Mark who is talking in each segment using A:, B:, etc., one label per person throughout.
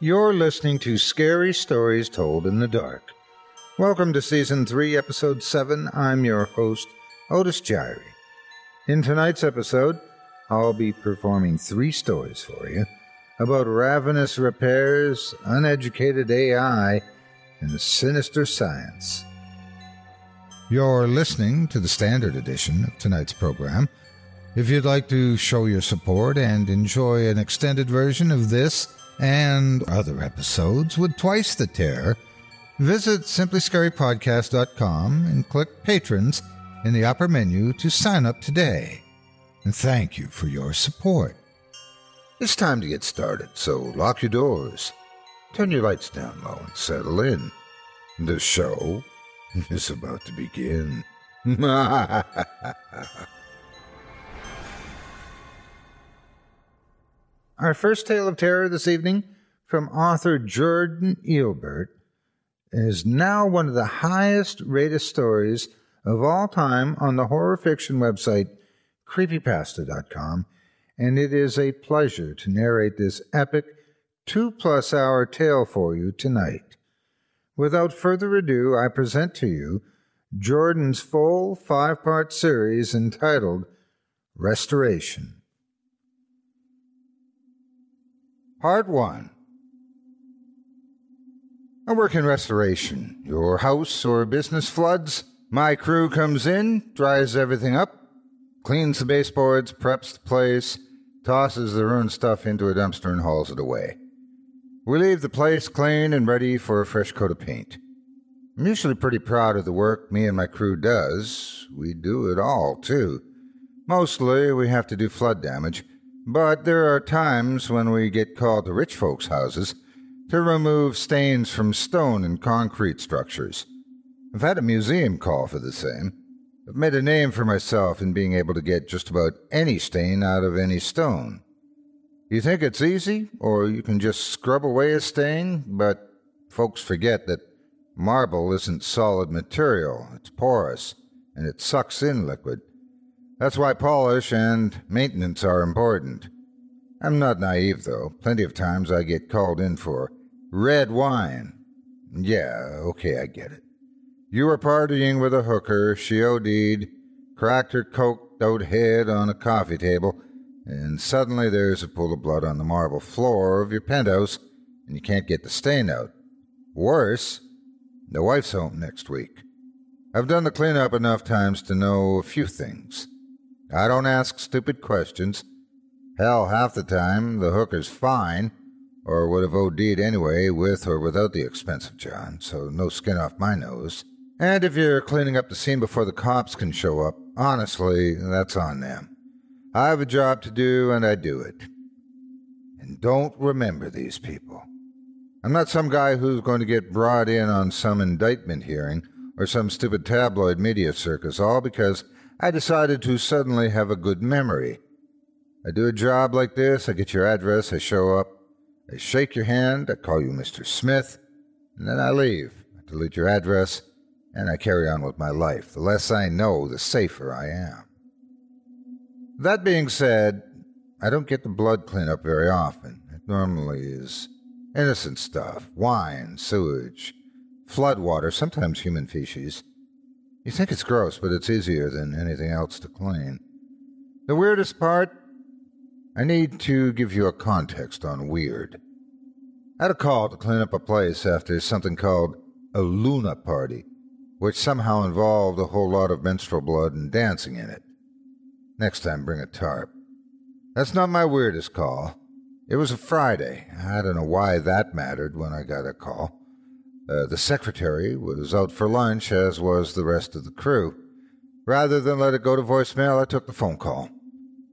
A: You're listening to Scary Stories Told in the Dark. Welcome to Season 3, Episode 7. I'm your host, Otis Jiry. In tonight's episode, I'll be performing three stories for you about ravenous repairs, uneducated AI, and sinister science. You're listening to the standard edition of tonight's program. If you'd like to show your support and enjoy an extended version of this, and other episodes with twice the terror, visit simplyscarypodcast.com and click Patrons in the upper menu to sign up today. And thank you for your support. It's time to get started, so lock your doors, turn your lights down low, and settle in. The show is about to begin. Our first tale of terror this evening from author Jordan Eilbert is now one of the highest rated stories of all time on the horror fiction website creepypasta.com, and it is a pleasure to narrate this epic two plus hour tale for you tonight. Without further ado, I present to you Jordan's full five part series entitled Restoration. Part 1 I work in restoration. Your house or business floods. My crew comes in, dries everything up, cleans the baseboards, preps the place, tosses the ruined stuff into a dumpster, and hauls it away. We leave the place clean and ready for a fresh coat of paint. I'm usually pretty proud of the work me and my crew does. We do it all, too. Mostly we have to do flood damage, but there are times when we get called to rich folks' houses to remove stains from stone and concrete structures. I've had a museum call for the same. I've made a name for myself in being able to get just about any stain out of any stone. You think it's easy, or you can just scrub away a stain, but folks forget that marble isn't solid material, it's porous, and it sucks in liquid. That's why polish and maintenance are important. I'm not naive, though. Plenty of times I get called in for red wine. Yeah, okay, I get it. You were partying with a hooker, she OD'd, cracked her coked out head on a coffee table, and suddenly there's a pool of blood on the marble floor of your penthouse, and you can't get the stain out. Worse, the wife's home next week. I've done the cleanup enough times to know a few things. I don't ask stupid questions. Hell, half the time the hooker's fine, or would have OD'd anyway, with or without the expensive John, so no skin off my nose. And if you're cleaning up the scene before the cops can show up, honestly, that's on them. I have a job to do, and I do it. And don't remember these people. I'm not some guy who's going to get brought in on some indictment hearing or some stupid tabloid media circus, all because I decided to suddenly have a good memory. I do a job like this, I get your address, I show up, I shake your hand, I call you Mr. Smith, and then I leave. I delete your address, and I carry on with my life. The less I know, the safer I am. That being said, I don't get the blood cleanup very often. It normally is innocent stuff wine, sewage, flood water, sometimes human feces. You think it's gross, but it's easier than anything else to clean. The weirdest part? I need to give you a context on weird. I had a call to clean up a place after something called a Luna party which somehow involved a whole lot of menstrual blood and dancing in it. Next time, bring a tarp. That's not my weirdest call. It was a Friday. I don't know why that mattered when I got a call. Uh, the secretary was out for lunch, as was the rest of the crew. Rather than let it go to voicemail, I took the phone call.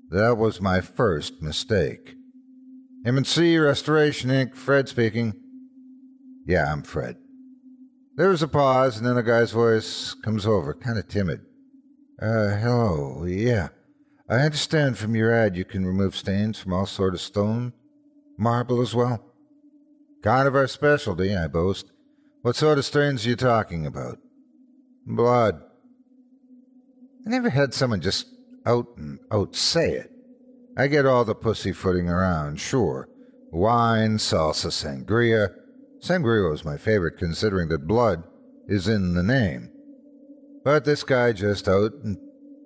A: That was my first mistake. M&C Restoration Inc., Fred speaking. Yeah, I'm Fred. There was a pause, and then a guy's voice comes over, kind of timid. Uh, hello, yeah. I understand from your ad you can remove stains from all sort of stone, marble as well. Kind of our specialty, I boast. What sort of stains are you talking about? Blood. I never had someone just out and out say it. I get all the pussyfooting around, sure. Wine, salsa, sangria, Sangria was my favorite, considering that blood is in the name. But this guy just out and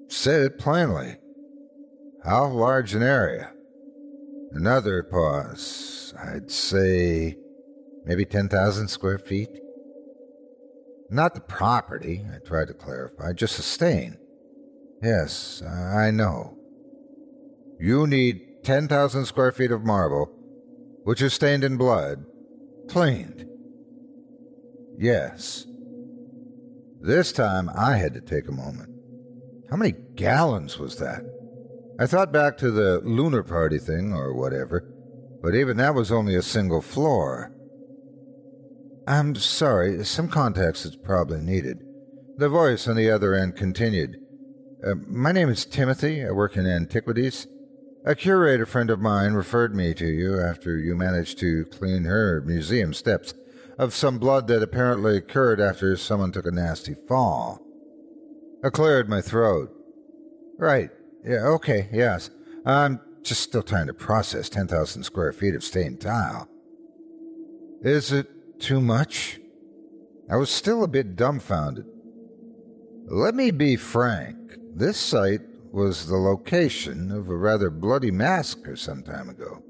A: said it plainly. How large an area? Another pause. I'd say maybe 10,000 square feet. Not the property, I tried to clarify, just the stain. Yes, I know. You need 10,000 square feet of marble, which is stained in blood, cleaned. Yes. This time I had to take a moment. How many gallons was that? I thought back to the lunar party thing or whatever, but even that was only a single floor. I'm sorry, some context is probably needed. The voice on the other end continued. Uh, my name is Timothy. I work in antiquities. A curator friend of mine referred me to you after you managed to clean her museum steps of some blood that apparently occurred after someone took a nasty fall. I cleared my throat. Right. Yeah, okay, yes. I'm just still trying to process 10,000 square feet of stained tile. Is it too much? I was still a bit dumbfounded. Let me be frank. This site was the location of a rather bloody massacre some time ago.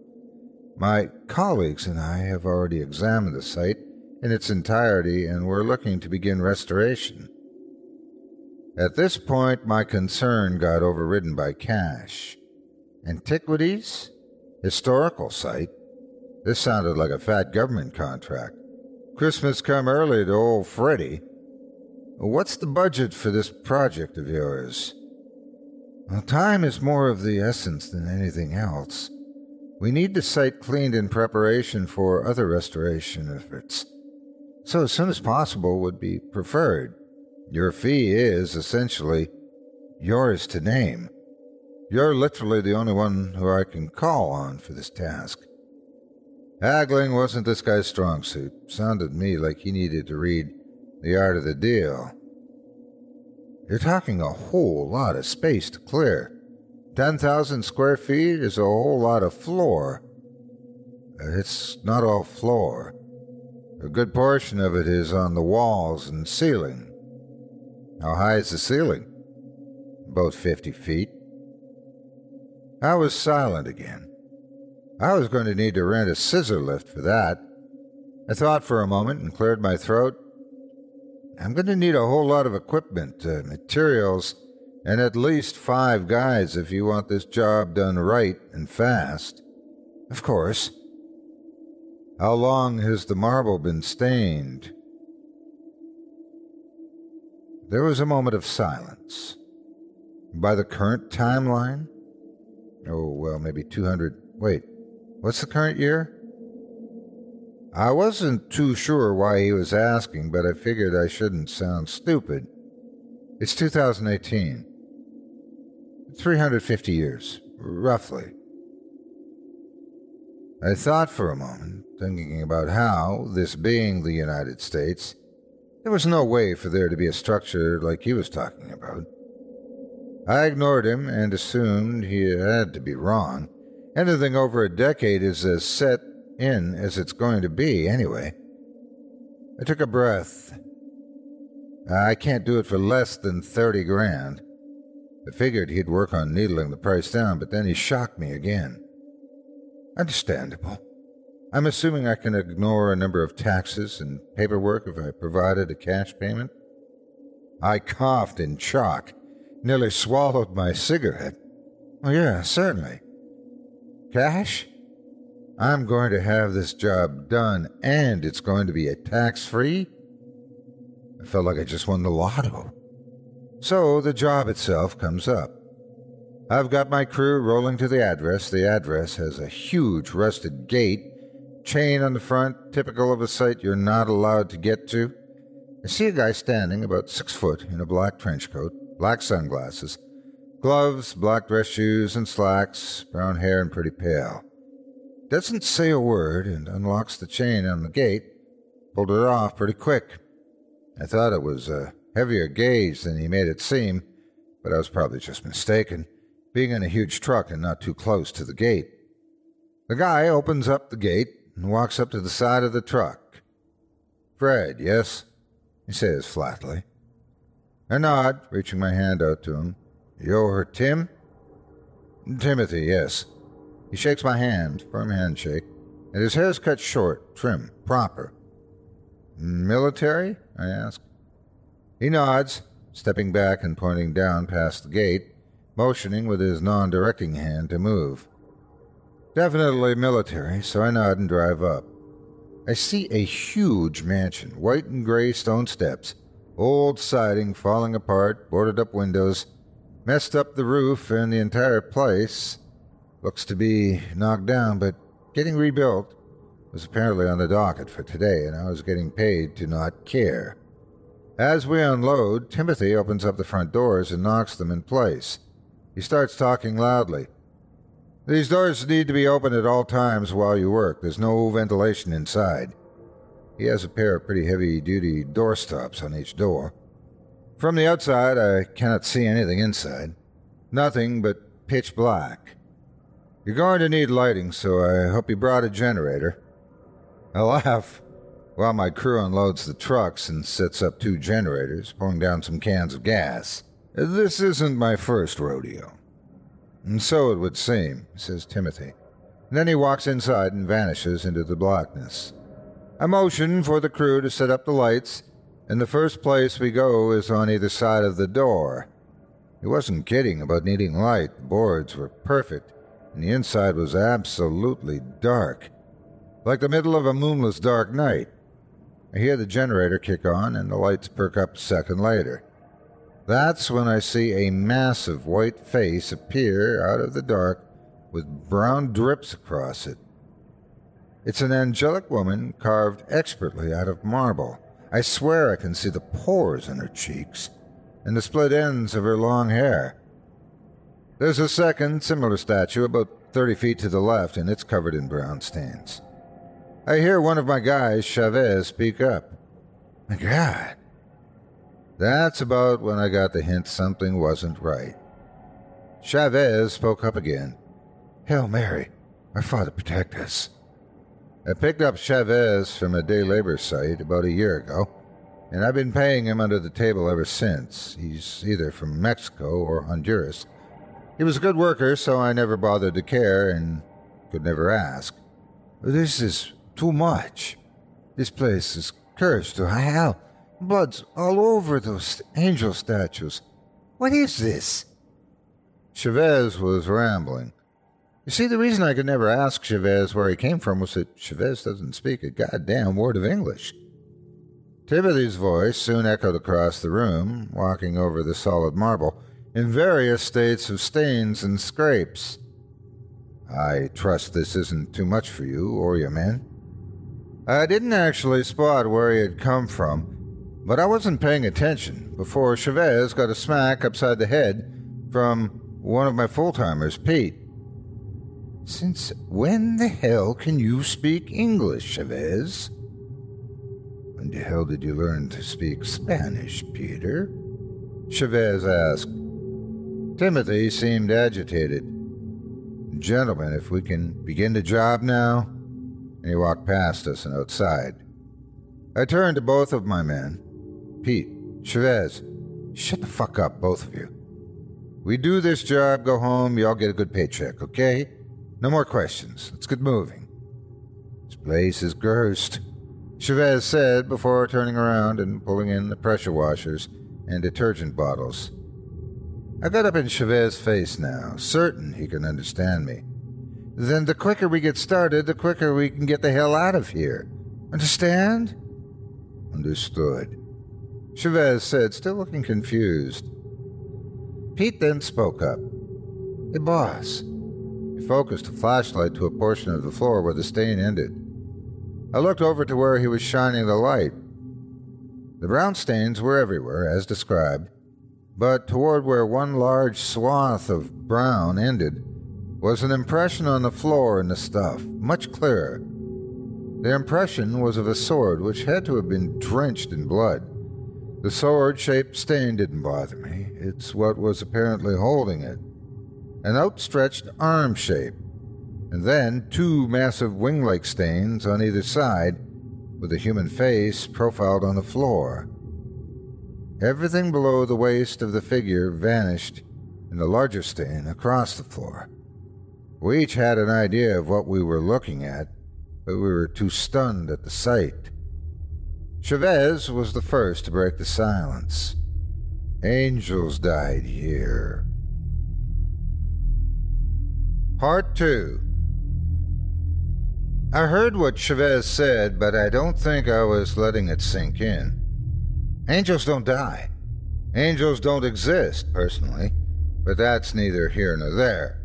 A: My colleagues and I have already examined the site in its entirety and we're looking to begin restoration. At this point, my concern got overridden by cash. Antiquities? Historical site? This sounded like a fat government contract. Christmas come early to old Freddy. What's the budget for this project of yours? Well, time is more of the essence than anything else. We need the site cleaned in preparation for other restoration efforts. So, as soon as possible would be preferred. Your fee is, essentially, yours to name. You're literally the only one who I can call on for this task. Haggling wasn't this guy's strong suit. Sounded to me like he needed to read the art of the deal. You're talking a whole lot of space to clear. 10,000 square feet is a whole lot of floor. Uh, it's not all floor. A good portion of it is on the walls and ceiling. How high is the ceiling? About 50 feet. I was silent again. I was going to need to rent a scissor lift for that. I thought for a moment and cleared my throat. I'm going to need a whole lot of equipment, uh, materials, and at least five guys if you want this job done right and fast. Of course. How long has the marble been stained? There was a moment of silence. By the current timeline? Oh, well, maybe 200. Wait, What's the current year? I wasn't too sure why he was asking, but I figured I shouldn't sound stupid. It's 2018. 350 years, roughly. I thought for a moment, thinking about how, this being the United States, there was no way for there to be a structure like he was talking about. I ignored him and assumed he had to be wrong. Anything over a decade is as set in as it's going to be, anyway. I took a breath. I can't do it for less than 30 grand. I figured he'd work on needling the price down, but then he shocked me again. Understandable. I'm assuming I can ignore a number of taxes and paperwork if I provided a cash payment. I coughed in shock, nearly swallowed my cigarette. Oh, yeah, certainly. Cash? I'm going to have this job done, and it's going to be a tax free? I felt like I just won the lotto. So the job itself comes up. I've got my crew rolling to the address. The address has a huge rusted gate, chain on the front, typical of a site you're not allowed to get to. I see a guy standing about six foot in a black trench coat, black sunglasses, Gloves, black dress shoes, and slacks, brown hair, and pretty pale. Doesn't say a word and unlocks the chain on the gate. Pulled it off pretty quick. I thought it was a heavier gauge than he made it seem, but I was probably just mistaken, being in a huge truck and not too close to the gate. The guy opens up the gate and walks up to the side of the truck. Fred, yes? he says flatly. I nod, reaching my hand out to him. You're Tim? Timothy, yes. He shakes my hand, firm handshake, and his hair's cut short, trim, proper. Military? I ask. He nods, stepping back and pointing down past the gate, motioning with his non directing hand to move. Definitely military, so I nod and drive up. I see a huge mansion, white and gray stone steps, old siding falling apart, boarded up windows, messed up the roof and the entire place. Looks to be knocked down, but getting rebuilt was apparently on the docket for today, and I was getting paid to not care. As we unload, Timothy opens up the front doors and knocks them in place. He starts talking loudly. These doors need to be open at all times while you work. There's no ventilation inside. He has a pair of pretty heavy duty door stops on each door. From the outside, I cannot see anything inside. Nothing but pitch black. You're going to need lighting, so I hope you brought a generator. I laugh while my crew unloads the trucks and sets up two generators, pulling down some cans of gas. This isn't my first rodeo. And so it would seem, says Timothy. And then he walks inside and vanishes into the blackness. I motion for the crew to set up the lights and the first place we go is on either side of the door. He wasn't kidding about needing light. The boards were perfect, and the inside was absolutely dark, like the middle of a moonless dark night. I hear the generator kick on and the lights perk up a second later. That's when I see a massive white face appear out of the dark with brown drips across it. It's an angelic woman carved expertly out of marble. I swear I can see the pores in her cheeks and the split ends of her long hair. There's a second, similar statue about 30 feet to the left, and it's covered in brown stains. I hear one of my guys, Chavez, speak up. My God. That's about when I got the hint something wasn't right. Chavez spoke up again. Hail Mary, our Father protect us. I picked up Chavez from a day labor site about a year ago, and I've been paying him under the table ever since. He's either from Mexico or Honduras. He was a good worker, so I never bothered to care and could never ask. This is too much. This place is cursed to hell. Blood's all over those angel statues. What is this? Chavez was rambling. You see, the reason I could never ask Chavez where he came from was that Chavez doesn't speak a goddamn word of English. Timothy's voice soon echoed across the room, walking over the solid marble, in various states of stains and scrapes. I trust this isn't too much for you or your men. I didn't actually spot where he had come from, but I wasn't paying attention before Chavez got a smack upside the head from one of my full timers, Pete. Since when the hell can you speak English, Chavez? When the hell did you learn to speak Spanish, Peter? Chavez asked. Timothy seemed agitated. Gentlemen, if we can begin the job now? And he walked past us and outside. I turned to both of my men. Pete, Chavez, shut the fuck up, both of you. We do this job, go home, y'all get a good paycheck, okay? No more questions. Let's get moving. This place is cursed, Chavez said before turning around and pulling in the pressure washers and detergent bottles. I got up in Chavez's face now, certain he can understand me. Then the quicker we get started, the quicker we can get the hell out of here. Understand? Understood. Chavez said, still looking confused. Pete then spoke up. Hey, boss, he focused a flashlight to a portion of the floor where the stain ended. I looked over to where he was shining the light. The brown stains were everywhere, as described, but toward where one large swath of brown ended was an impression on the floor in the stuff, much clearer. The impression was of a sword which had to have been drenched in blood. The sword shaped stain didn't bother me, it's what was apparently holding it an outstretched arm shape, and then two massive wing like stains on either side, with a human face profiled on the floor. Everything below the waist of the figure vanished in the larger stain across the floor. We each had an idea of what we were looking at, but we were too stunned at the sight. Chavez was the first to break the silence. Angels died here. Part 2 I heard what Chavez said, but I don't think I was letting it sink in. Angels don't die. Angels don't exist, personally, but that's neither here nor there.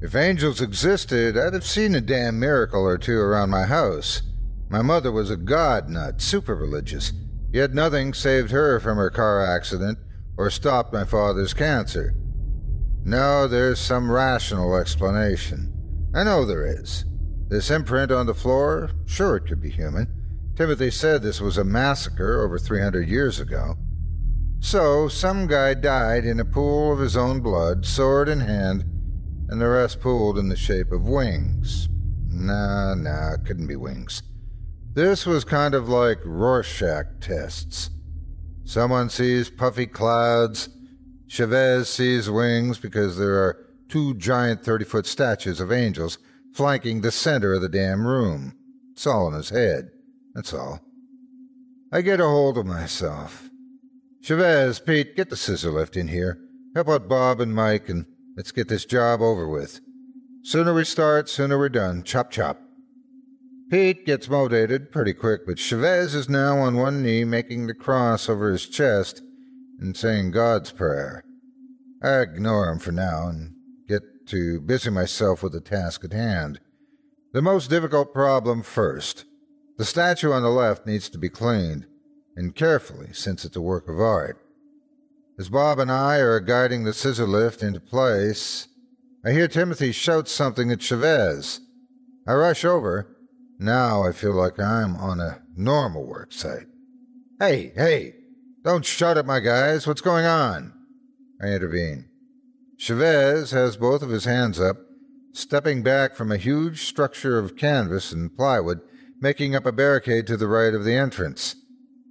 A: If angels existed, I'd have seen a damn miracle or two around my house. My mother was a god nut, super religious, yet nothing saved her from her car accident or stopped my father's cancer. No, there's some rational explanation. I know there is. This imprint on the floor, sure it could be human. Timothy said this was a massacre over 300 years ago. So, some guy died in a pool of his own blood, sword in hand, and the rest pooled in the shape of wings. Nah, nah, couldn't be wings. This was kind of like Rorschach tests. Someone sees puffy clouds, Chavez sees wings because there are two giant 30 foot statues of angels flanking the center of the damn room. It's all in his head. That's all. I get a hold of myself. Chavez, Pete, get the scissor lift in here. Help out Bob and Mike, and let's get this job over with. Sooner we start, sooner we're done. Chop chop. Pete gets motivated pretty quick, but Chavez is now on one knee making the cross over his chest and saying God's prayer. I ignore him for now and get to busy myself with the task at hand. The most difficult problem first. The statue on the left needs to be cleaned, and carefully, since it's a work of art. As Bob and I are guiding the scissor lift into place, I hear Timothy shout something at Chavez. I rush over. Now I feel like I'm on a normal work site. Hey, hey, don't shout at my guys. What's going on? I intervene. Chavez has both of his hands up, stepping back from a huge structure of canvas and plywood, making up a barricade to the right of the entrance.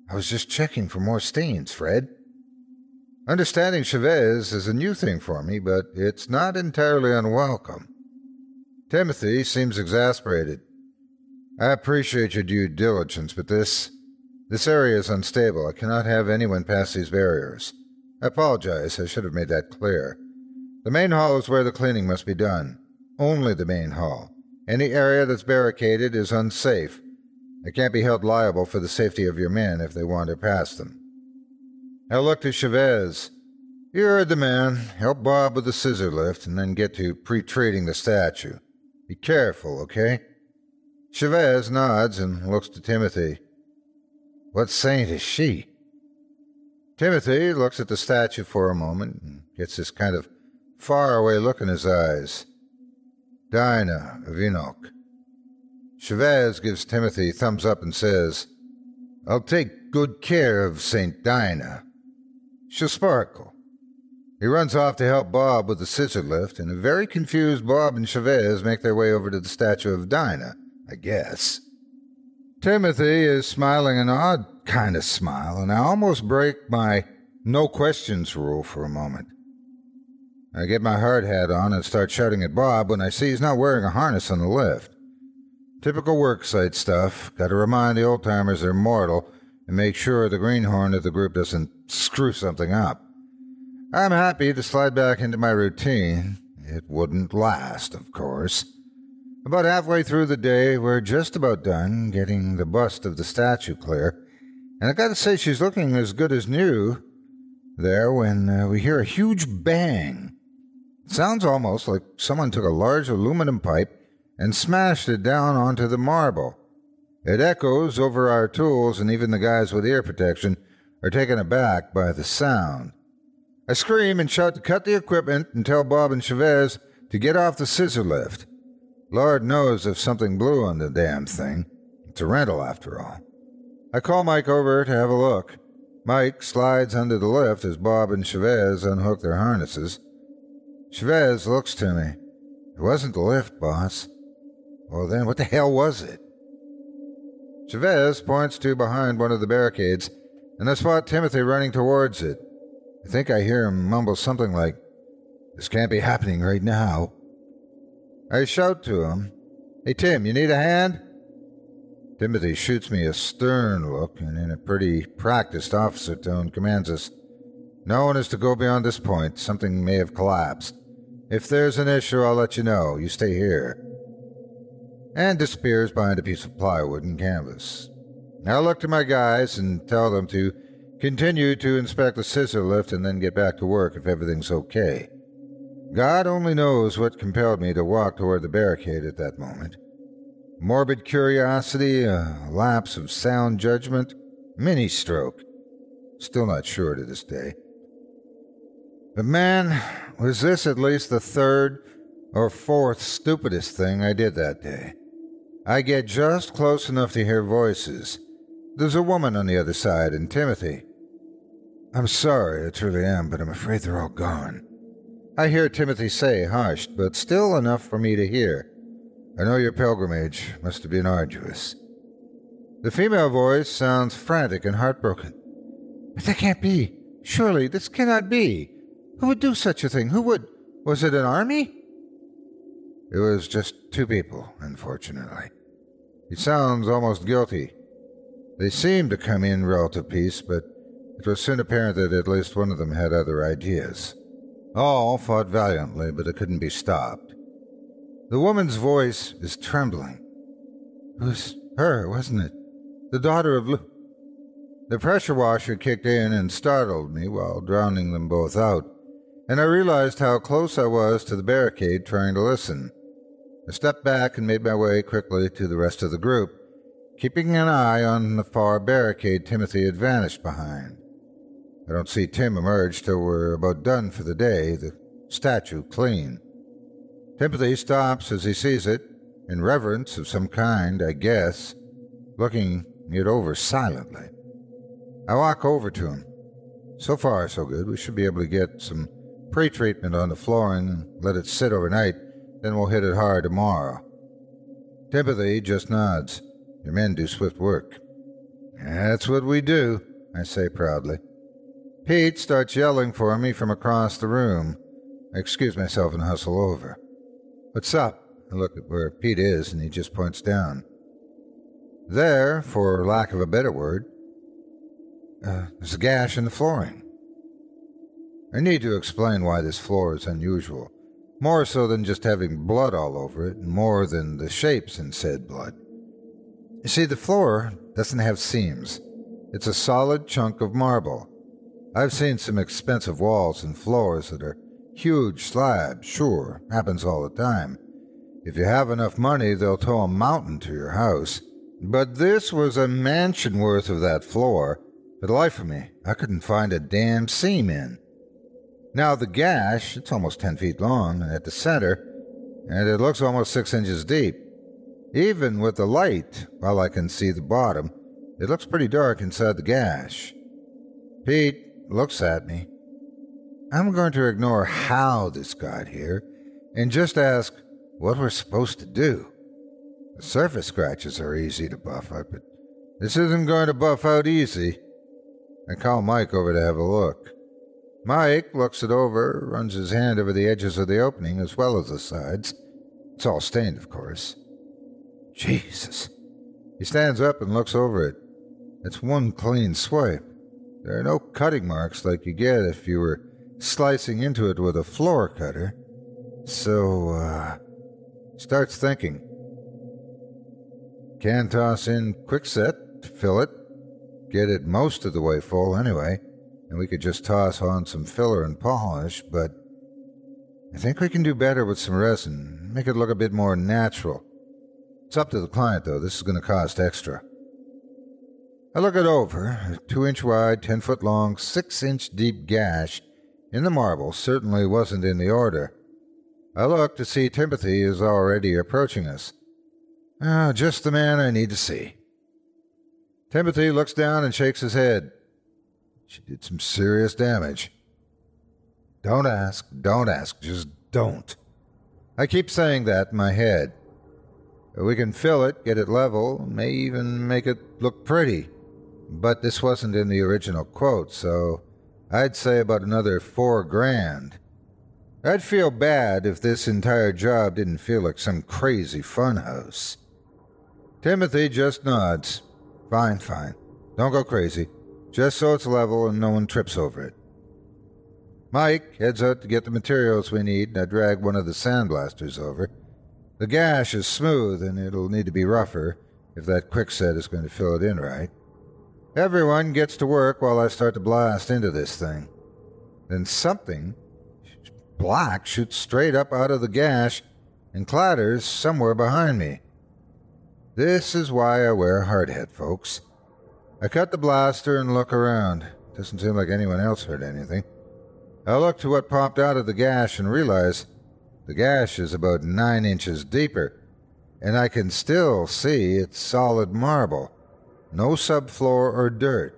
A: I was just checking for more stains, Fred. Understanding Chavez is a new thing for me, but it's not entirely unwelcome. Timothy seems exasperated. I appreciate your due diligence, but this. This area is unstable. I cannot have anyone pass these barriers. I apologize, I should have made that clear. The main hall is where the cleaning must be done. Only the main hall. Any area that's barricaded is unsafe. I can't be held liable for the safety of your men if they wander past them. I looked at Chavez. You heard the man. Help Bob with the scissor lift and then get to pre treating the statue. Be careful, okay? Chavez nods and looks to Timothy. What saint is she? Timothy looks at the statue for a moment and gets this kind of faraway look in his eyes. Dinah of Enoch. Chavez gives Timothy thumbs up and says, I'll take good care of St. Dinah. She'll sparkle. He runs off to help Bob with the scissor lift, and a very confused Bob and Chavez make their way over to the statue of Dinah, I guess. Timothy is smiling an odd kind of smile, and I almost break my no questions rule for a moment. I get my hard hat on and start shouting at Bob when I see he's not wearing a harness on the lift. Typical worksite stuff. Gotta remind the old timers they're mortal and make sure the greenhorn of the group doesn't screw something up. I'm happy to slide back into my routine. It wouldn't last, of course. About halfway through the day, we're just about done getting the bust of the statue clear, and I gotta say she's looking as good as new there when uh, we hear a huge bang. It sounds almost like someone took a large aluminum pipe and smashed it down onto the marble. It echoes over our tools, and even the guys with ear protection are taken aback by the sound. I scream and shout to cut the equipment and tell Bob and Chavez to get off the scissor lift. Lord knows if something blew on the damn thing. It's a rental, after all. I call Mike over to have a look. Mike slides under the lift as Bob and Chavez unhook their harnesses. Chavez looks to me. It wasn't the lift, boss. Well, then, what the hell was it? Chavez points to behind one of the barricades, and I spot Timothy running towards it. I think I hear him mumble something like, This can't be happening right now. I shout to him, Hey, Tim, you need a hand? Timothy shoots me a stern look and, in a pretty practiced officer tone, commands us, No one is to go beyond this point. Something may have collapsed. If there's an issue, I'll let you know. You stay here and disappears behind a piece of plywood and canvas. I look to my guys and tell them to continue to inspect the scissor lift and then get back to work if everything's okay. God only knows what compelled me to walk toward the barricade at that moment. Morbid curiosity, a lapse of sound judgment, mini stroke. Still not sure to this day. But man, was this at least the third or fourth stupidest thing I did that day. I get just close enough to hear voices. There's a woman on the other side, and Timothy. I'm sorry, I truly am, but I'm afraid they're all gone. I hear Timothy say, hushed, but still enough for me to hear. I know your pilgrimage must have been arduous. The female voice sounds frantic and heartbroken. But that can't be. Surely, this cannot be. Who would do such a thing? Who would? Was it an army? It was just two people, unfortunately. He sounds almost guilty. They seemed to come in relative peace, but it was soon apparent that at least one of them had other ideas. All fought valiantly, but it couldn't be stopped. The woman's voice is trembling. It was her, wasn't it? The daughter of Lu. The pressure washer kicked in and startled me while drowning them both out, and I realized how close I was to the barricade trying to listen. I stepped back and made my way quickly to the rest of the group, keeping an eye on the far barricade Timothy had vanished behind. I don't see Tim emerge till we're about done for the day, the statue clean. Timothy stops as he sees it, in reverence of some kind, I guess, looking it over silently. I walk over to him. So far, so good. We should be able to get some pre treatment on the flooring and let it sit overnight, then we'll hit it hard tomorrow. Timothy just nods. Your men do swift work. That's what we do, I say proudly. Pete starts yelling for me from across the room. I excuse myself and hustle over. What's up? I look at where Pete is, and he just points down. There, for lack of a better word, uh, there's a gash in the flooring. I need to explain why this floor is unusual, more so than just having blood all over it, and more than the shapes in said blood. You see, the floor doesn't have seams. It's a solid chunk of marble. I've seen some expensive walls and floors that are huge slabs, sure, happens all the time. If you have enough money, they'll tow a mountain to your house. But this was a mansion worth of that floor. For the life of me, I couldn't find a damn seam in. Now, the gash, it's almost 10 feet long at the center, and it looks almost 6 inches deep. Even with the light, while I can see the bottom, it looks pretty dark inside the gash. Pete looks at me. I'm going to ignore how this got here and just ask what we're supposed to do. The surface scratches are easy to buff out, but this isn't going to buff out easy. I call Mike over to have a look. Mike looks it over, runs his hand over the edges of the opening as well as the sides. It's all stained, of course. Jesus. He stands up and looks over it. It's one clean swipe. There are no cutting marks like you get if you were slicing into it with a floor cutter. So, uh, starts thinking. Can toss in Kwikset to fill it, get it most of the way full anyway, and we could just toss on some filler and polish, but I think we can do better with some resin, make it look a bit more natural. It's up to the client, though. This is going to cost extra. I look it over. A two inch wide, ten foot long, six inch deep gash in the marble certainly wasn't in the order. I look to see Timothy is already approaching us. Ah, just the man I need to see. Timothy looks down and shakes his head. She did some serious damage. Don't ask, don't ask, just don't. I keep saying that in my head. We can fill it, get it level, may even make it look pretty. But this wasn't in the original quote, so I'd say about another four grand. I'd feel bad if this entire job didn't feel like some crazy funhouse. Timothy just nods. Fine, fine. Don't go crazy. Just so it's level and no one trips over it. Mike heads out to get the materials we need, and I drag one of the sandblasters over. The gash is smooth, and it'll need to be rougher if that quickset is going to fill it in right. Everyone gets to work while I start to blast into this thing. Then something black shoots straight up out of the gash and clatters somewhere behind me. This is why I wear hard hardhead, folks. I cut the blaster and look around. Doesn't seem like anyone else heard anything. I look to what popped out of the gash and realize the gash is about nine inches deeper, and I can still see it's solid marble. No subfloor or dirt.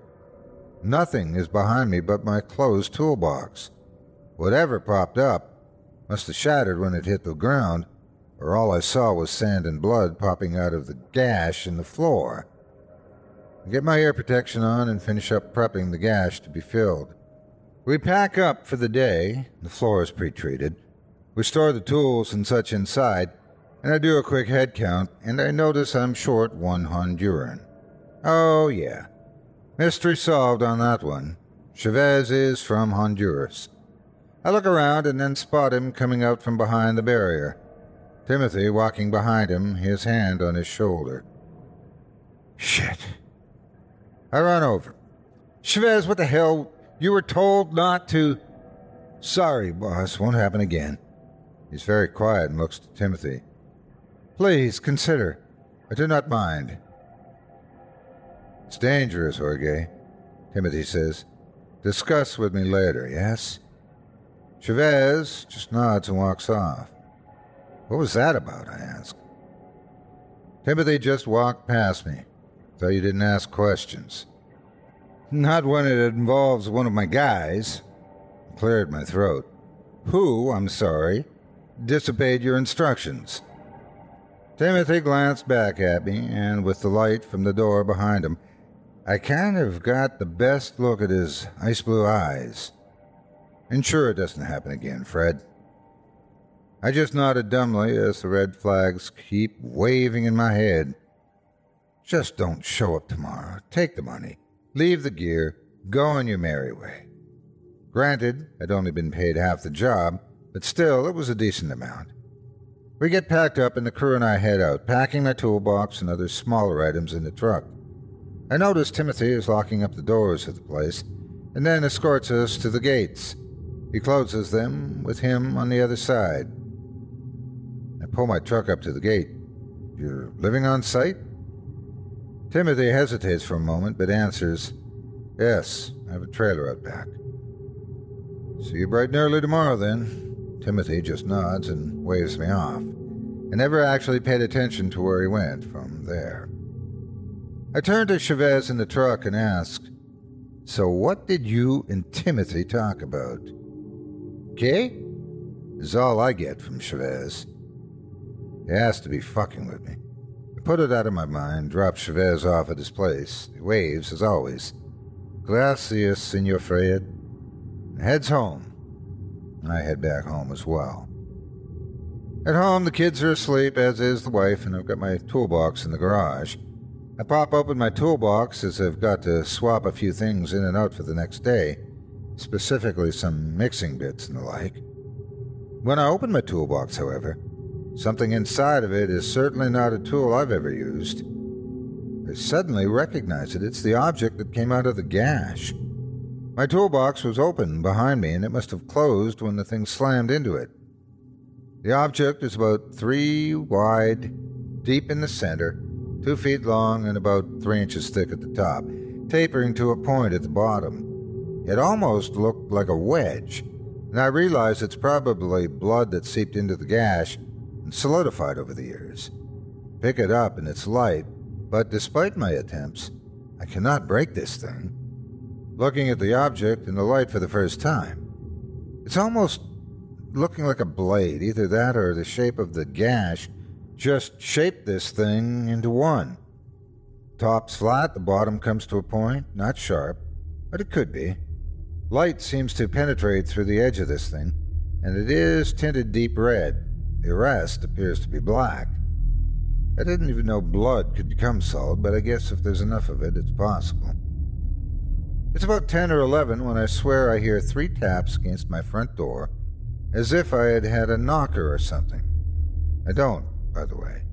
A: Nothing is behind me but my closed toolbox. Whatever popped up must have shattered when it hit the ground, or all I saw was sand and blood popping out of the gash in the floor. I get my ear protection on and finish up prepping the gash to be filled. We pack up for the day. The floor is pre treated. We store the tools and such inside, and I do a quick head count, and I notice I'm short one Honduran. Oh, yeah. Mystery solved on that one. Chavez is from Honduras. I look around and then spot him coming out from behind the barrier. Timothy walking behind him, his hand on his shoulder. Shit. I run over. Chavez, what the hell? You were told not to. Sorry, boss. Won't happen again. He's very quiet and looks to Timothy. Please consider. I do not mind. It's dangerous, Jorge, Timothy says. Discuss with me later, yes? Chavez just nods and walks off. What was that about? I ask. Timothy just walked past me. Thought you didn't ask questions. Not when it involves one of my guys. Cleared my throat. Who, I'm sorry, disobeyed your instructions. Timothy glanced back at me, and with the light from the door behind him, I kind of got the best look at his ice blue eyes. And sure it doesn't happen again, Fred. I just nodded dumbly as the red flags keep waving in my head. Just don't show up tomorrow. Take the money, leave the gear, go on your merry way. Granted, I'd only been paid half the job, but still, it was a decent amount. We get packed up, and the crew and I head out, packing my toolbox and other smaller items in the truck. I notice Timothy is locking up the doors of the place, and then escorts us to the gates. He closes them with him on the other side. I pull my truck up to the gate. You're living on site? Timothy hesitates for a moment, but answers, Yes, I have a trailer out back. See you bright and early tomorrow, then. Timothy just nods and waves me off. I never actually paid attention to where he went from there. I turned to Chavez in the truck and asked, So what did you and Timothy talk about? Okay? Is all I get from Chavez. He has to be fucking with me. I put it out of my mind, dropped Chavez off at his place. He waves, as always. Gracias, Senor Fred. And heads home. I head back home as well. At home, the kids are asleep, as is the wife, and I've got my toolbox in the garage. I pop open my toolbox as I've got to swap a few things in and out for the next day, specifically some mixing bits and the like. When I open my toolbox, however, something inside of it is certainly not a tool I've ever used. I suddenly recognize it. It's the object that came out of the gash. My toolbox was open behind me, and it must have closed when the thing slammed into it. The object is about three wide, deep in the center, two feet long, and about three inches thick at the top, tapering to a point at the bottom. It almost looked like a wedge, and I realize it's probably blood that seeped into the gash and solidified over the years. Pick it up, and it's light, but despite my attempts, I cannot break this thing looking at the object in the light for the first time. It's almost looking like a blade, either that or the shape of the gash just shape this thing into one. Top's flat, the bottom comes to a point, not sharp, but it could be. Light seems to penetrate through the edge of this thing, and it is tinted deep red. The rest appears to be black. I didn't even know blood could become solid, but I guess if there's enough of it, it's possible. It's about 10 or 11 when I swear I hear three taps against my front door, as if I had had a knocker or something. I don't, by the way.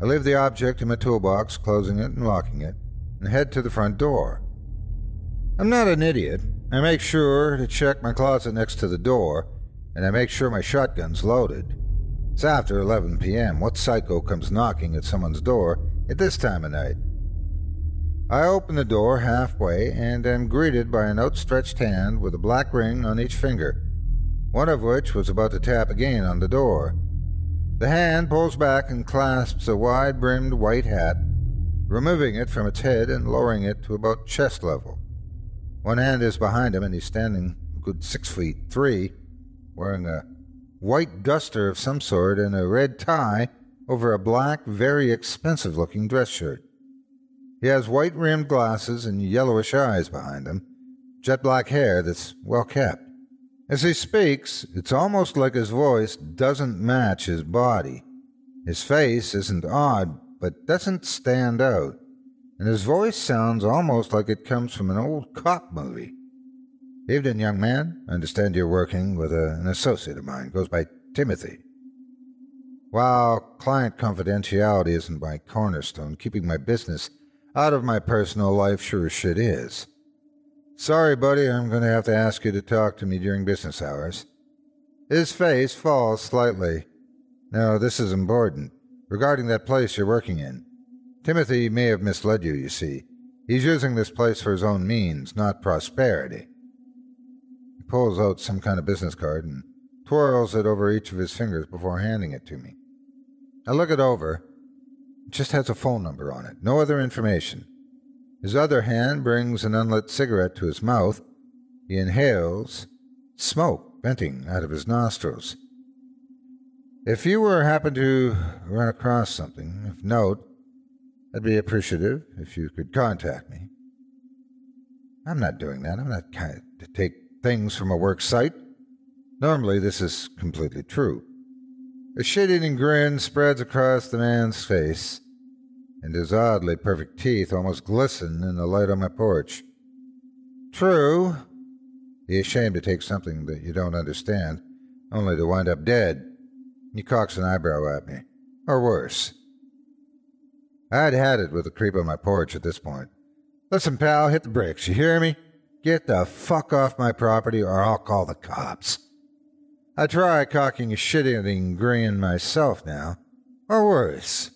A: I leave the object in my toolbox, closing it and locking it, and head to the front door. I'm not an idiot. I make sure to check my closet next to the door, and I make sure my shotgun's loaded. It's after 11 p.m. What psycho comes knocking at someone's door at this time of night? I open the door halfway and am greeted by an outstretched hand with a black ring on each finger, one of which was about to tap again on the door. The hand pulls back and clasps a wide brimmed white hat, removing it from its head and lowering it to about chest level. One hand is behind him, and he's standing a good six feet three, wearing a white duster of some sort and a red tie over a black, very expensive looking dress shirt. He has white rimmed glasses and yellowish eyes behind him, jet black hair that's well kept. As he speaks, it's almost like his voice doesn't match his body. His face isn't odd, but doesn't stand out, and his voice sounds almost like it comes from an old cop movie. Evening, young man. I understand you're working with a, an associate of mine. Goes by Timothy. While client confidentiality isn't my cornerstone, keeping my business out of my personal life sure as shit is. Sorry, buddy, I'm going to have to ask you to talk to me during business hours. His face falls slightly. No, this is important. Regarding that place you're working in. Timothy may have misled you, you see. He's using this place for his own means, not prosperity. He pulls out some kind of business card and twirls it over each of his fingers before handing it to me. I look it over. It just has a phone number on it, no other information. His other hand brings an unlit cigarette to his mouth. He inhales, smoke venting out of his nostrils. If you were happen to run across something of note, I'd be appreciative if you could contact me. I'm not doing that. I'm not kind to take things from a work site. Normally, this is completely true. A shit eating grin spreads across the man's face, and his oddly perfect teeth almost glisten in the light on my porch. True, be ashamed to take something that you don't understand, only to wind up dead. He cocks an eyebrow at me. Or worse. I'd had it with the creep on my porch at this point. Listen, pal, hit the brakes, you hear me? Get the fuck off my property or I'll call the cops. I try cocking a shit-eating grin myself now, or worse.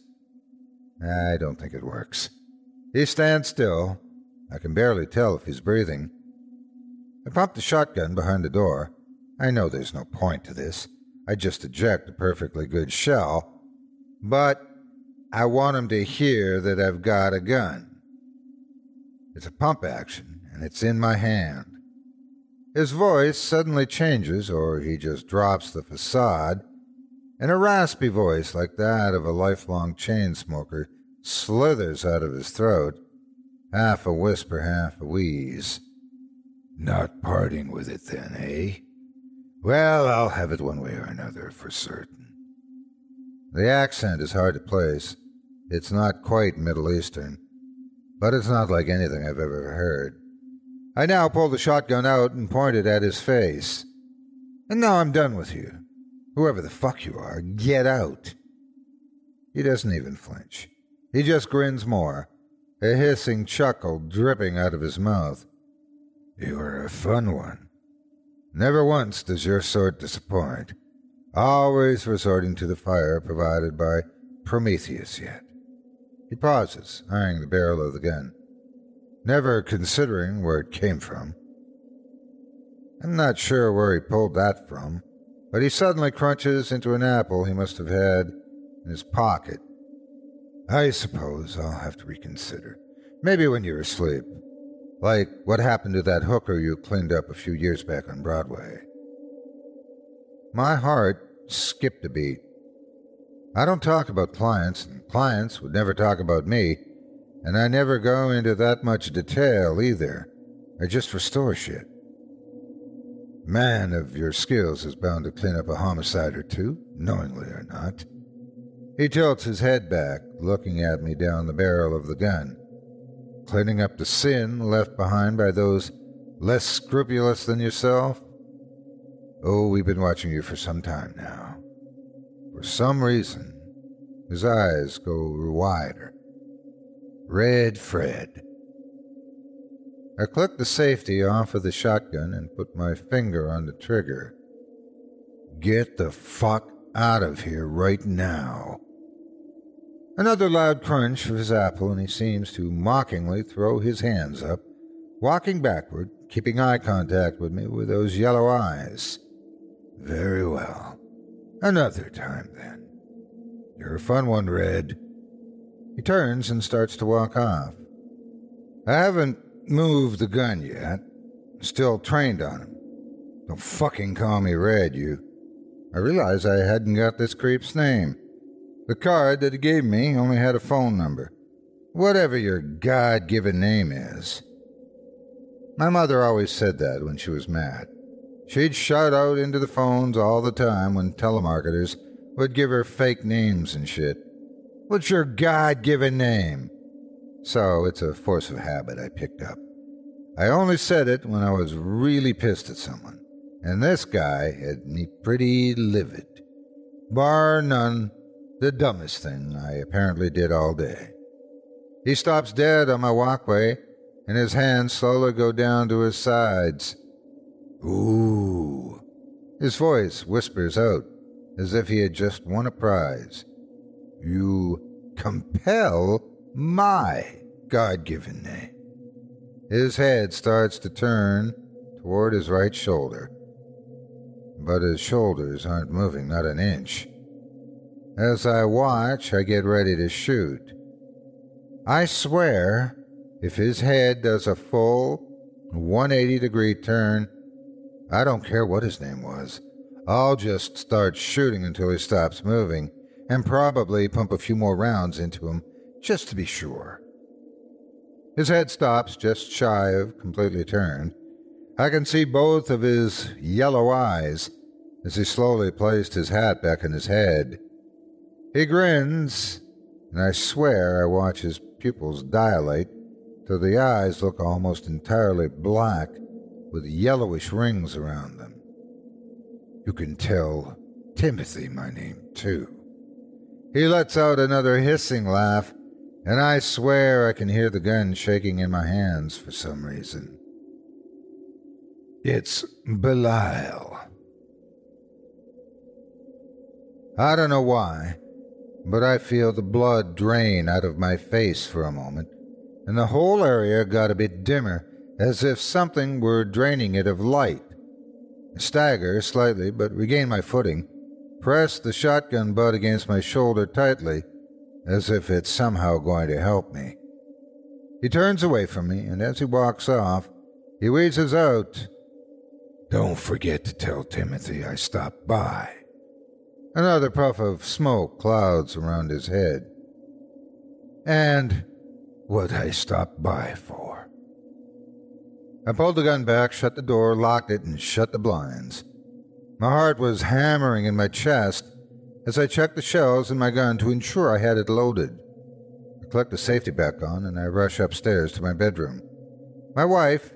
A: I don't think it works. He stands still. I can barely tell if he's breathing. I pump the shotgun behind the door. I know there's no point to this. I just eject a perfectly good shell. But I want him to hear that I've got a gun. It's a pump action, and it's in my hand. His voice suddenly changes, or he just drops the facade, and a raspy voice like that of a lifelong chain smoker slithers out of his throat, half a whisper, half a wheeze. Not parting with it then, eh? Well, I'll have it one way or another for certain. The accent is hard to place. It's not quite Middle Eastern, but it's not like anything I've ever heard. I now pull the shotgun out and point it at his face. And now I'm done with you. Whoever the fuck you are, get out. He doesn't even flinch. He just grins more, a hissing chuckle dripping out of his mouth. You are a fun one. Never once does your sort disappoint, always resorting to the fire provided by Prometheus yet. He pauses, eyeing the barrel of the gun never considering where it came from. I'm not sure where he pulled that from, but he suddenly crunches into an apple he must have had in his pocket. I suppose I'll have to reconsider. Maybe when you're asleep. Like what happened to that hooker you cleaned up a few years back on Broadway. My heart skipped a beat. I don't talk about clients, and clients would never talk about me, and I never go into that much detail either. I just restore shit. Man of your skills is bound to clean up a homicide or two, knowingly or not. He tilts his head back, looking at me down the barrel of the gun. Cleaning up the sin left behind by those less scrupulous than yourself? Oh, we've been watching you for some time now. For some reason, his eyes go wider Red Fred. I clicked the safety off of the shotgun and put my finger on the trigger. Get the fuck out of here right now. Another loud crunch of his apple, and he seems to mockingly throw his hands up, walking backward, keeping eye contact with me with those yellow eyes. Very well. Another time, then. You're a fun one, Red. He turns and starts to walk off. I haven't moved the gun yet. Still trained on him. Don't fucking call me Red, you. I realized I hadn't got this creep's name. The card that he gave me only had a phone number. Whatever your God given name is. My mother always said that when she was mad. She'd shout out into the phones all the time when telemarketers would give her fake names and shit. What's your God given name? So it's a force of habit I picked up. I only said it when I was really pissed at someone, and this guy had me pretty livid. Bar none, The dumbest thing I apparently did all day. He stops dead on my walkway, and his hands slowly go down to his sides. Ooh. His voice whispers out as if he had just won a prize. You compel my God given name. His head starts to turn toward his right shoulder, but his shoulders aren't moving not an inch. As I watch, I get ready to shoot. I swear, if his head does a full 180 degree turn, I don't care what his name was. I'll just start shooting until he stops moving, and probably pump a few more rounds into him just to be sure. His head stops just shy of completely turned. I can see both of his yellow eyes as he slowly placed his hat back in his head. He grins, and I swear I watch his pupils dilate till the eyes look almost entirely black with yellowish rings around them. You can tell Timothy my name, too. He lets out another hissing laugh, and I swear I can hear the gun shaking in my hands for some reason. It's Belial. I don't know why, but I feel the blood drain out of my face for a moment, and the whole area got a bit dimmer, as if something were draining it of light. I stagger slightly, but regain my footing, press the shotgun butt against my shoulder tightly, as if it's somehow going to help me. He turns away from me, and as he walks off, he wheezes out, Don't forget to tell Timothy I stopped by. Another puff of smoke clouds around his head. And what I stopped by for. I pulled the gun back, shut the door, locked it, and shut the blinds. My heart was hammering in my chest as I checked the shells in my gun to ensure I had it loaded. I click the safety back on and I rush upstairs to my bedroom. My wife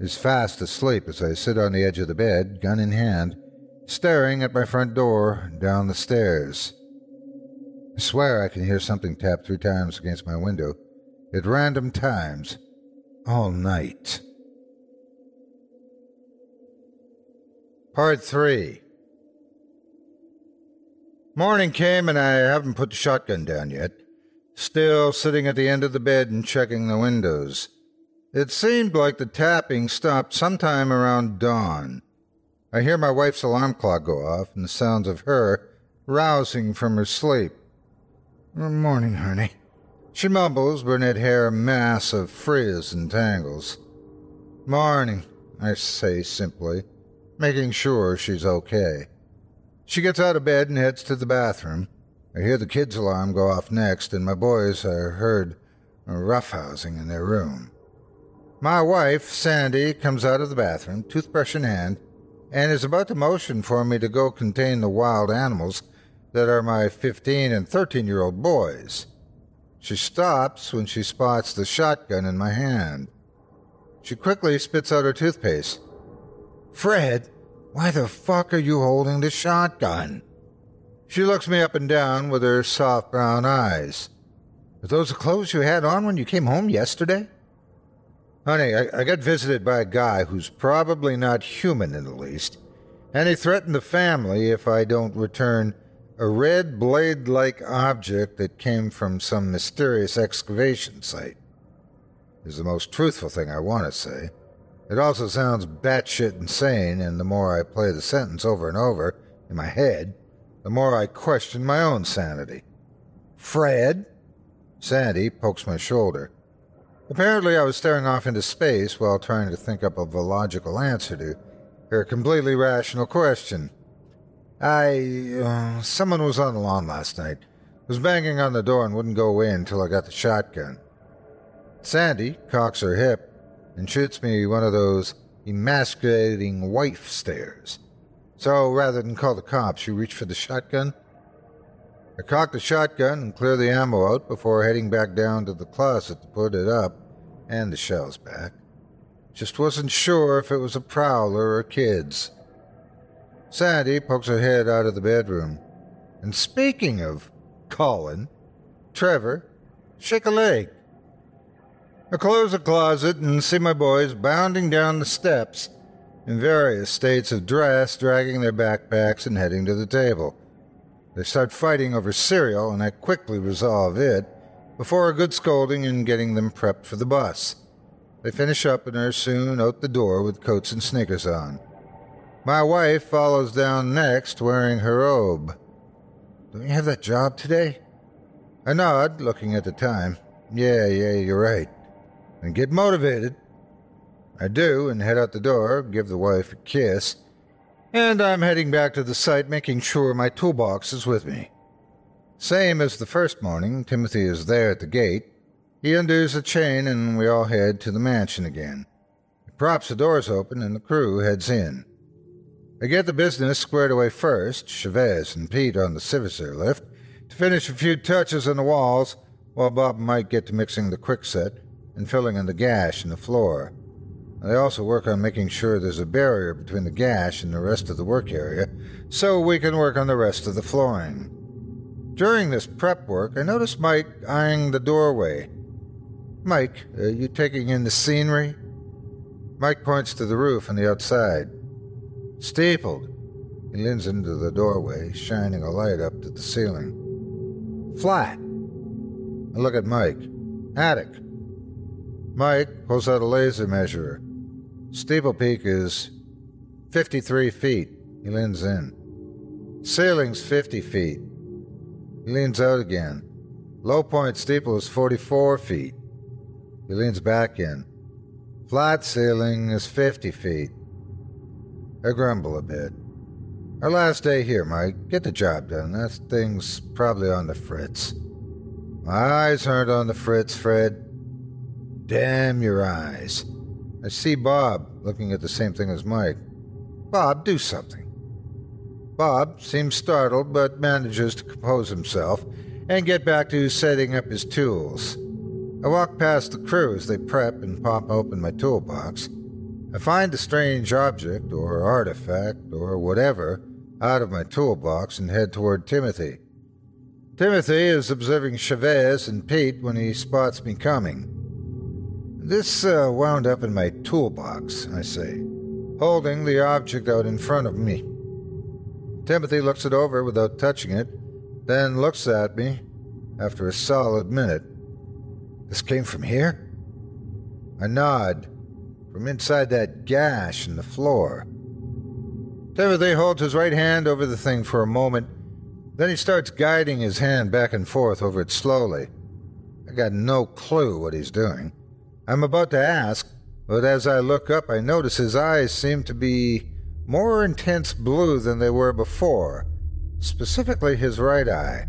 A: is fast asleep as I sit on the edge of the bed, gun in hand, staring at my front door down the stairs. I swear I can hear something tap three times against my window at random times all night. Part 3 Morning came and I haven't put the shotgun down yet. Still sitting at the end of the bed and checking the windows. It seemed like the tapping stopped sometime around dawn. I hear my wife's alarm clock go off and the sounds of her rousing from her sleep. Morning, honey. She mumbles, brunette hair a mass of frizz and tangles. Morning, I say simply, making sure she's okay. She gets out of bed and heads to the bathroom. I hear the kids' alarm go off next, and my boys are heard roughhousing in their room. My wife, Sandy, comes out of the bathroom, toothbrush in hand, and is about to motion for me to go contain the wild animals that are my 15 and 13 year old boys. She stops when she spots the shotgun in my hand. She quickly spits out her toothpaste. Fred, why the fuck are you holding the shotgun? She looks me up and down with her soft brown eyes. Are those the clothes you had on when you came home yesterday? Honey, I, I got visited by a guy who's probably not human in the least, and he threatened the family if I don't return a red blade like object that came from some mysterious excavation site. Is the most truthful thing I want to say. It also sounds batshit insane, and the more I play the sentence over and over in my head, the more I question my own sanity. Fred? Sandy pokes my shoulder. Apparently, I was staring off into space while trying to think up of a logical answer to her completely rational question. I. Uh, someone was on the lawn last night, was banging on the door and wouldn't go away until I got the shotgun. Sandy cocks her hip and shoots me one of those emasculating wife stares. So rather than call the cops, you reach for the shotgun? I cock the shotgun and clear the ammo out before heading back down to the closet to put it up and the shells back. Just wasn't sure if it was a prowler or kids. Sandy pokes her head out of the bedroom. And speaking of Colin, Trevor, shake a leg. I close the closet and see my boys bounding down the steps in various states of dress, dragging their backpacks and heading to the table. They start fighting over cereal, and I quickly resolve it before a good scolding and getting them prepped for the bus. They finish up and are soon out the door with coats and sneakers on. My wife follows down next wearing her robe. Don't you have that job today? I nod, looking at the time. Yeah, yeah, you're right. And get motivated. I do, and head out the door, give the wife a kiss, and I'm heading back to the site, making sure my toolbox is with me. Same as the first morning, Timothy is there at the gate. He undoes the chain, and we all head to the mansion again. He props the doors open, and the crew heads in. I get the business squared away first, Chavez and Pete on the scissor lift, to finish a few touches on the walls, while Bob Mike get to mixing the quickset and filling in the gash in the floor. They also work on making sure there's a barrier between the gash and the rest of the work area, so we can work on the rest of the flooring. During this prep work, I noticed Mike eyeing the doorway. Mike, are you taking in the scenery? Mike points to the roof on the outside. Steepled. He leans into the doorway, shining a light up to the ceiling. Flat. I look at Mike. Attic. Mike pulls out a laser measurer. Steeple peak is 53 feet. He leans in. Ceiling's 50 feet. He leans out again. Low point steeple is 44 feet. He leans back in. Flat ceiling is 50 feet. I grumble a bit. Our last day here, Mike. Get the job done. That thing's probably on the fritz. My eyes aren't on the fritz, Fred. Damn your eyes. I see Bob looking at the same thing as Mike. Bob, do something. Bob seems startled, but manages to compose himself and get back to setting up his tools. I walk past the crew as they prep and pop open my toolbox. I find a strange object, or artifact, or whatever, out of my toolbox and head toward Timothy. Timothy is observing Chavez and Pete when he spots me coming. This uh, wound up in my toolbox, I say, holding the object out in front of me. Timothy looks it over without touching it, then looks at me after a solid minute. This came from here? I nod. From inside that gash in the floor. Timothy holds his right hand over the thing for a moment, then he starts guiding his hand back and forth over it slowly. I got no clue what he's doing. I'm about to ask, but as I look up, I notice his eyes seem to be more intense blue than they were before, specifically his right eye.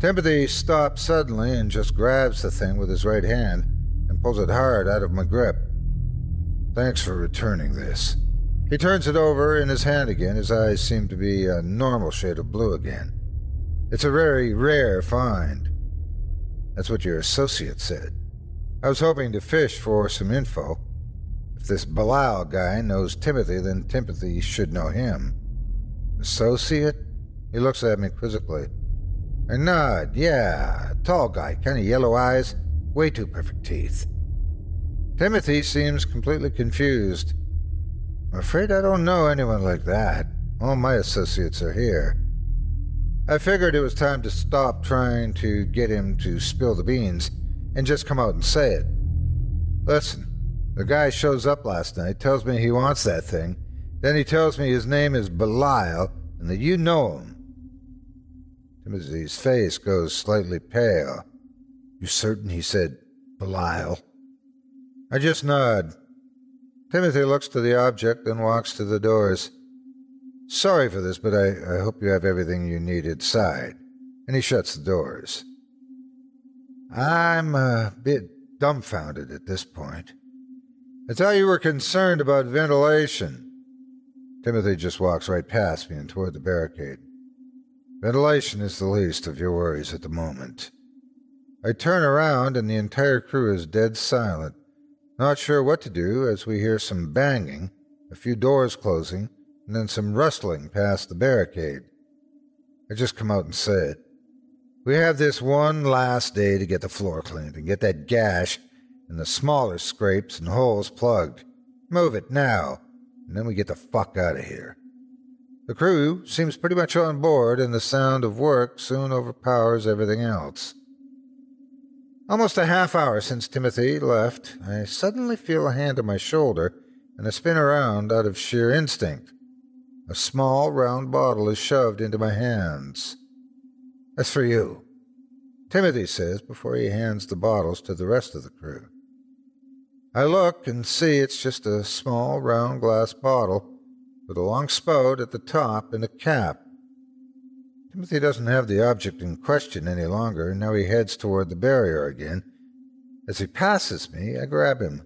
A: Timothy stops suddenly and just grabs the thing with his right hand and pulls it hard out of my grip. Thanks for returning this. He turns it over in his hand again. His eyes seem to be a normal shade of blue again. It's a very rare find. That's what your associate said. I was hoping to fish for some info. If this Belial guy knows Timothy, then Timothy should know him. Associate? He looks at me quizzically. I nod. Yeah, tall guy, kind of yellow eyes, way too perfect teeth. Timothy seems completely confused. I'm afraid I don't know anyone like that. All my associates are here. I figured it was time to stop trying to get him to spill the beans and just come out and say it. Listen, the guy shows up last night, tells me he wants that thing, then he tells me his name is Belial and that you know him. Timothy's face goes slightly pale. You certain he said Belial? I just nod. Timothy looks to the object and walks to the doors. Sorry for this, but I, I hope you have everything you need inside. And he shuts the doors. I'm a bit dumbfounded at this point. I thought you were concerned about ventilation. Timothy just walks right past me and toward the barricade. Ventilation is the least of your worries at the moment. I turn around and the entire crew is dead silent, not sure what to do as we hear some banging, a few doors closing, and then some rustling past the barricade. I just come out and say it. We have this one last day to get the floor cleaned and get that gash and the smaller scrapes and holes plugged. Move it now, and then we get the fuck out of here. The crew seems pretty much on board, and the sound of work soon overpowers everything else. Almost a half hour since Timothy left, I suddenly feel a hand on my shoulder and I spin around out of sheer instinct. A small round bottle is shoved into my hands. That's for you, Timothy says before he hands the bottles to the rest of the crew. I look and see it's just a small round glass bottle with a long spout at the top and a cap. Timothy doesn't have the object in question any longer, and now he heads toward the barrier again. As he passes me, I grab him.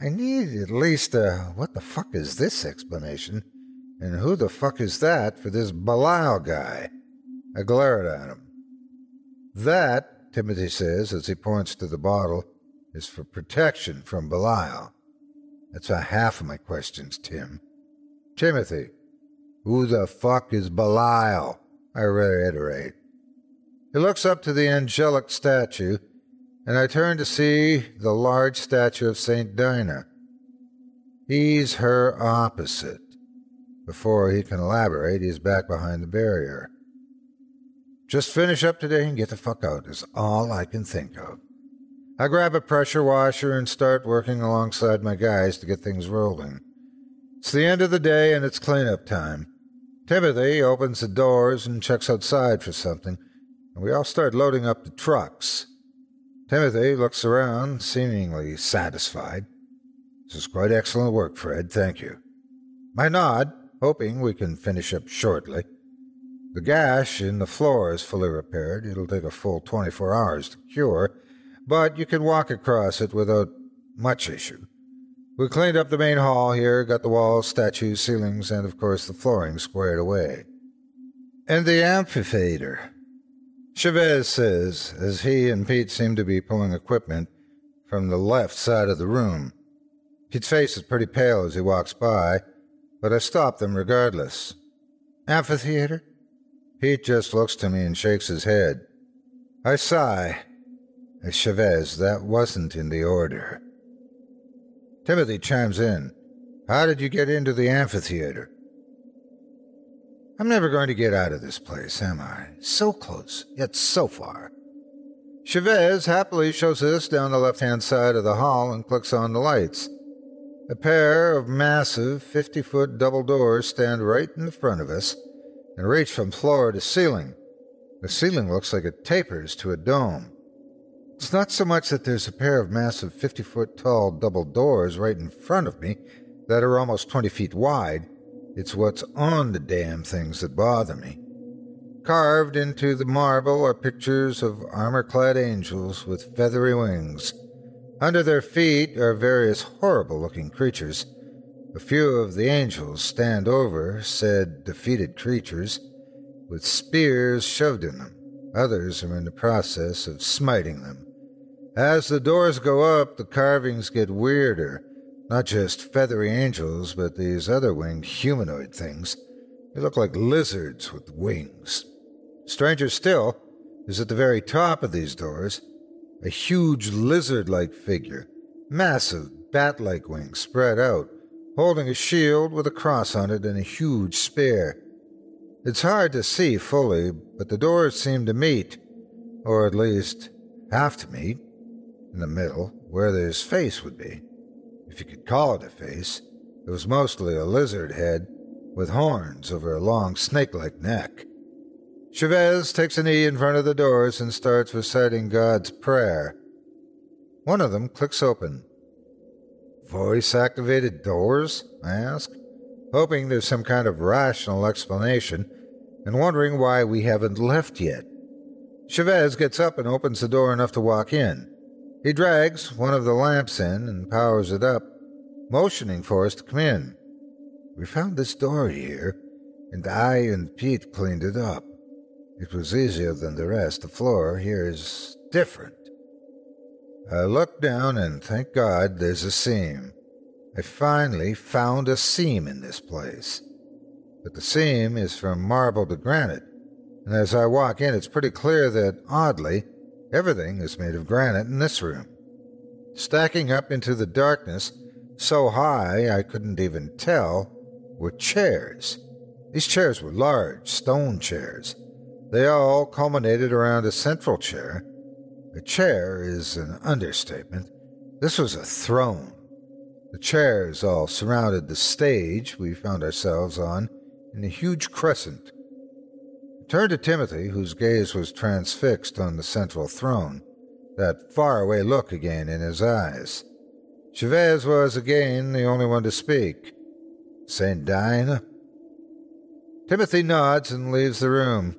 A: I need at least a what the fuck is this explanation, and who the fuck is that for this Belial guy? I glared at him. That, Timothy says as he points to the bottle, is for protection from Belial. That's a half of my questions, Tim. Timothy, who the fuck is Belial? I reiterate. He looks up to the angelic statue, and I turn to see the large statue of St. Dinah. He's her opposite. Before he can elaborate, he's back behind the barrier. Just finish up today and get the fuck out is all I can think of. I grab a pressure washer and start working alongside my guys to get things rolling. It's the end of the day and it's cleanup time. Timothy opens the doors and checks outside for something, and we all start loading up the trucks. Timothy looks around, seemingly satisfied. This is quite excellent work, Fred. Thank you. I nod, hoping we can finish up shortly. The gash in the floor is fully repaired. It'll take a full 24 hours to cure, but you can walk across it without much issue. We cleaned up the main hall here, got the walls, statues, ceilings, and of course the flooring squared away. And the amphitheater. Chavez says, as he and Pete seem to be pulling equipment from the left side of the room. Pete's face is pretty pale as he walks by, but I stop them regardless. Amphitheater? Pete just looks to me and shakes his head. I sigh. Chavez, that wasn't in the order. Timothy chimes in. How did you get into the amphitheater? I'm never going to get out of this place, am I? So close, yet so far. Chavez happily shows us down the left hand side of the hall and clicks on the lights. A pair of massive 50 foot double doors stand right in front of us and reach from floor to ceiling. The ceiling looks like it tapers to a dome. It's not so much that there's a pair of massive 50 foot tall double doors right in front of me that are almost 20 feet wide. It's what's on the damn things that bother me. Carved into the marble are pictures of armor clad angels with feathery wings. Under their feet are various horrible looking creatures. A few of the angels stand over said defeated creatures with spears shoved in them. Others are in the process of smiting them. As the doors go up, the carvings get weirder. Not just feathery angels, but these other winged humanoid things. They look like lizards with wings. Stranger still is at the very top of these doors a huge lizard like figure, massive bat like wings spread out, holding a shield with a cross on it and a huge spear. It's hard to see fully, but the doors seem to meet, or at least have to meet, in the middle, where his face would be. If you could call it a face, it was mostly a lizard head with horns over a long snake like neck. Chavez takes a knee in front of the doors and starts reciting God's prayer. One of them clicks open. Voice activated doors? I ask hoping there's some kind of rational explanation, and wondering why we haven't left yet. Chavez gets up and opens the door enough to walk in. He drags one of the lamps in and powers it up, motioning for us to come in. We found this door here, and I and Pete cleaned it up. It was easier than the rest. The floor here is different. I look down and thank God there's a seam. I finally found a seam in this place. But the seam is from marble to granite. and as I walk in, it's pretty clear that, oddly, everything is made of granite in this room. Stacking up into the darkness, so high I couldn't even tell, were chairs. These chairs were large, stone chairs. They all culminated around a central chair. A chair is an understatement. This was a throne. The chairs all surrounded the stage we found ourselves on in a huge crescent. I turned to Timothy, whose gaze was transfixed on the central throne, that faraway look again in his eyes. Chavez was again the only one to speak. St. Dinah? Timothy nods and leaves the room.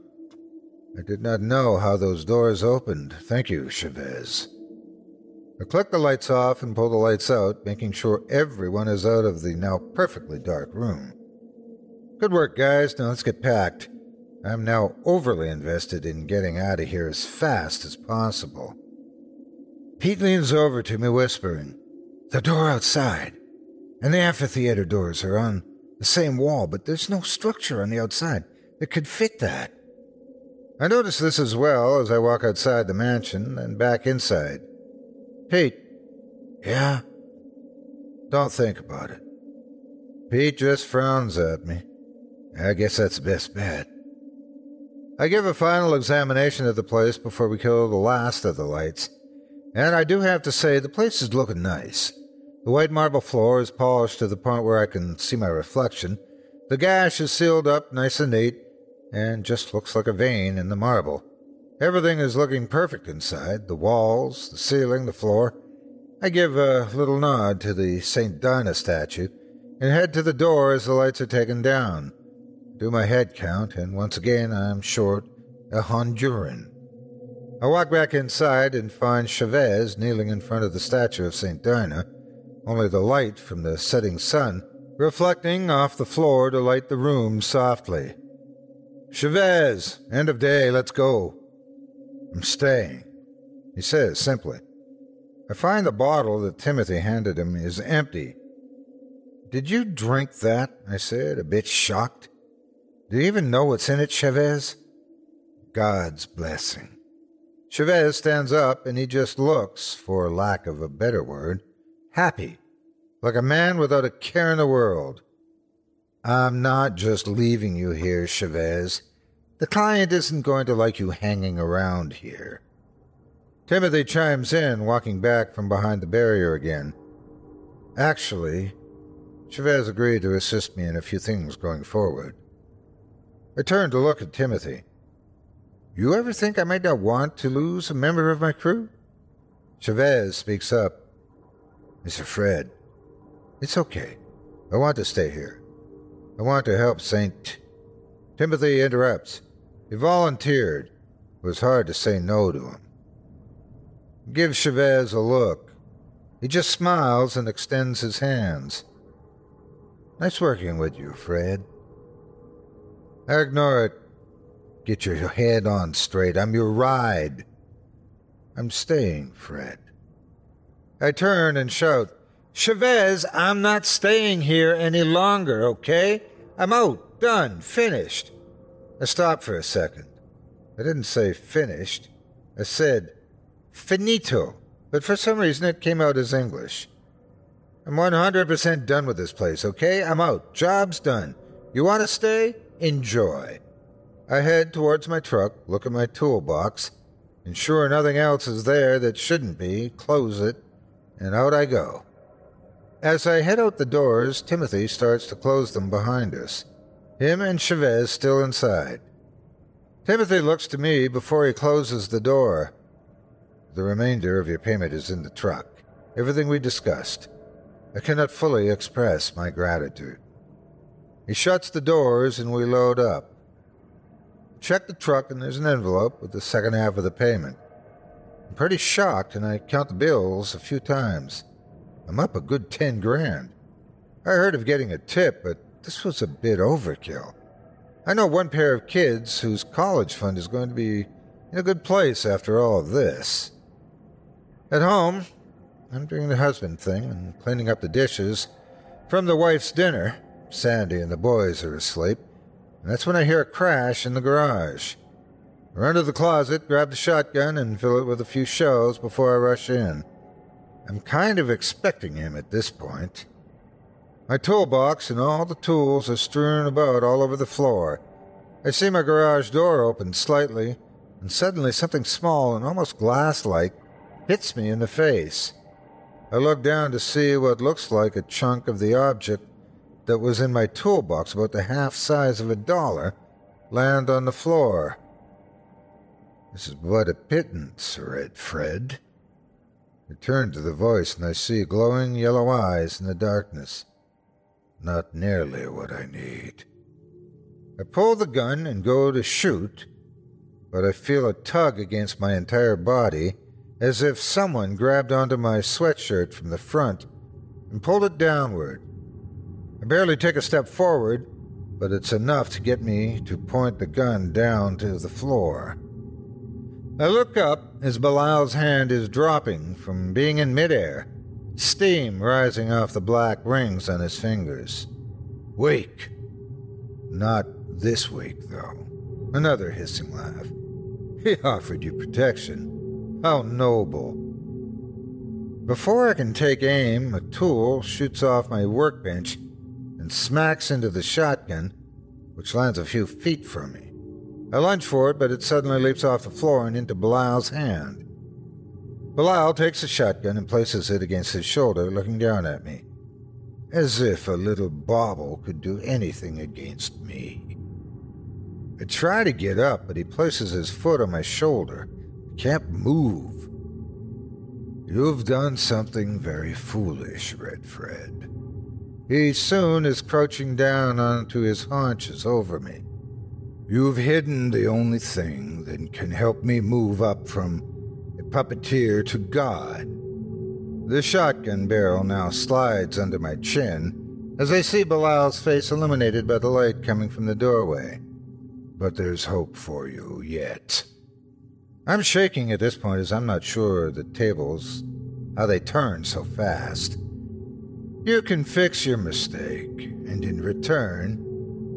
A: I did not know how those doors opened. Thank you, Chavez. I click the lights off and pull the lights out, making sure everyone is out of the now perfectly dark room. Good work, guys. Now let's get packed. I'm now overly invested in getting out of here as fast as possible. Pete leans over to me, whispering, The door outside and the amphitheater doors are on the same wall, but there's no structure on the outside that could fit that. I notice this as well as I walk outside the mansion and back inside. Pete. Yeah? Don't think about it. Pete just frowns at me. I guess that's the best bet. I give a final examination of the place before we kill the last of the lights, and I do have to say the place is looking nice. The white marble floor is polished to the point where I can see my reflection. The gash is sealed up nice and neat, and just looks like a vein in the marble. Everything is looking perfect inside the walls, the ceiling, the floor. I give a little nod to the St. Dinah statue and head to the door as the lights are taken down. Do my head count, and once again I'm short a Honduran. I walk back inside and find Chavez kneeling in front of the statue of St. Dinah, only the light from the setting sun reflecting off the floor to light the room softly. Chavez, end of day, let's go. I'm staying, he says simply. I find the bottle that Timothy handed him is empty. Did you drink that? I said, a bit shocked. Do you even know what's in it, Chavez? God's blessing. Chavez stands up and he just looks, for lack of a better word, happy, like a man without a care in the world. I'm not just leaving you here, Chavez. The client isn't going to like you hanging around here. Timothy chimes in, walking back from behind the barrier again. Actually, Chavez agreed to assist me in a few things going forward. I turned to look at Timothy. You ever think I might not want to lose a member of my crew? Chavez speaks up. Mr. Fred, it's okay. I want to stay here. I want to help St. Timothy interrupts. He volunteered. It was hard to say no to him. Give Chavez a look. He just smiles and extends his hands. Nice working with you, Fred. I ignore it. Get your head on straight. I'm your ride. I'm staying, Fred. I turn and shout, Chavez, I'm not staying here any longer, okay? I'm out, done, finished. I stopped for a second. I didn't say finished. I said finito, but for some reason it came out as English. I'm 100% done with this place, okay? I'm out. Job's done. You want to stay? Enjoy. I head towards my truck, look at my toolbox, ensure nothing else is there that shouldn't be, close it, and out I go. As I head out the doors, Timothy starts to close them behind us, him and Chavez still inside. Timothy looks to me before he closes the door. The remainder of your payment is in the truck. Everything we discussed. I cannot fully express my gratitude. He shuts the doors and we load up. Check the truck and there's an envelope with the second half of the payment. I'm pretty shocked, and I count the bills a few times. I'm up a good ten grand. I heard of getting a tip, but this was a bit overkill. I know one pair of kids whose college fund is going to be in a good place after all of this. At home, I'm doing the husband thing and cleaning up the dishes from the wife's dinner. Sandy and the boys are asleep, and that's when I hear a crash in the garage. I Run to the closet, grab the shotgun, and fill it with a few shells before I rush in. I'm kind of expecting him at this point. My toolbox and all the tools are strewn about all over the floor. I see my garage door open slightly, and suddenly something small and almost glass like hits me in the face. I look down to see what looks like a chunk of the object that was in my toolbox, about the half size of a dollar, land on the floor. This is but a pittance, Red Fred. I turn to the voice and I see glowing yellow eyes in the darkness. Not nearly what I need. I pull the gun and go to shoot but I feel a tug against my entire body, as if someone grabbed onto my sweatshirt from the front and pulled it downward. I barely take a step forward, but it's enough to get me to point the gun down to the floor. I look up as Belial's hand is dropping from being in midair, steam rising off the black rings on his fingers. Wake! Not this wake, though. Another hissing laugh. He offered you protection. How noble. Before I can take aim, a tool shoots off my workbench and smacks into the shotgun, which lands a few feet from me. I lunge for it, but it suddenly leaps off the floor and into Belial's hand. Belial takes the shotgun and places it against his shoulder, looking down at me. As if a little bauble could do anything against me. I try to get up, but he places his foot on my shoulder. I can't move. You've done something very foolish, Red Fred. He soon is crouching down onto his haunches over me. You've hidden the only thing that can help me move up from a puppeteer to God. The shotgun barrel now slides under my chin as I see Belial's face illuminated by the light coming from the doorway but there's hope for you yet. I'm shaking at this point as I'm not sure the tables, how they turn so fast. You can fix your mistake, and in return,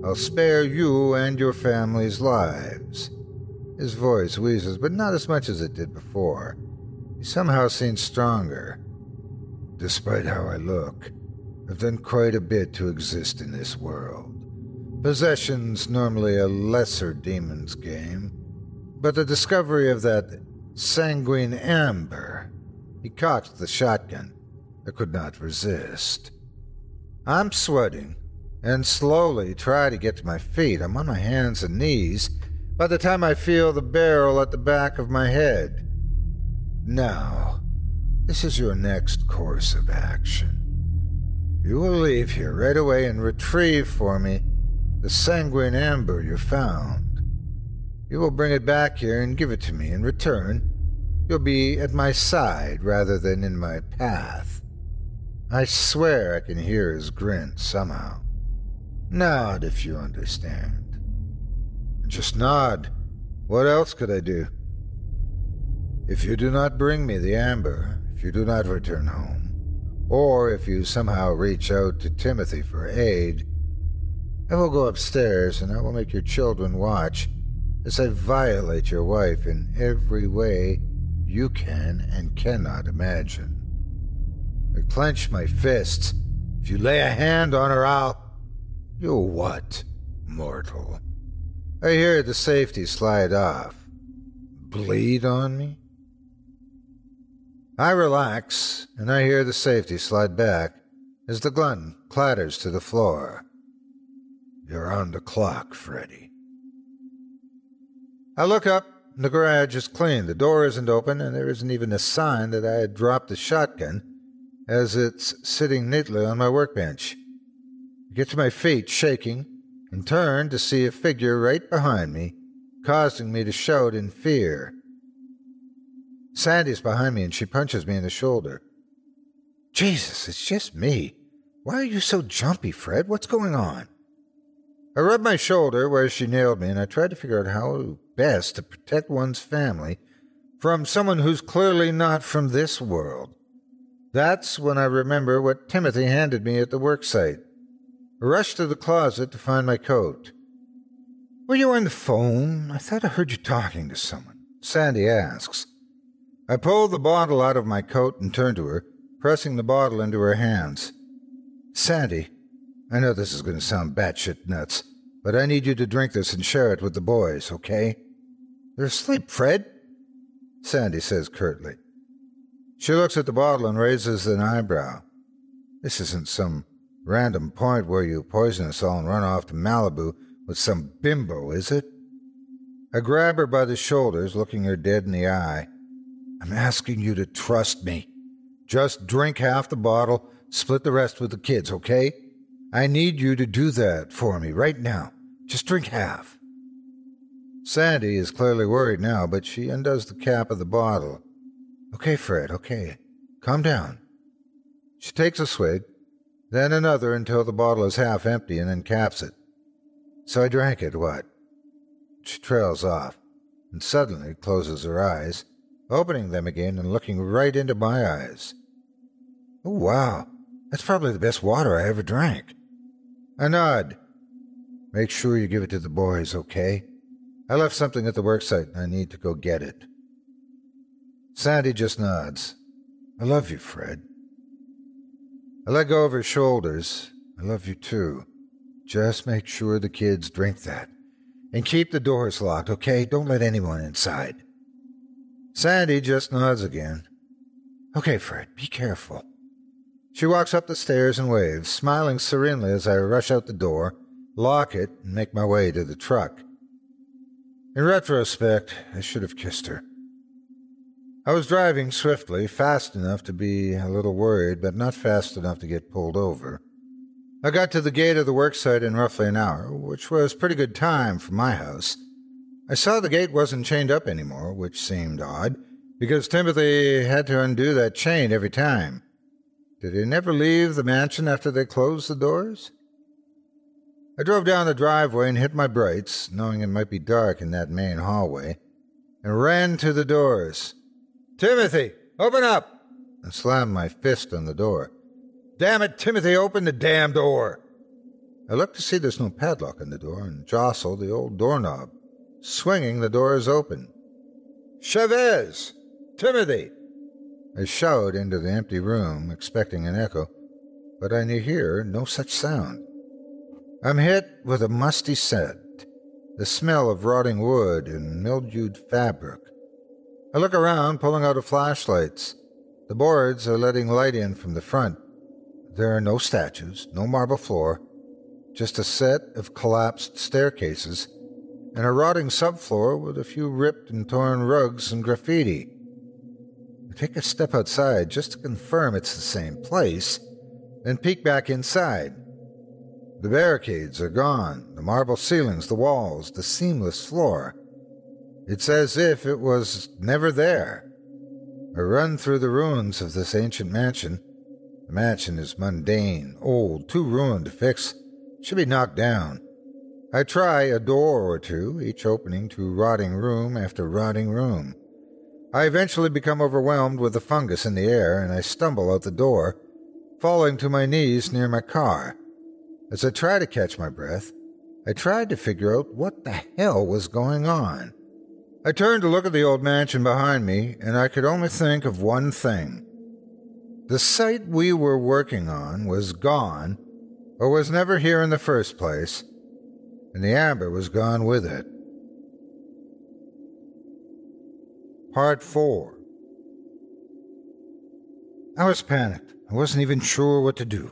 A: I'll spare you and your family's lives. His voice wheezes, but not as much as it did before. He somehow seems stronger. Despite how I look, I've done quite a bit to exist in this world. Possession's normally a lesser demon's game, but the discovery of that sanguine amber, he cocked the shotgun. I could not resist. I'm sweating and slowly try to get to my feet. I'm on my hands and knees by the time I feel the barrel at the back of my head. Now, this is your next course of action. You will leave here right away and retrieve for me the sanguine amber you found. You will bring it back here and give it to me. In return, you'll be at my side rather than in my path. I swear I can hear his grin somehow. Nod if you understand. Just nod. What else could I do? If you do not bring me the amber, if you do not return home, or if you somehow reach out to Timothy for aid, I will go upstairs and I will make your children watch as I violate your wife in every way you can and cannot imagine. I clench my fists. If you lay a hand on her, I'll. You what, mortal? I hear the safety slide off. Bleed on me? I relax, and I hear the safety slide back as the gun clatters to the floor. You're on the clock, Freddy. I look up. And The garage is clean. The door isn't open, and there isn't even a sign that I had dropped the shotgun, as it's sitting neatly on my workbench. Get to my feet, shaking, and turn to see a figure right behind me, causing me to shout in fear. Sandy's behind me, and she punches me in the shoulder. Jesus, it's just me. Why are you so jumpy, Fred? What's going on? I rubbed my shoulder where she nailed me, and I tried to figure out how best to protect one's family from someone who's clearly not from this world. That's when I remember what Timothy handed me at the worksite. Rushed to the closet to find my coat. Were you on the phone? I thought I heard you talking to someone. Sandy asks. I pulled the bottle out of my coat and turned to her, pressing the bottle into her hands. Sandy, I know this is going to sound batshit nuts, but I need you to drink this and share it with the boys, okay? They're asleep, Fred, Sandy says curtly. She looks at the bottle and raises an eyebrow. This isn't some random point where you poison us all and run off to Malibu with some bimbo, is it? I grab her by the shoulders, looking her dead in the eye. I'm asking you to trust me. Just drink half the bottle, split the rest with the kids, okay? I need you to do that for me right now. Just drink half. Sandy is clearly worried now, but she undoes the cap of the bottle. Okay, Fred, okay. Calm down. She takes a swig, then another until the bottle is half empty and then caps it. So I drank it, what? She trails off, and suddenly closes her eyes, opening them again and looking right into my eyes. Oh, wow. That's probably the best water I ever drank. I nod. Make sure you give it to the boys, okay? I left something at the worksite and I need to go get it. Sandy just nods. I love you, Fred. I let go of her shoulders. I love you too. Just make sure the kids drink that. And keep the doors locked, okay? Don't let anyone inside. Sandy just nods again. Okay, Fred, be careful. She walks up the stairs and waves, smiling serenely as I rush out the door, lock it, and make my way to the truck. In retrospect, I should have kissed her. I was driving swiftly, fast enough to be a little worried, but not fast enough to get pulled over. I got to the gate of the worksite in roughly an hour, which was pretty good time for my house. I saw the gate wasn't chained up anymore, which seemed odd, because Timothy had to undo that chain every time. Did he never leave the mansion after they closed the doors? I drove down the driveway and hit my brights, knowing it might be dark in that main hallway, and ran to the doors. Timothy, open up! and slammed my fist on the door. Damn it, Timothy, open the damn door! I looked to see there's no padlock on the door and jostle the old doorknob. Swinging, the door is open. Chavez! Timothy! I shout into the empty room, expecting an echo, but I hear no such sound. I'm hit with a musty scent, the smell of rotting wood and mildewed fabric. I look around, pulling out a flashlight. The boards are letting light in from the front, there are no statues, no marble floor, just a set of collapsed staircases and a rotting subfloor with a few ripped and torn rugs and graffiti. I take a step outside just to confirm it's the same place, then peek back inside. The barricades are gone, the marble ceilings, the walls, the seamless floor. It's as if it was never there. I run through the ruins of this ancient mansion the mansion is mundane, old, too ruined to fix. Should be knocked down. I try a door or two, each opening to rotting room after rotting room. I eventually become overwhelmed with the fungus in the air, and I stumble out the door, falling to my knees near my car. As I try to catch my breath, I tried to figure out what the hell was going on. I turned to look at the old mansion behind me, and I could only think of one thing. The site we were working on was gone, or was never here in the first place, and the amber was gone with it. Part 4 I was panicked. I wasn't even sure what to do.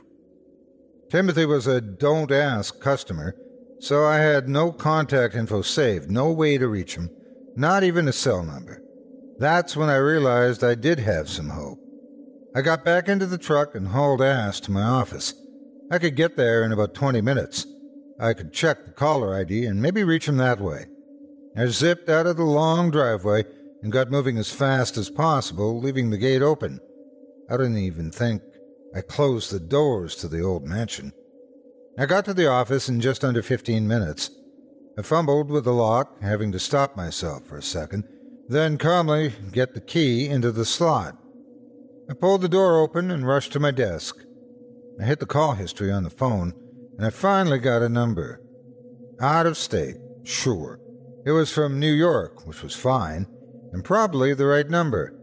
A: Timothy was a don't ask customer, so I had no contact info saved, no way to reach him, not even a cell number. That's when I realized I did have some hope. I got back into the truck and hauled ass to my office. I could get there in about 20 minutes. I could check the caller ID and maybe reach him that way. I zipped out of the long driveway and got moving as fast as possible, leaving the gate open. I didn't even think I closed the doors to the old mansion. I got to the office in just under 15 minutes. I fumbled with the lock, having to stop myself for a second, then calmly get the key into the slot. I pulled the door open and rushed to my desk. I hit the call history on the phone, and I finally got a number. Out of state, Sure. It was from New York, which was fine, and probably the right number.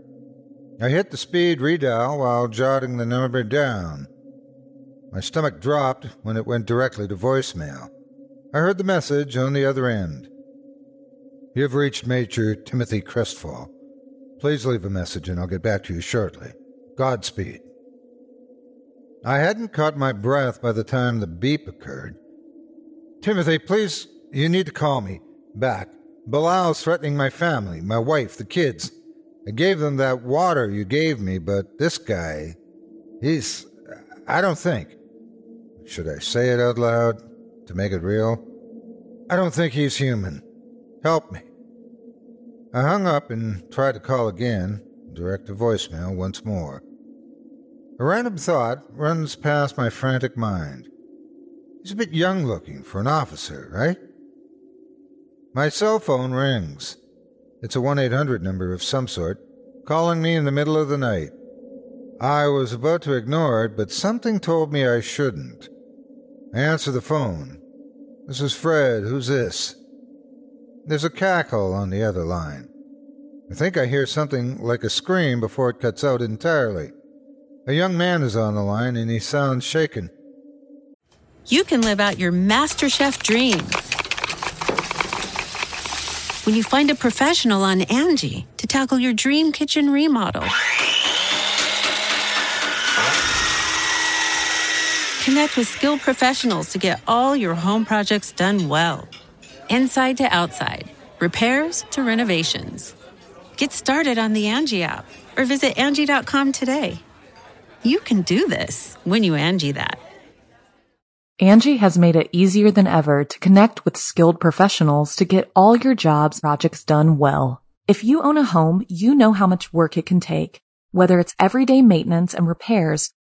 A: I hit the speed redial while jotting the number down. My stomach dropped when it went directly to voicemail. I heard the message on the other end. You've reached Major Timothy Crestfall. Please leave a message and I'll get back to you shortly. Godspeed. I hadn't caught my breath by the time the beep occurred. Timothy, please, you need to call me back. Belial's threatening my family, my wife, the kids. I gave them that water you gave me, but this guy, he's. I don't think. Should I say it out loud to make it real? I don't think he's human. Help me. I hung up and tried to call again, direct to voicemail once more. A random thought runs past my frantic mind. He's a bit young looking for an officer, right? My cell phone rings. It's a 1 800 number of some sort, calling me in the middle of the night. I was about to ignore it, but something told me I shouldn't. Answer the phone. This is Fred. Who's this? There's a cackle on the other line. I think I hear something like a scream before it cuts out entirely. A young man is on the line and he sounds shaken.
B: You can live out your MasterChef dream when you find a professional on Angi to tackle your dream kitchen remodel. Connect with skilled professionals to get all your home projects done well. Inside to outside, repairs to renovations. Get started on the Angi app or visit Angi.com today. You can do this when you Angi that.
C: Angi has made it easier than ever to connect with skilled professionals to get all your jobs projects done well. If you own a home, you know how much work it can take, whether it's everyday maintenance and repairs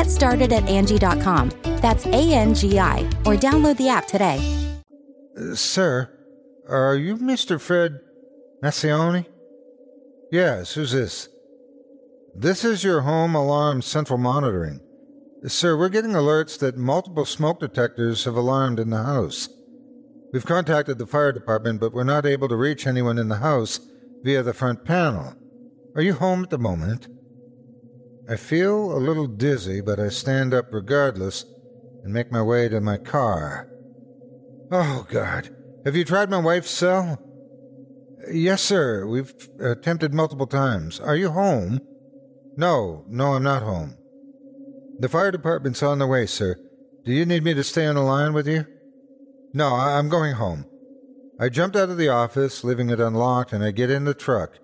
D: Get started at Angi.com. That's A N G I, or download the app today.
A: Uh, sir, are you Mr. Fred Massioni? Yes, who's this? This is your home alarm central monitoring. Sir, we're getting alerts that multiple smoke detectors have alarmed in the house. We've contacted the fire department, but we're not able to reach anyone in the house via the front panel. Are you home at the moment? I feel a little dizzy, but I stand up regardless and make my way to my car. Oh, God. Have you tried my wife's cell? Yes, sir. We've attempted multiple times. Are you home? No, no, I'm not home. The fire department's on the way, sir. Do you need me to stay on the line with you? No, I'm going home. I jumped out of the office, leaving it unlocked, and I get in the truck.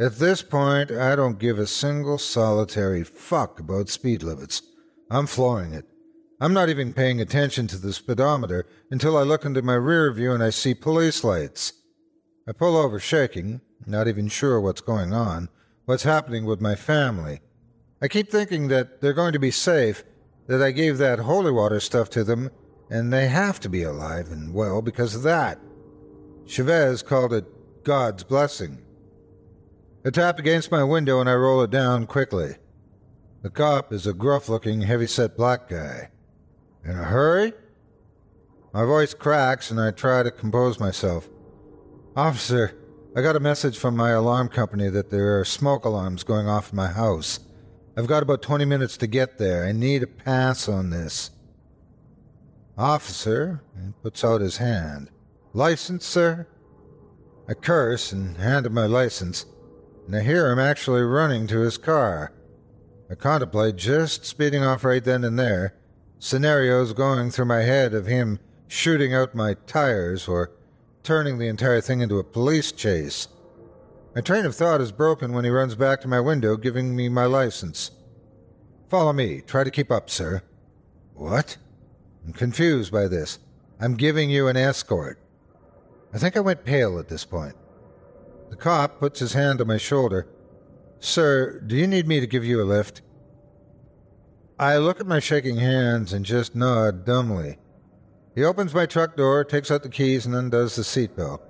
A: At this point, I don't give a single solitary fuck about speed limits. I'm flooring it. I'm not even paying attention to the speedometer until I look into my rear view and I see police lights. I pull over shaking, not even sure what's going on, what's happening with my family. I keep thinking that they're going to be safe, that I gave that holy water stuff to them, and they have to be alive and well because of that. Chavez called it God's blessing. I tap against my window and I roll it down quickly. The cop is a gruff looking, heavy set black guy. In a hurry? My voice cracks and I try to compose myself. Officer, I got a message from my alarm company that there are smoke alarms going off in my house. I've got about 20 minutes to get there. I need a pass on this. Officer, puts out his hand. License, sir? I curse and hand him my license, and I hear him actually running to his car. I contemplate just speeding off right then and there, scenarios going through my head of him shooting out my tires or turning the entire thing into a police chase. My train of thought is broken when he runs back to my window, giving me my license. Follow me. Try to keep up, sir. What? I'm confused by this. I'm giving you an escort. I think I went pale at this point. The cop puts his hand on my shoulder. Sir, do you need me to give you a lift? I look at my shaking hands and just nod dumbly. He opens my truck door, takes out the keys, and undoes the seatbelt.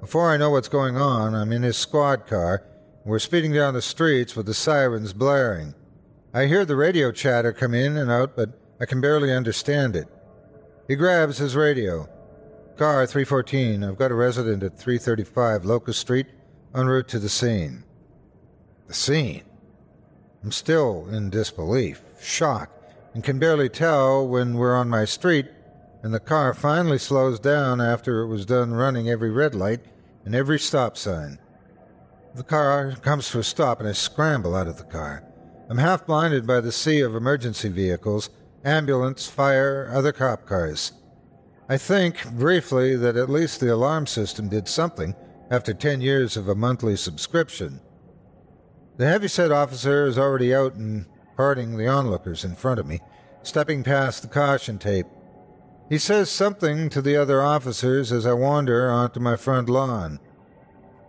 A: Before I know what's going on, I'm in his squad car, and we're speeding down the streets with the sirens blaring. I hear the radio chatter come in and out, but I can barely understand it. He grabs his radio. Car 314, I've got a resident at 335 Locust Street, en route to the scene. The scene? I'm still in disbelief, shock, and can barely tell when we're on my street and the car finally slows down after it was done running every red light and every stop sign. The car comes to a stop and I scramble out of the car. I'm half blinded by the sea of emergency vehicles, ambulance, fire, other cop cars. I think, briefly, that at least the alarm system did something after 10 years of a monthly subscription. The heavyset officer is already out and parting the onlookers in front of me, stepping past the caution tape. He says something to the other officers as I wander onto my front lawn.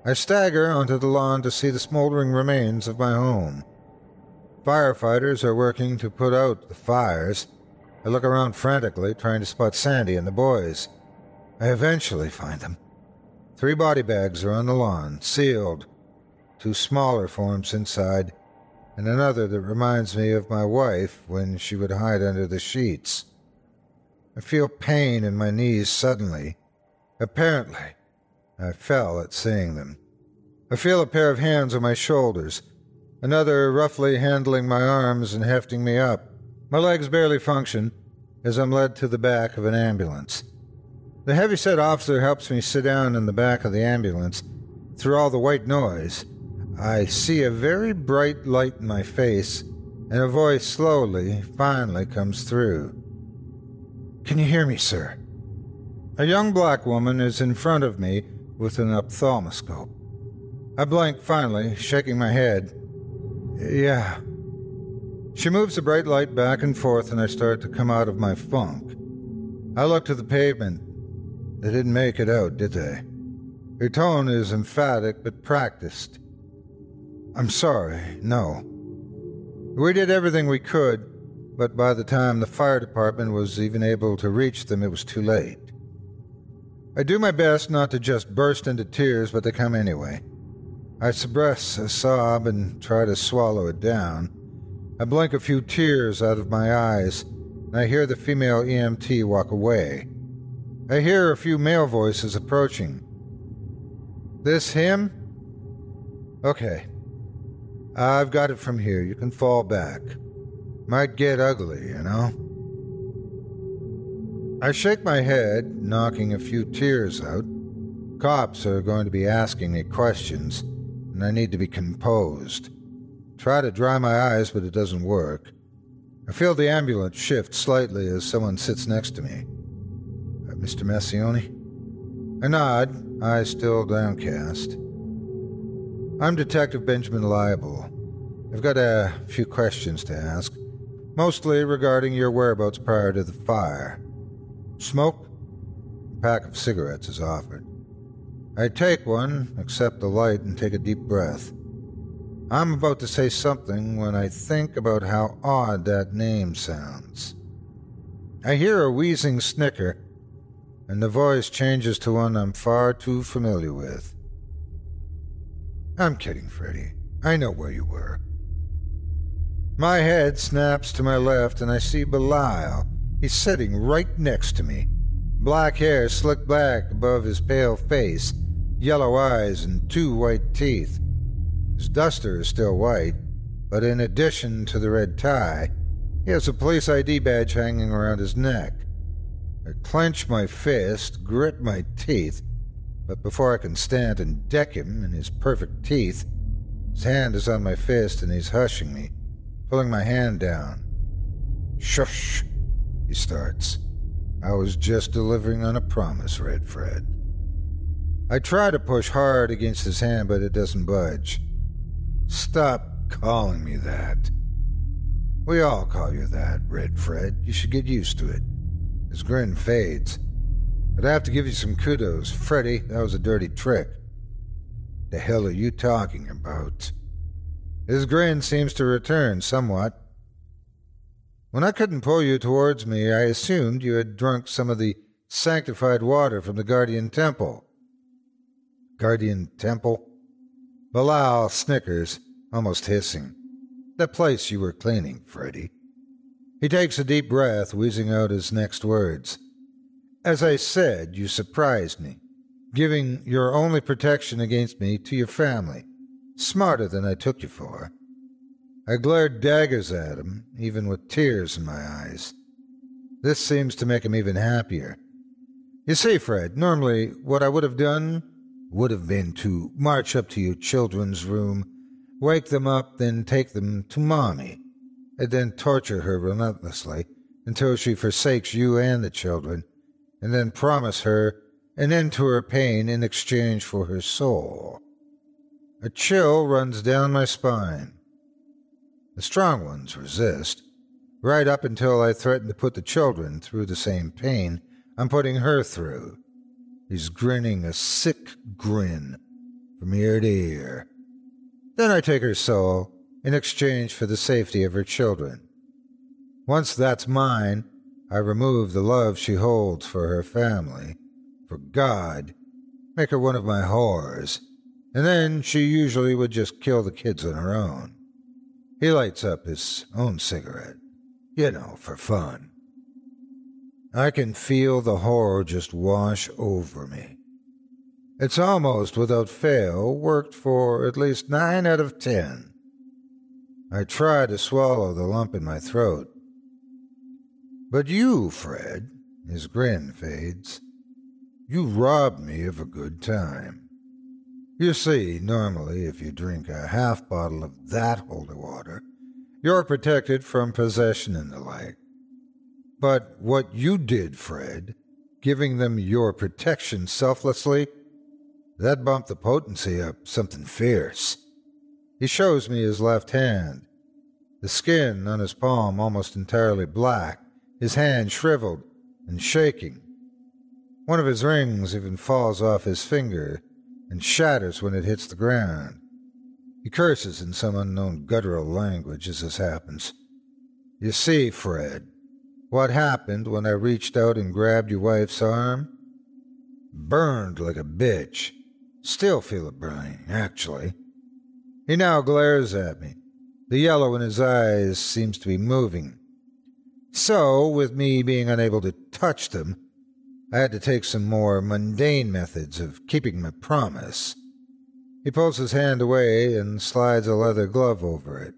A: I stagger onto the lawn to see the smoldering remains of my home. Firefighters are working to put out the fires. I look around frantically, trying to spot Sandy and the boys. I eventually find them. Three body bags are on the lawn, sealed. Two smaller forms inside, and another that reminds me of my wife when she would hide under the sheets. I feel pain in my knees suddenly. Apparently, I fell at seeing them. I feel a pair of hands on my shoulders, another roughly handling my arms and hefting me up. My legs barely function as I'm led to the back of an ambulance. The heavy-set officer helps me sit down in the back of the ambulance. Through all the white noise, I see a very bright light in my face, and a voice slowly, finally comes through. Can you hear me, sir? A young black woman is in front of me with an ophthalmoscope. I blink finally, shaking my head. Yeah. She moves the bright light back and forth, and I start to come out of my funk. I look to the pavement. They didn't make it out, did they? Her tone is emphatic but practiced. I'm sorry, no. We did everything we could, but by the time the fire department was even able to reach them, it was too late. I do my best not to just burst into tears, but they come anyway. I suppress a sob and try to swallow it down. I blink a few tears out of my eyes, and I hear the female EMT walk away. I hear a few male voices approaching. This him? Okay. I've got it from here. You can fall back. Might get ugly, you know? I shake my head, knocking a few tears out. Cops are going to be asking me questions and I need to be composed. Try to dry my eyes, but it doesn't work. I feel the ambulance shift slightly as someone sits next to me. Mr. Massioni? I nod, eyes still downcast. I'm Detective Benjamin Liable. I've got a few questions to ask, mostly regarding your whereabouts prior to the fire. Smoke? A pack of cigarettes is offered. I take one, accept the light, and take a deep breath. I'm about to say something when I think about how odd that name sounds. I hear a wheezing snicker, and the voice changes to one I'm far too familiar with. I'm kidding, Freddy. I know where you were. My head snaps to my left, and I see Belial. He's sitting right next to me. Black hair slicked back above his pale face, yellow eyes, and two white teeth. His duster is still white, but in addition to the red tie, he has a police ID badge hanging around his neck. I clench my fist, grit my teeth, but before I can stand and deck him in his perfect teeth, his hand is on my fist and he's hushing me, pulling my hand down. Shush, he starts. I was just delivering on a promise, Red Fred. I try to push hard against his hand, but it doesn't budge. Stop calling me that. We all call you that, Red Fred. You should get used to it. His grin fades. But I have to give you some kudos. Freddy, that was a dirty trick. The hell are you talking about? His grin seems to return somewhat. When I couldn't pull you towards me, I assumed you had drunk some of the sanctified water from the Guardian Temple. Guardian Temple? Belial snickers, almost hissing. The place you were cleaning, Freddy. He takes a deep breath, wheezing out his next words. As I said, you surprised me, giving your only protection against me to your family. Smarter than I took you for. I glared daggers at him, even with tears in my eyes. This seems to make him even happier. You see, Fred, normally what I would have done would have been to march up to your children's room, wake them up, then take them to Mommy, and then torture her relentlessly until she forsakes you and the children, and then promise her an end to her pain in exchange for her soul. A chill runs down my spine. The strong ones resist, right up until I threaten to put the children through the same pain I'm putting her through. He's grinning a sick grin from ear to ear. Then I take her soul in exchange for the safety of her children. Once that's mine, I remove the love she holds for her family, for God, make her one of my whores, and then she usually would just kill the kids on her own. He lights up his own cigarette, you know, for fun. I can feel the horror just wash over me. It's almost without fail worked for at least nine out of ten. I try to swallow the lump in my throat. But you, Fred, his grin fades. You robbed me of a good time. You see, normally, if you drink a half bottle of that holy water, you're protected from possession and the like. But what you did, Fred, giving them your protection selflessly, that bumped the potency up something fierce. He shows me his left hand, the skin on his palm almost entirely black, his hand shriveled and shaking. One of his rings even falls off his finger and shatters when it hits the ground. He curses in some unknown guttural language as this happens. You see, Fred, what happened when I reached out and grabbed your wife's arm? Burned like a bitch. Still feel it burning, actually. He now glares at me. The yellow in his eyes seems to be moving. So, with me being unable to touch them, I had to take some more mundane methods of keeping my promise. He pulls his hand away and slides a leather glove over it.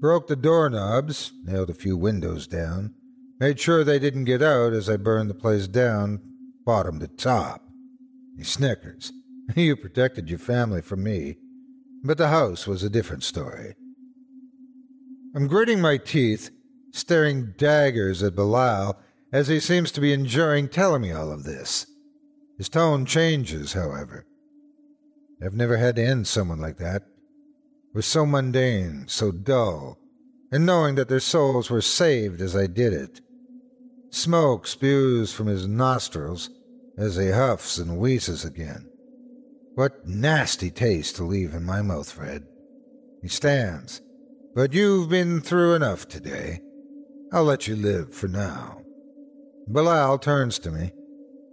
A: Broke the doorknobs, nailed a few windows down, made sure they didn't get out as I burned the place down, bottom to top. He snickers. You protected your family from me, but the house was a different story. I'm gritting my teeth, staring daggers at Belial as he seems to be enjoying telling me all of this. His tone changes, however. I've never had to end someone like that. It was so mundane, so dull, and knowing that their souls were saved as I did it. Smoke spews from his nostrils as he huffs and wheezes again. What nasty taste to leave in my mouth, Fred. He stands. But you've been through enough today. I'll let you live for now. Belial turns to me,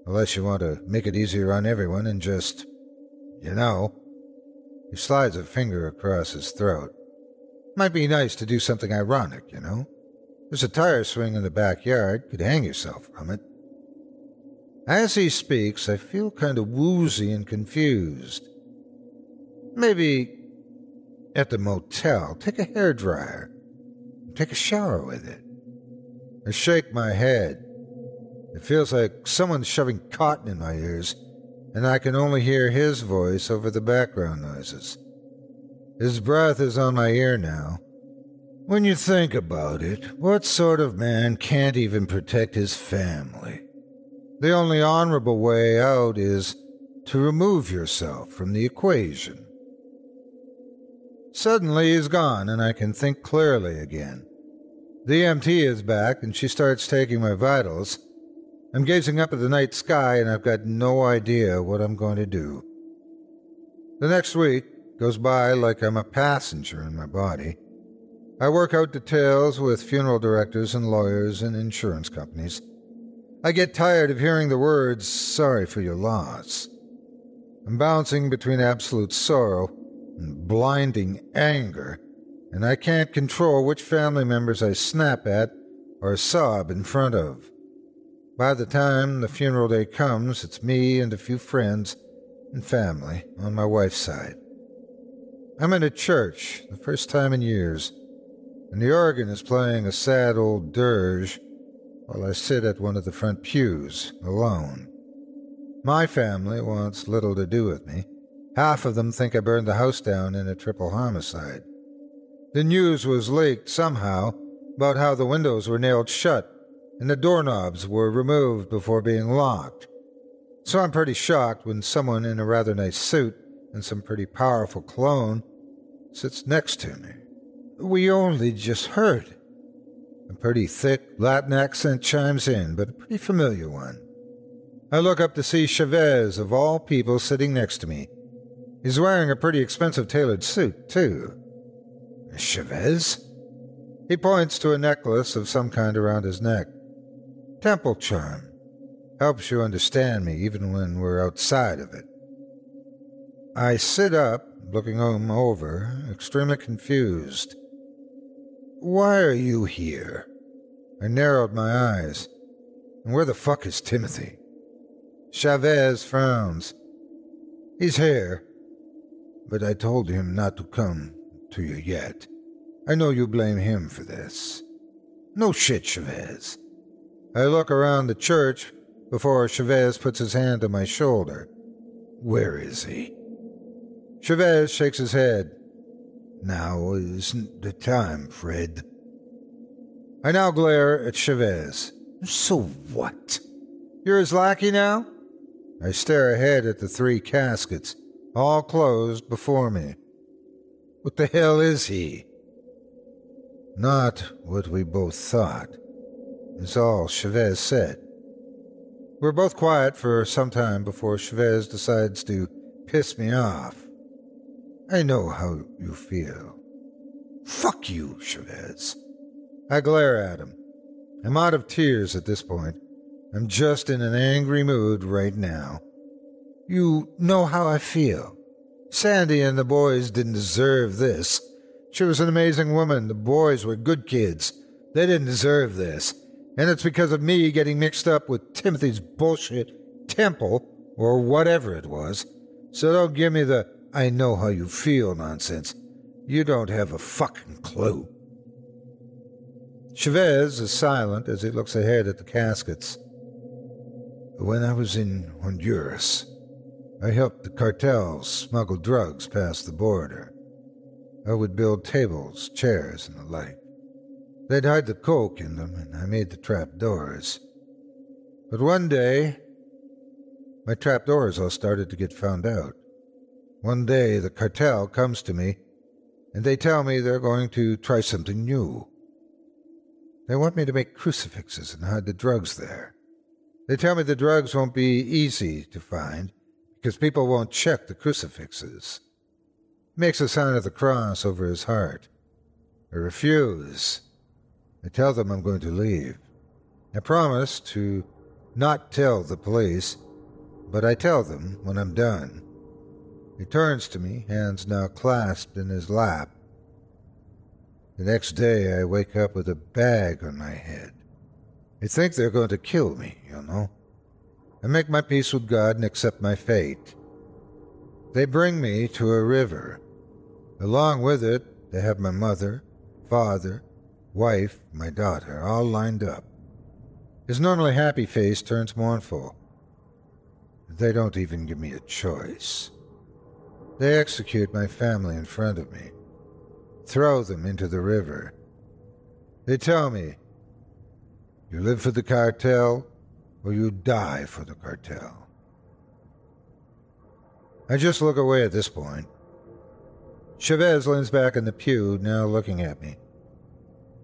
A: unless you want to make it easier on everyone and just, you know. He slides a finger across his throat. Might be nice to do something ironic, you know. There's a tire swing in the backyard, could hang yourself from it. As he speaks, I feel kind of woozy and confused. Maybe at the motel, take a hair dryer, take a shower with it. I shake my head. It feels like someone's shoving cotton in my ears, and I can only hear his voice over the background noises. His breath is on my ear now. When you think about it, what sort of man can't even protect his family? The only honorable way out is to remove yourself from the equation. Suddenly he's gone, and I can think clearly again. The EMT is back, and she starts taking my vitals. I'm gazing up at the night sky, and I've got no idea what I'm going to do. The next week goes by like I'm a passenger in my body. I work out details with funeral directors and lawyers and insurance companies. I get tired of hearing the words, sorry for your loss. I'm bouncing between absolute sorrow and blinding anger, and I can't control which family members I snap at or sob in front of. By the time the funeral day comes, it's me and a few friends and family on my wife's side. I'm in a church, the first time in years, and the organ is playing a sad old dirge while I sit at one of the front pews, alone. My family wants little to do with me. Half of them think I burned the house down in a triple homicide. The news was leaked somehow about how the windows were nailed shut and the doorknobs were removed before being locked. So I'm pretty shocked when someone in a rather nice suit and some pretty powerful cologne sits next to me. We only just heard. A pretty thick Latin accent chimes in, but a pretty familiar one. I look up to see Chavez, of all people, sitting next to me. He's wearing a pretty expensive tailored suit, too. Chavez? He points to a necklace of some kind around his neck. Temple charm. Helps you understand me even when we're outside of it. I sit up, looking him over, extremely confused. Why are you here? I narrowed my eyes. And where the fuck is Timothy? Chavez frowns. He's here, but I told him not to come to you yet. I know you blame him for this. No shit, Chavez. I look around the church before Chavez puts his hand on my shoulder. Where is he? Chavez shakes his head. Now isn't the time, Fred. I now glare at Chavez. So what? You're his lackey now? I stare ahead at the three caskets, all closed before me. What the hell is he? Not what we both thought, is all Chavez said. We're both quiet for some time before Chavez decides to piss me off. I know how you feel. Fuck you, Chavez. I glare at him. I'm out of tears at this point. I'm just in an angry mood right now. You know how I feel. Sandy and the boys didn't deserve this. She was an amazing woman. The boys were good kids. They didn't deserve this. And it's because of me getting mixed up with Timothy's bullshit temple, or whatever it was. So don't give me the I know how you feel nonsense. You don't have a fucking clue. Chavez is silent as he looks ahead at the caskets. When I was in Honduras, I helped the cartels smuggle drugs past the border. I would build tables, chairs, and the like. They'd hide the coke in them, and I made the trap doors. But one day, my trap doors all started to get found out. One day, the cartel comes to me and they tell me they're going to try something new. They want me to make crucifixes and hide the drugs there. They tell me the drugs won't be easy to find because people won't check the crucifixes. He makes a sign of the cross over his heart. I refuse. I tell them I'm going to leave. I promise to not tell the police, but I tell them when I'm done. He turns to me, hands now clasped in his lap. The next day, I wake up with a bag on my head. They think they're going to kill me, you know. I make my peace with God and accept my fate. They bring me to a river. Along with it, they have my mother, father, wife, my daughter, all lined up. His normally happy face turns mournful. They don't even give me a choice. They execute my family in front of me, throw them into the river. They tell me, you live for the cartel or you die for the cartel. I just look away at this point. Chavez leans back in the pew, now looking at me.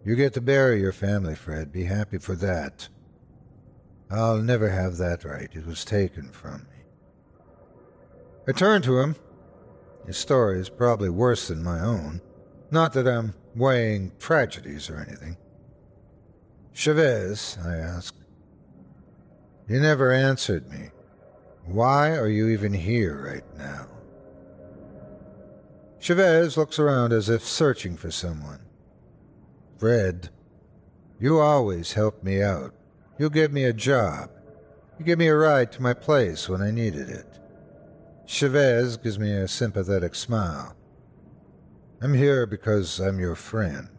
A: You get to bury your family, Fred. Be happy for that. I'll never have that right. It was taken from me. I turn to him. His story is probably worse than my own. Not that I'm weighing tragedies or anything. Chavez, I asked. You never answered me. Why are you even here right now? Chavez looks around as if searching for someone. Fred, you always help me out. You give me a job. You give me a ride to my place when I needed it. Chavez gives me a sympathetic smile. I'm here because I'm your friend.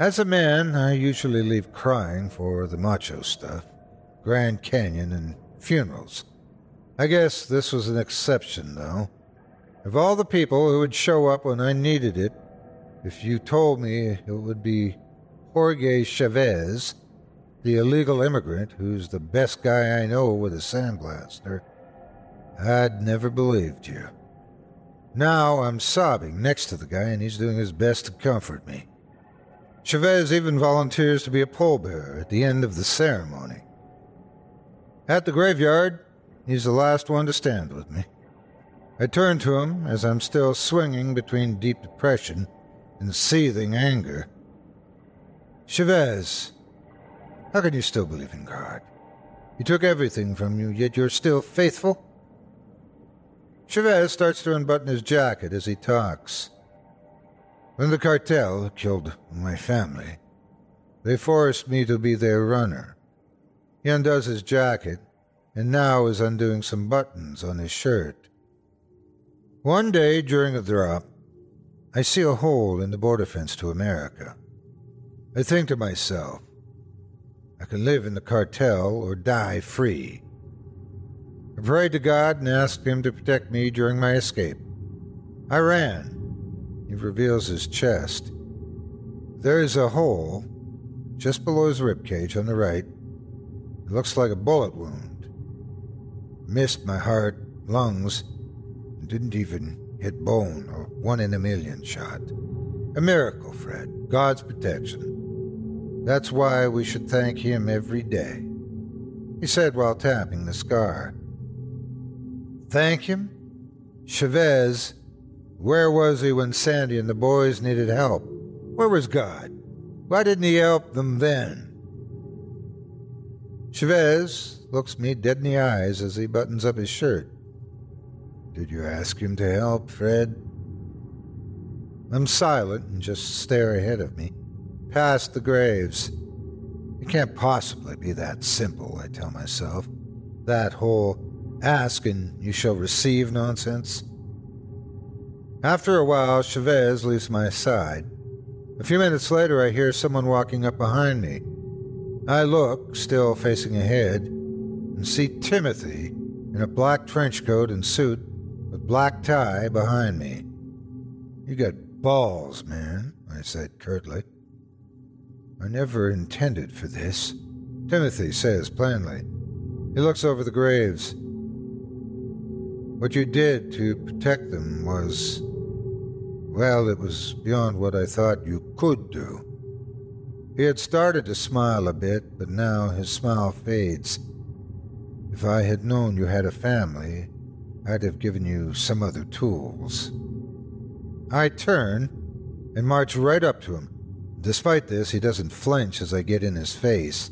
A: As a man, I usually leave crying for the macho stuff Grand Canyon and funerals. I guess this was an exception, though. Of all the people who would show up when I needed it, if you told me it would be Jorge Chavez, the illegal immigrant who's the best guy I know with a sandblaster, I'd never believed you. Now I'm sobbing next to the guy, and he's doing his best to comfort me. Chavez even volunteers to be a pallbearer at the end of the ceremony. At the graveyard, he's the last one to stand with me. I turn to him as I'm still swinging between deep depression and seething anger. Chavez, how can you still believe in God? He took everything from you, yet you're still faithful? Chavez starts to unbutton his jacket as he talks. When the cartel killed my family, they forced me to be their runner. He undoes his jacket and now is undoing some buttons on his shirt. One day during a drop, I see a hole in the border fence to America. I think to myself, I can live in the cartel or die free. I prayed to God and asked Him to protect me during my escape. I ran. He reveals his chest. There is a hole just below his ribcage on the right. It looks like a bullet wound. Missed my heart, lungs, and didn't even hit bone or one in a million shot. A miracle, Fred. God's protection. That's why we should thank him every day. He said while tapping the scar. Thank him? Chavez, where was he when Sandy and the boys needed help? Where was God? Why didn't he help them then? Chavez looks me dead in the eyes as he buttons up his shirt. Did you ask him to help, Fred? I'm silent and just stare ahead of me past the graves. It can't possibly be that simple, I tell myself. That whole ask and you shall receive nonsense. After a while, Chavez leaves my side. A few minutes later, I hear someone walking up behind me. I look, still facing ahead, and see Timothy in a black trench coat and suit with black tie behind me. You got balls, man, I said curtly. I never intended for this, Timothy says plainly. He looks over the graves. What you did to protect them was. Well, it was beyond what I thought you could do. He had started to smile a bit, but now his smile fades. If I had known you had a family, I'd have given you some other tools. I turn and march right up to him. Despite this, he doesn't flinch as I get in his face.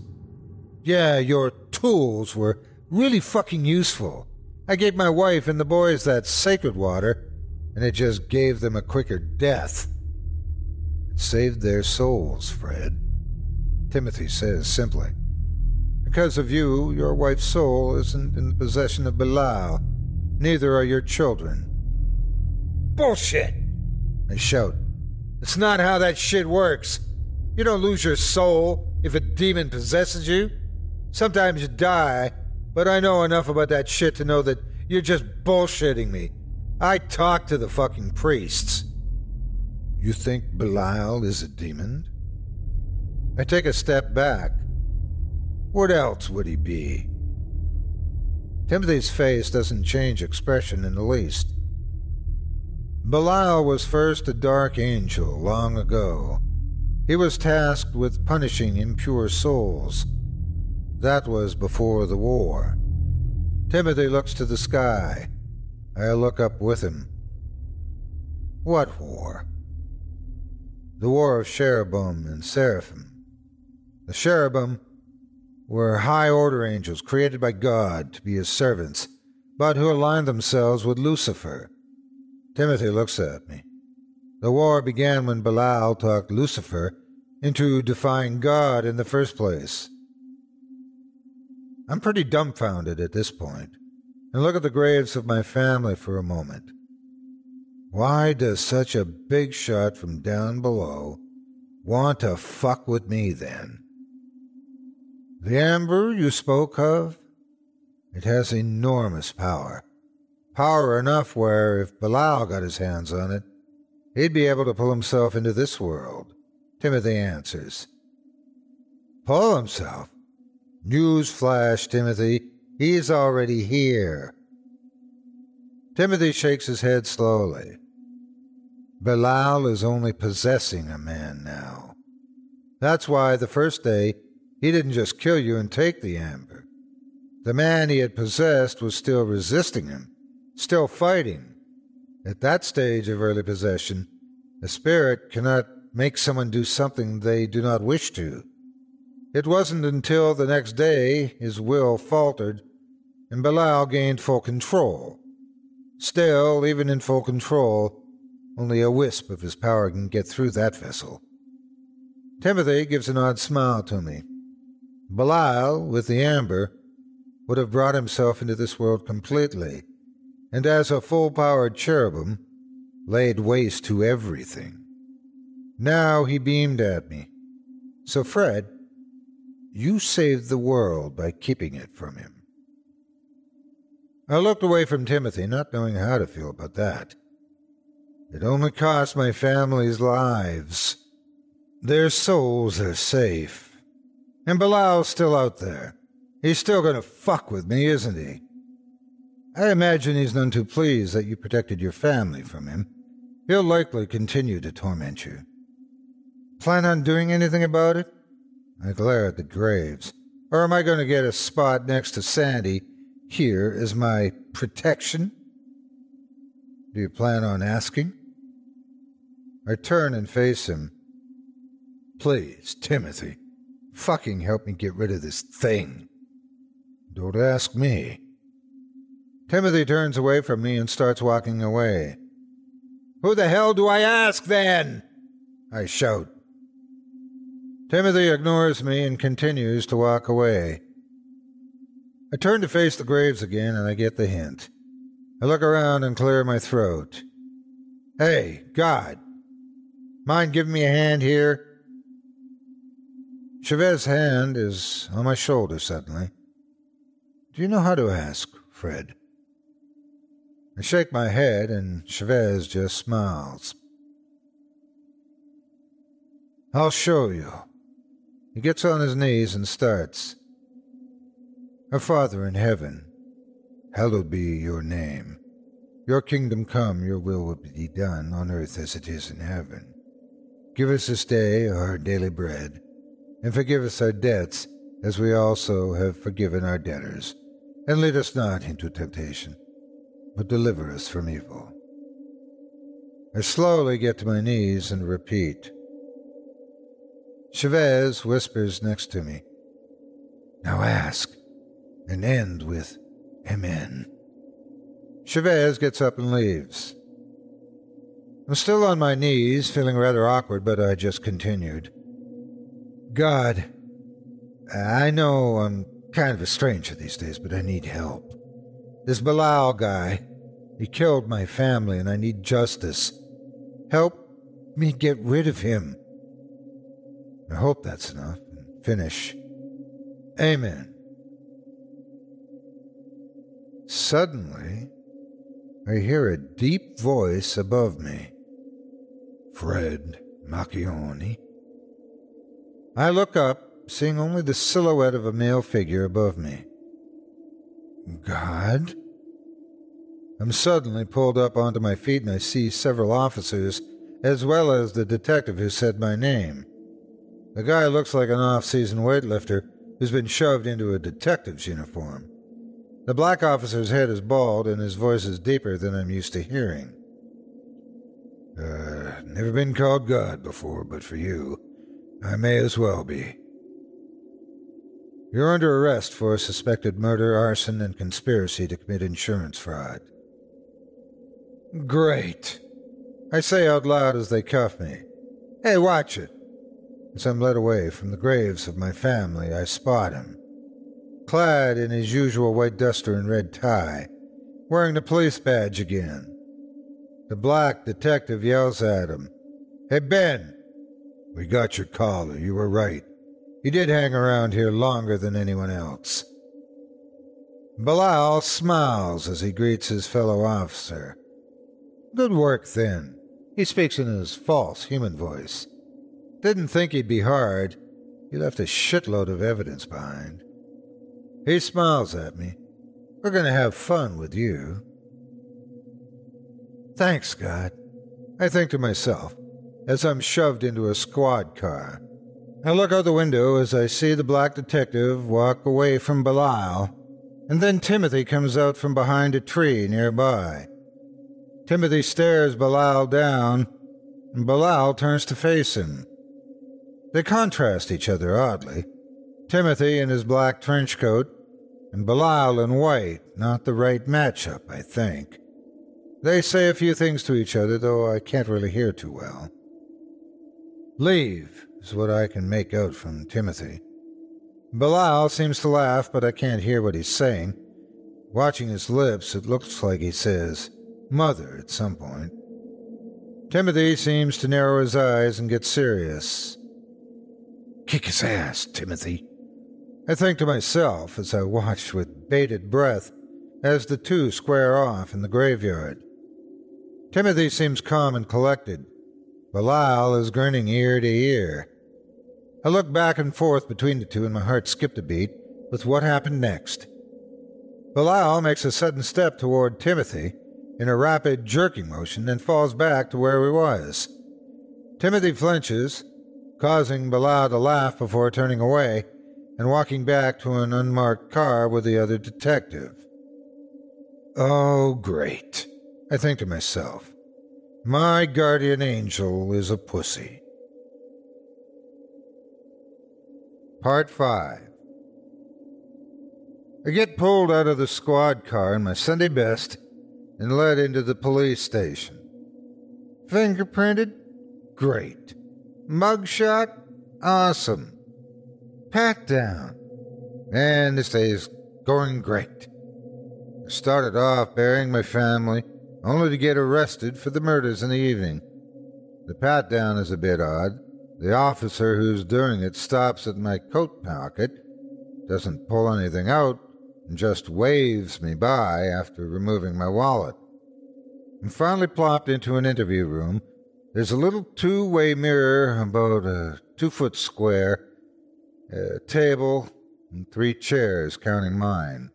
A: Yeah, your tools were really fucking useful. I gave my wife and the boys that sacred water, and it just gave them a quicker death. It saved their souls, Fred. Timothy says simply. Because of you, your wife's soul isn't in the possession of Belial. Neither are your children. Bullshit! I shout. It's not how that shit works. You don't lose your soul if a demon possesses you. Sometimes you die, but I know enough about that shit to know that you're just bullshitting me. I talk to the fucking priests. You think Belial is a demon? I take a step back. What else would he be? Timothy's face doesn't change expression in the least. Belial was first a dark angel long ago. He was tasked with punishing impure souls. That was before the war. Timothy looks to the sky. I look up with him. What war? The war of cherubim and seraphim. The cherubim were high order angels created by God to be his servants, but who aligned themselves with Lucifer. Timothy looks at me. The war began when Belial talked Lucifer into defying God in the first place. I'm pretty dumbfounded at this point, and look at the graves of my family for a moment. Why does such a big shot from down below want to fuck with me then? The amber you spoke of? It has enormous power. Power enough where, if Belial got his hands on it, he'd be able to pull himself into this world. Timothy answers. Pull himself? News flash, Timothy. He's already here. Timothy shakes his head slowly. Belial is only possessing a man now. That's why the first day he didn't just kill you and take the amber. The man he had possessed was still resisting him, still fighting. At that stage of early possession, a spirit cannot make someone do something they do not wish to. It wasn't until the next day his will faltered and Belial gained full control. Still, even in full control, only a wisp of his power can get through that vessel. Timothy gives an odd smile to me. Belial, with the amber, would have brought himself into this world completely, and as a full powered cherubim, laid waste to everything. Now he beamed at me. So, Fred, you saved the world by keeping it from him. I looked away from Timothy, not knowing how to feel about that. It only cost my family's lives. Their souls are safe. And Belial's still out there. He's still going to fuck with me, isn't he? I imagine he's none too pleased that you protected your family from him. He'll likely continue to torment you. Plan on doing anything about it? I glare at the graves. Or am I going to get a spot next to Sandy here as my protection? Do you plan on asking? I turn and face him. Please, Timothy, fucking help me get rid of this thing. Don't ask me. Timothy turns away from me and starts walking away. Who the hell do I ask then? I shout. Timothy ignores me and continues to walk away. I turn to face the graves again and I get the hint. I look around and clear my throat. Hey, God, mind giving me a hand here? Chavez's hand is on my shoulder suddenly. Do you know how to ask, Fred? I shake my head and Chavez just smiles. I'll show you. He gets on his knees and starts. Our Father in heaven, hallowed be your name. Your kingdom come, your will will be done on earth as it is in heaven. Give us this day our daily bread, and forgive us our debts as we also have forgiven our debtors. and lead us not into temptation, but deliver us from evil. I slowly get to my knees and repeat. Chavez whispers next to me. Now ask, and end with Amen. Chavez gets up and leaves. I'm still on my knees, feeling rather awkward, but I just continued. God, I know I'm kind of a stranger these days, but I need help. This Belial guy, he killed my family and I need justice. Help me get rid of him. I hope that's enough. And finish. Amen. Suddenly, I hear a deep voice above me. Fred Macchione. I look up, seeing only the silhouette of a male figure above me. God? I'm suddenly pulled up onto my feet and I see several officers, as well as the detective who said my name. The guy looks like an off season weightlifter who's been shoved into a detective's uniform. The black officer's head is bald and his voice is deeper than I'm used to hearing. Uh, never been called God before, but for you, I may as well be. You're under arrest for suspected murder, arson, and conspiracy to commit insurance fraud. Great. I say out loud as they cuff me. Hey, watch it. As I'm led away from the graves of my family, I spot him. Clad in his usual white duster and red tie, wearing the police badge again. The black detective yells at him, Hey, Ben! We got your collar, you were right. You did hang around here longer than anyone else. Belial smiles as he greets his fellow officer. Good work, then. He speaks in his false human voice. Didn't think he'd be hard. He left a shitload of evidence behind. He smiles at me. We're going to have fun with you. Thanks, God. I think to myself as I'm shoved into a squad car. I look out the window as I see the black detective walk away from Belial, and then Timothy comes out from behind a tree nearby. Timothy stares Belial down, and Belial turns to face him. They contrast each other oddly. Timothy in his black trench coat, and Belial in white, not the right matchup, I think. They say a few things to each other, though I can't really hear too well. Leave is what I can make out from Timothy. Belial seems to laugh, but I can't hear what he's saying. Watching his lips, it looks like he says, Mother, at some point. Timothy seems to narrow his eyes and get serious. Kick his ass, Timothy. I think to myself as I watch with bated breath as the two square off in the graveyard. Timothy seems calm and collected. Belial is grinning ear to ear. I look back and forth between the two, and my heart skipped a beat with what happened next. Belial makes a sudden step toward Timothy in a rapid jerking motion and falls back to where he was. Timothy flinches, causing Belial to laugh before turning away and walking back to an unmarked car with the other detective. Oh, great. I think to myself, my guardian angel is a pussy. Part 5 I get pulled out of the squad car in my Sunday best and led into the police station. Fingerprinted? Great. Mugshot? Awesome. Pat down. And this day is going great. I started off burying my family only to get arrested for the murders in the evening. The pat down is a bit odd. The officer who's doing it stops at my coat pocket, doesn't pull anything out, and just waves me by after removing my wallet. I'm finally plopped into an interview room. There's a little two way mirror about a two foot square, a table, and three chairs, counting mine.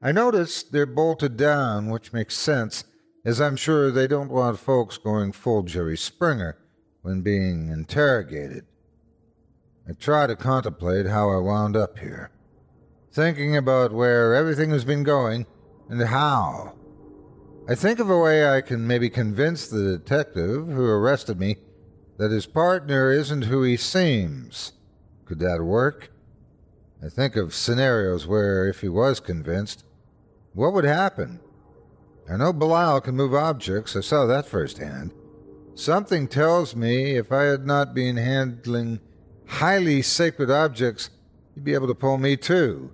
A: I notice they're bolted down, which makes sense, as I'm sure they don't want folks going full Jerry Springer when being interrogated. I try to contemplate how I wound up here. thinking about where everything has been going and how. I think of a way I can maybe convince the detective who arrested me that his partner isn't who he seems. Could that work? I think of scenarios where, if he was convinced, what would happen? I know Belial can move objects, I saw that firsthand. Something tells me if I had not been handling highly sacred objects, he'd be able to pull me too.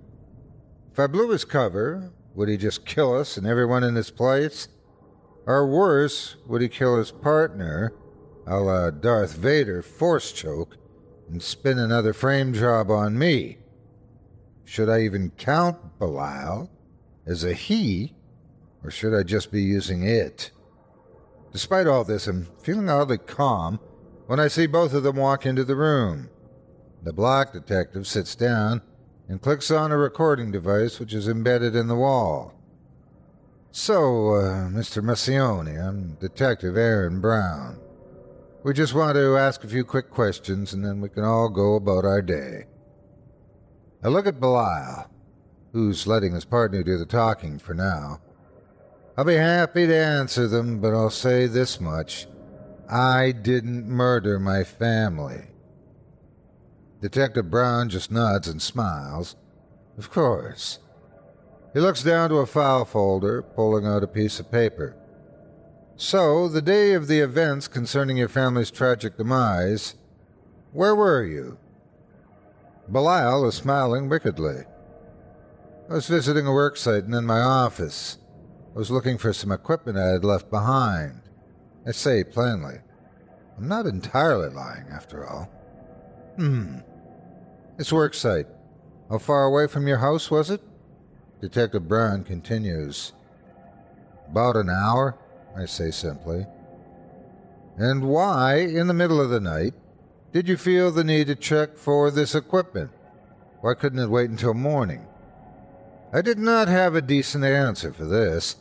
A: If I blew his cover, would he just kill us and everyone in this place? Or worse, would he kill his partner, a la Darth Vader force choke, and spin another frame job on me? Should I even count Belial as a he, or should I just be using it? Despite all this, I'm feeling oddly calm when I see both of them walk into the room. The black detective sits down and clicks on a recording device which is embedded in the wall. So, uh, Mr. Marcioni, I'm Detective Aaron Brown. We just want to ask a few quick questions and then we can all go about our day. I look at Belial, who's letting his partner do the talking for now. I'll be happy to answer them, but I'll say this much. I didn't murder my family. Detective Brown just nods and smiles. Of course. He looks down to a file folder, pulling out a piece of paper. So, the day of the events concerning your family's tragic demise, where were you? Belial is smiling wickedly. I was visiting a work site and in my office. I was looking for some equipment I had left behind. I say plainly. I'm not entirely lying, after all. Hmm. It's work site. How far away from your house was it? Detective Brown continues. About an hour, I say simply. And why, in the middle of the night, did you feel the need to check for this equipment? Why couldn't it wait until morning? I did not have a decent answer for this,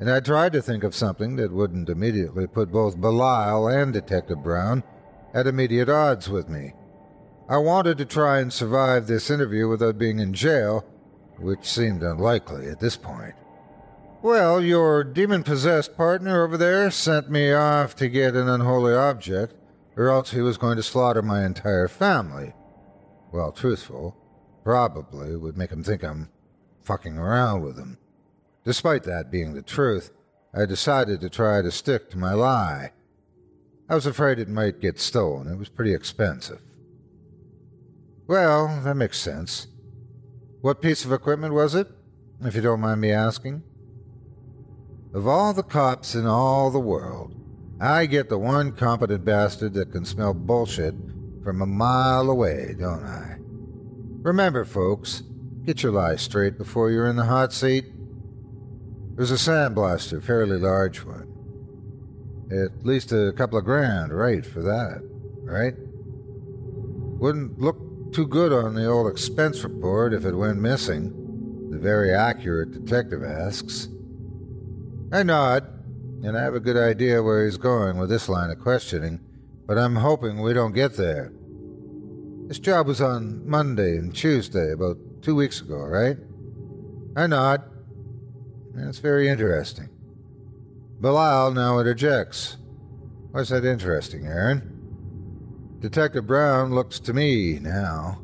A: and I tried to think of something that wouldn't immediately put both Belial and Detective Brown at immediate odds with me. I wanted to try and survive this interview without being in jail, which seemed unlikely at this point. Well, your demon possessed partner over there sent me off to get an unholy object, or else he was going to slaughter my entire family. Well, truthful, probably would make him think I'm fucking around with him. Despite that being the truth, I decided to try to stick to my lie. I was afraid it might get stolen. It was pretty expensive. Well, that makes sense. What piece of equipment was it, if you don't mind me asking? Of all the cops in all the world, I get the one competent bastard that can smell bullshit from a mile away, don't I? Remember, folks, get your lies straight before you're in the hot seat. It was a sandblaster, fairly large one. At least a couple of grand, right, for that, right? Wouldn't look too good on the old expense report if it went missing, the very accurate detective asks. I nod, and I have a good idea where he's going with this line of questioning, but I'm hoping we don't get there. This job was on Monday and Tuesday, about two weeks ago, right? I nod. That's very interesting. Belial now interjects. Why's that interesting, Aaron? Detective Brown looks to me now.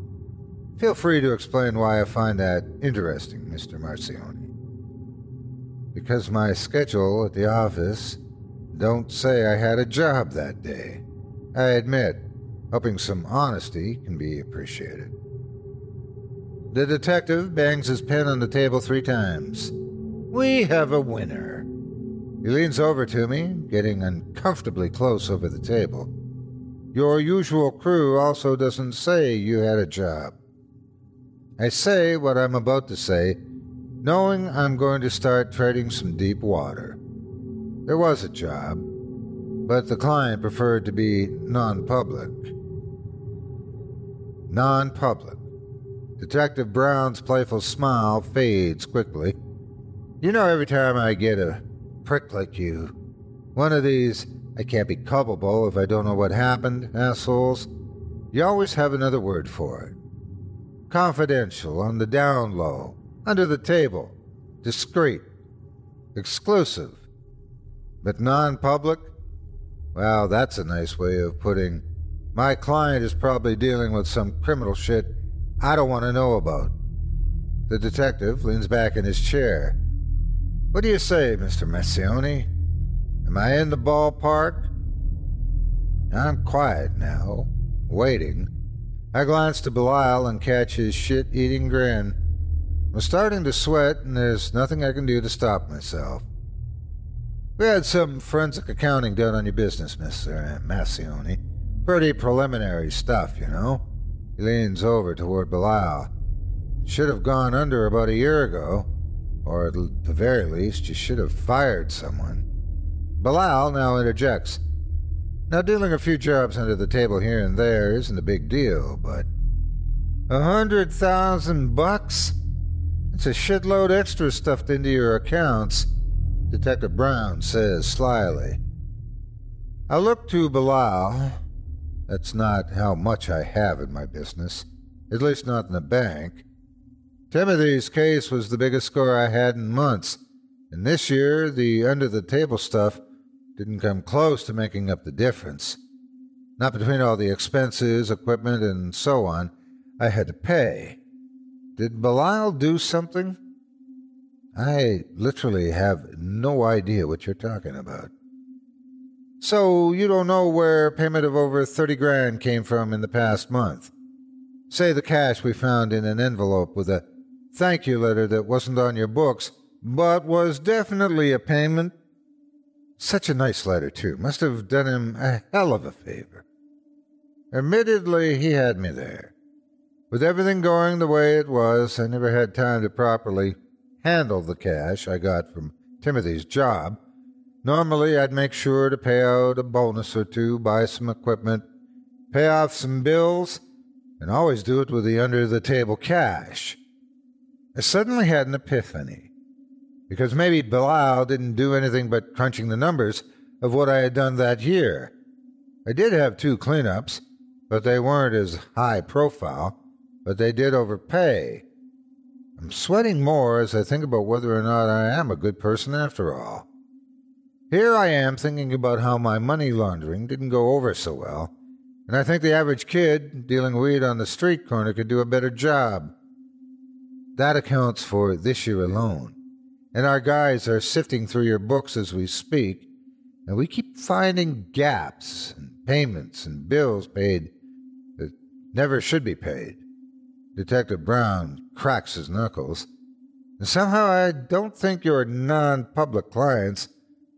A: Feel free to explain why I find that interesting, Mr. Marcioni. Because my schedule at the office don't say I had a job that day. I admit, hoping some honesty can be appreciated. The detective bangs his pen on the table three times. We have a winner. He leans over to me, getting uncomfortably close over the table. Your usual crew also doesn't say you had a job. I say what I'm about to say, knowing I'm going to start treading some deep water. There was a job, but the client preferred to be non public. Non public. Detective Brown's playful smile fades quickly. You know, every time I get a prick like you, one of these I can't be culpable if I don't know what happened, assholes. You always have another word for it. Confidential, on the down low, under the table, discreet, exclusive, but non public? Well, that's a nice way of putting my client is probably dealing with some criminal shit I don't want to know about. The detective leans back in his chair. What do you say, Mr. Messioni? Am I in the ballpark? I'm quiet now, waiting. I glance to Belial and catch his shit eating grin. I'm starting to sweat, and there's nothing I can do to stop myself. We had some forensic accounting done on your business, Mr. Massioni. Pretty preliminary stuff, you know. He leans over toward Belial. Should have gone under about a year ago, or at the very least, you should have fired someone. Belial now interjects. Now, dealing a few jobs under the table here and there isn't a big deal, but. A hundred thousand bucks? It's a shitload extra stuffed into your accounts, Detective Brown says slyly. I look to Belial. That's not how much I have in my business, at least not in the bank. Timothy's case was the biggest score I had in months, and this year the under the table stuff didn't come close to making up the difference. Not between all the expenses, equipment, and so on I had to pay. Did Belial do something? I literally have no idea what you're talking about. So you don't know where payment of over 30 grand came from in the past month? Say the cash we found in an envelope with a thank you letter that wasn't on your books, but was definitely a payment. Such a nice letter, too. Must have done him a hell of a favor. Admittedly, he had me there. With everything going the way it was, I never had time to properly handle the cash I got from Timothy's job. Normally, I'd make sure to pay out a bonus or two, buy some equipment, pay off some bills, and always do it with the under the table cash. I suddenly had an epiphany. Because maybe Belial didn't do anything but crunching the numbers of what I had done that year. I did have two cleanups, but they weren't as high profile, but they did overpay. I'm sweating more as I think about whether or not I am a good person after all. Here I am thinking about how my money laundering didn't go over so well, and I think the average kid dealing weed on the street corner could do a better job. That accounts for this year alone. And our guys are sifting through your books as we speak, and we keep finding gaps and payments and bills paid that never should be paid. Detective Brown cracks his knuckles. And somehow I don't think your non public clients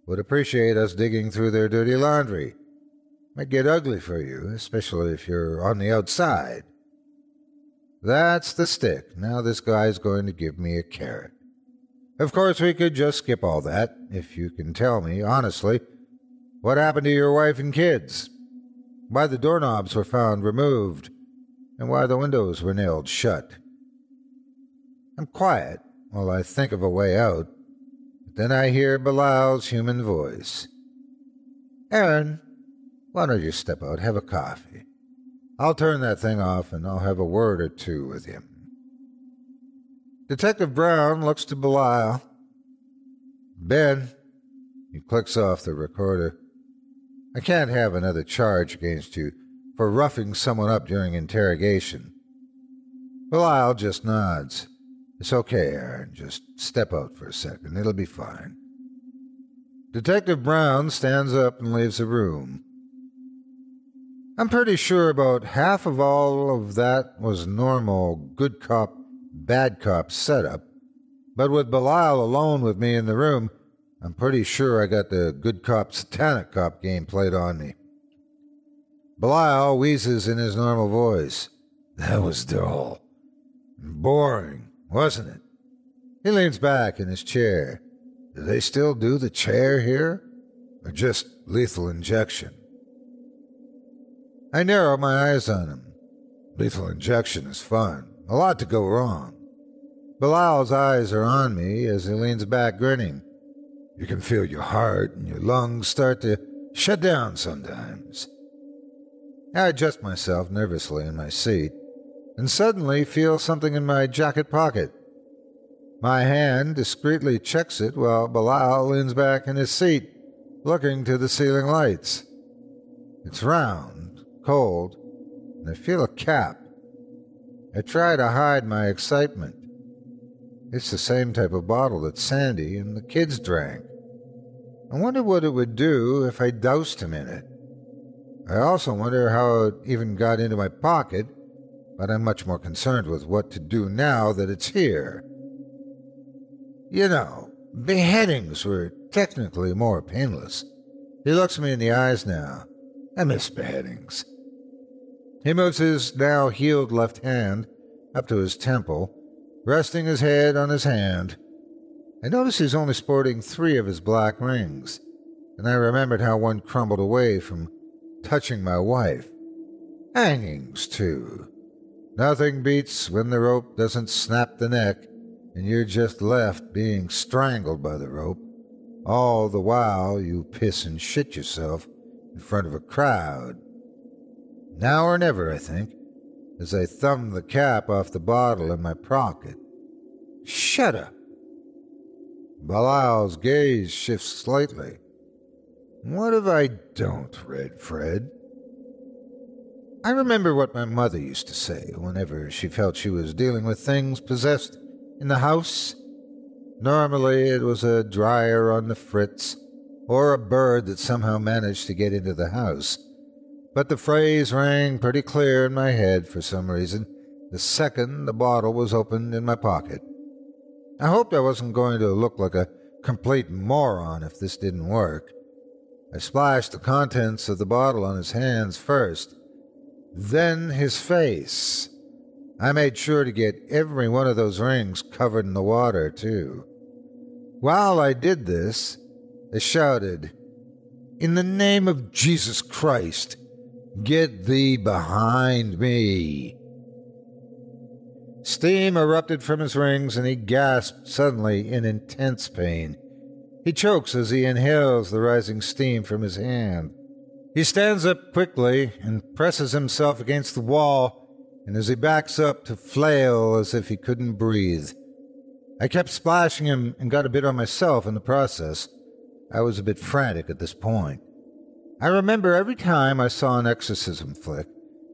A: would appreciate us digging through their dirty laundry. Might get ugly for you, especially if you're on the outside. That's the stick. Now this guy's going to give me a carrot. Of course, we could just skip all that, if you can tell me, honestly, what happened to your wife and kids? Why the doorknobs were found removed, and why the windows were nailed shut. I'm quiet while I think of a way out, but then I hear Belial's human voice. Aaron, why don't you step out, have a coffee? I'll turn that thing off and I'll have a word or two with him. Detective Brown looks to Belial. Ben, he clicks off the recorder. I can't have another charge against you for roughing someone up during interrogation. Belial just nods. It's okay, Aaron. Just step out for a second. It'll be fine. Detective Brown stands up and leaves the room. I'm pretty sure about half of all of that was normal good cop, bad cop setup, but with Belial alone with me in the room, I'm pretty sure I got the good cop, satanic cop game played on me. Belial wheezes in his normal voice. That was dull. Boring, wasn't it? He leans back in his chair. Do they still do the chair here? Or just lethal injection? I narrow my eyes on him. Lethal injection is fun. A lot to go wrong. Belial's eyes are on me as he leans back grinning. You can feel your heart and your lungs start to shut down sometimes. I adjust myself nervously in my seat. and suddenly feel something in my jacket pocket. My hand discreetly checks it while Belial leans back in his seat, looking to the ceiling lights. It's round, cold, and I feel a cap. I try to hide my excitement. It's the same type of bottle that Sandy and the kids drank. I wonder what it would do if I doused him in it. I also wonder how it even got into my pocket, but I'm much more concerned with what to do now that it's here. You know, beheadings were technically more painless. He looks me in the eyes now. I miss beheadings. He moves his now healed left hand up to his temple, resting his head on his hand. I notice he's only sporting three of his black rings, and I remembered how one crumbled away from touching my wife. Hangings, too. Nothing beats when the rope doesn't snap the neck and you're just left being strangled by the rope, all the while you piss and shit yourself in front of a crowd. Now or never, I think, as I thumb the cap off the bottle in my pocket. Shut up. Belial's gaze shifts slightly. What if I don't, Red Fred? I remember what my mother used to say whenever she felt she was dealing with things possessed in the house. Normally, it was a dryer on the fritz or a bird that somehow managed to get into the house. But the phrase rang pretty clear in my head for some reason the second the bottle was opened in my pocket. I hoped I wasn't going to look like a complete moron if this didn't work. I splashed the contents of the bottle on his hands first, then his face. I made sure to get every one of those rings covered in the water, too. While I did this, I shouted, In the name of Jesus Christ, get thee behind me. Steam erupted from his rings, and he gasped suddenly in intense pain. He chokes as he inhales the rising steam from his hand. He stands up quickly and presses himself against the wall and as he backs up to flail as if he couldn't breathe. I kept splashing him and got a bit on myself in the process. I was a bit frantic at this point. I remember every time I saw an exorcism flick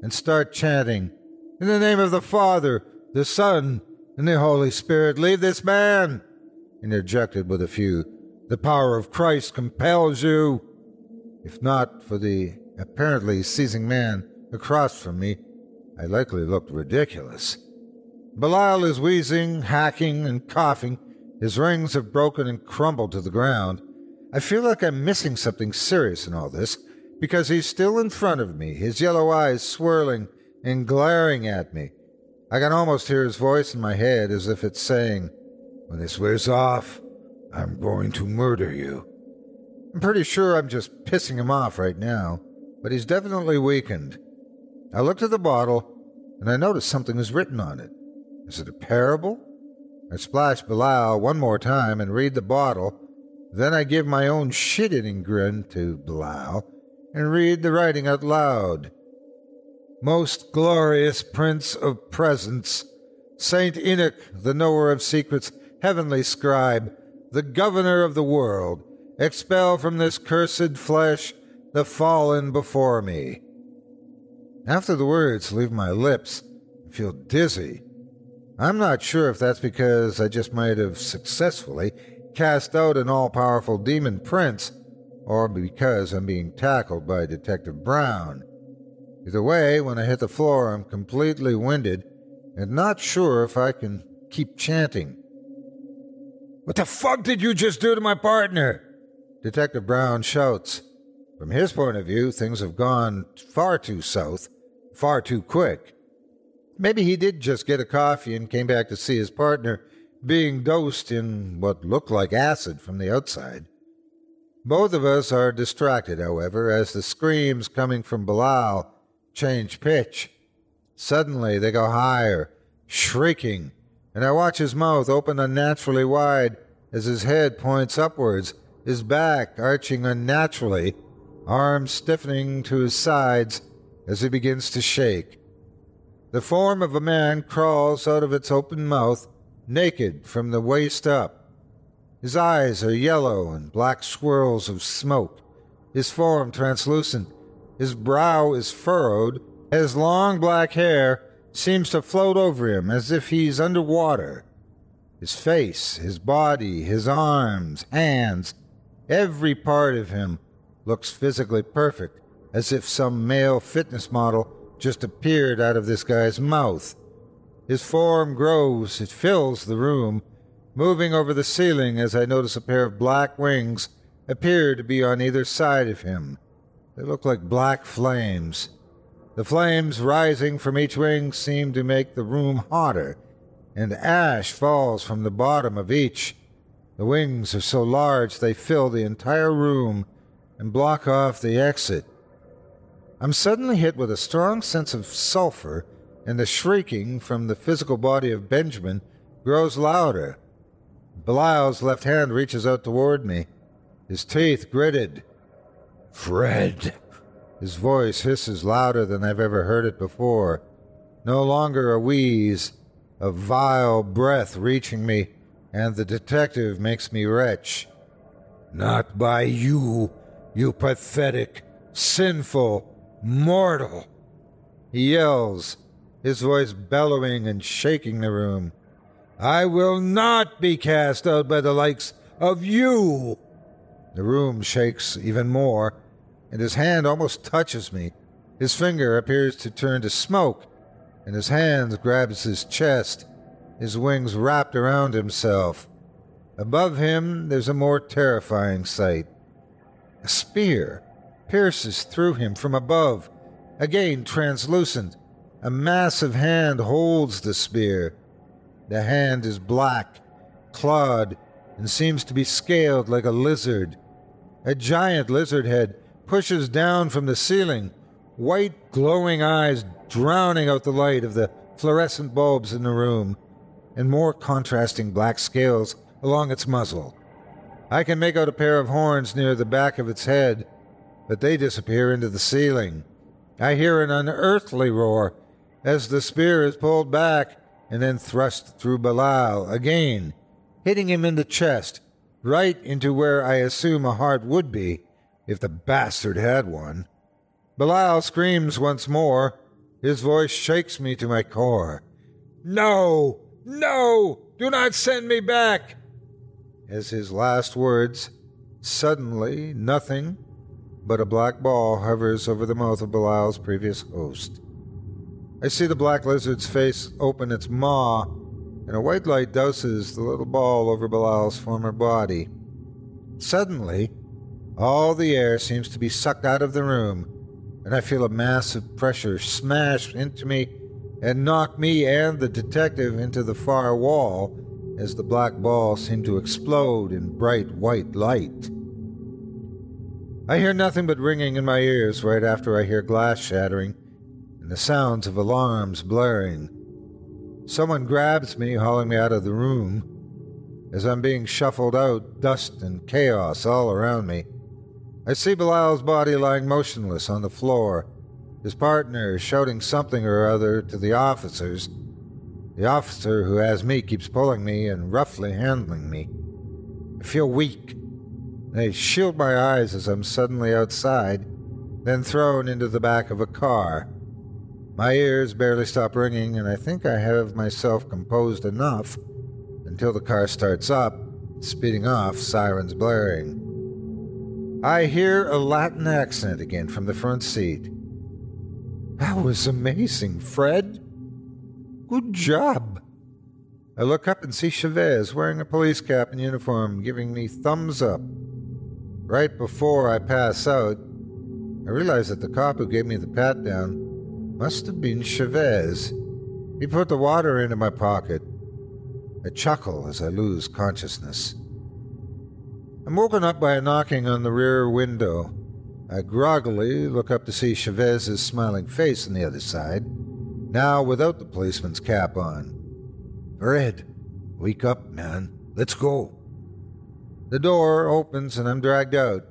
A: and start chanting, In the name of the Father, the Son, and the Holy Spirit, leave this man! Interjected with a few, The power of Christ compels you! If not for the apparently seizing man across from me, I likely looked ridiculous. Belial is wheezing, hacking, and coughing. His rings have broken and crumbled to the ground. I feel like I'm missing something serious in all this, because he's still in front of me, his yellow eyes swirling and glaring at me. I can almost hear his voice in my head as if it's saying, When this wears off, I'm going to murder you. I'm pretty sure I'm just pissing him off right now, but he's definitely weakened. I looked at the bottle, and I noticed something was written on it. Is it a parable? I splash Belial one more time and read the bottle. Then I give my own shit-eating grin to Belial and read the writing out loud. Most glorious Prince of Presence, Saint Enoch, the knower of secrets, heavenly scribe, the governor of the world, expel from this cursed flesh the fallen before me. After the words leave my lips, I feel dizzy. I'm not sure if that's because I just might have successfully cast out an all powerful demon prince, or because I'm being tackled by Detective Brown. Either way, when I hit the floor, I'm completely winded and not sure if I can keep chanting. What the fuck did you just do to my partner? Detective Brown shouts. From his point of view, things have gone far too south, far too quick. Maybe he did just get a coffee and came back to see his partner being dosed in what looked like acid from the outside. Both of us are distracted, however, as the screams coming from Belial change pitch. Suddenly they go higher, shrieking, and I watch his mouth open unnaturally wide as his head points upwards, his back arching unnaturally arms stiffening to his sides as he begins to shake. The form of a man crawls out of its open mouth, naked from the waist up. His eyes are yellow and black swirls of smoke, his form translucent. His brow is furrowed. His long black hair seems to float over him as if he's under water. His face, his body, his arms, hands, every part of him looks physically perfect, as if some male fitness model just appeared out of this guy's mouth. His form grows, it fills the room, moving over the ceiling as I notice a pair of black wings appear to be on either side of him. They look like black flames. The flames rising from each wing seem to make the room hotter, and ash falls from the bottom of each. The wings are so large they fill the entire room and block off the exit. I'm suddenly hit with a strong sense of sulfur, and the shrieking from the physical body of Benjamin grows louder. Belial's left hand reaches out toward me, his teeth gritted. Fred! His voice hisses louder than I've ever heard it before. No longer a wheeze, a vile breath reaching me, and the detective makes me retch. Not by you, you pathetic, sinful, mortal! He yells, his voice bellowing and shaking the room. I will not be cast out by the likes of you! The room shakes even more, and his hand almost touches me. His finger appears to turn to smoke, and his hand grabs his chest, his wings wrapped around himself. Above him, there's a more terrifying sight. A spear pierces through him from above, again translucent. A massive hand holds the spear. The hand is black, clawed, and seems to be scaled like a lizard. A giant lizard head pushes down from the ceiling, white glowing eyes drowning out the light of the fluorescent bulbs in the room, and more contrasting black scales along its muzzle. I can make out a pair of horns near the back of its head, but they disappear into the ceiling. I hear an unearthly roar as the spear is pulled back and then thrust through Belial again, hitting him in the chest right into where I assume a heart would be if the bastard had one. Belial screams once more. His voice shakes me to my core. No! No! Do not send me back! As his last words, suddenly nothing but a black ball hovers over the mouth of Belial's previous host. I see the black lizard's face open its maw and a white light douses the little ball over Belial's former body. Suddenly, all the air seems to be sucked out of the room, and I feel a massive pressure smash into me and knock me and the detective into the far wall as the black ball seemed to explode in bright white light. I hear nothing but ringing in my ears right after I hear glass shattering and the sounds of alarms blaring. Someone grabs me, hauling me out of the room. As I'm being shuffled out, dust and chaos all around me. I see Belial's body lying motionless on the floor, his partner shouting something or other to the officers. The officer who has me keeps pulling me and roughly handling me. I feel weak. They shield my eyes as I'm suddenly outside, then thrown into the back of a car. My ears barely stop ringing, and I think I have myself composed enough until the car starts up, speeding off, sirens blaring. I hear a Latin accent again from the front seat. That was amazing, Fred. Good job. I look up and see Chavez wearing a police cap and uniform, giving me thumbs up. Right before I pass out, I realize that the cop who gave me the pat down must have been Chavez. He put the water into my pocket. I chuckle as I lose consciousness. I'm woken up by a knocking on the rear window. I groggily look up to see Chavez's smiling face on the other side, now without the policeman's cap on. Fred, wake up, man. Let's go. The door opens and I'm dragged out.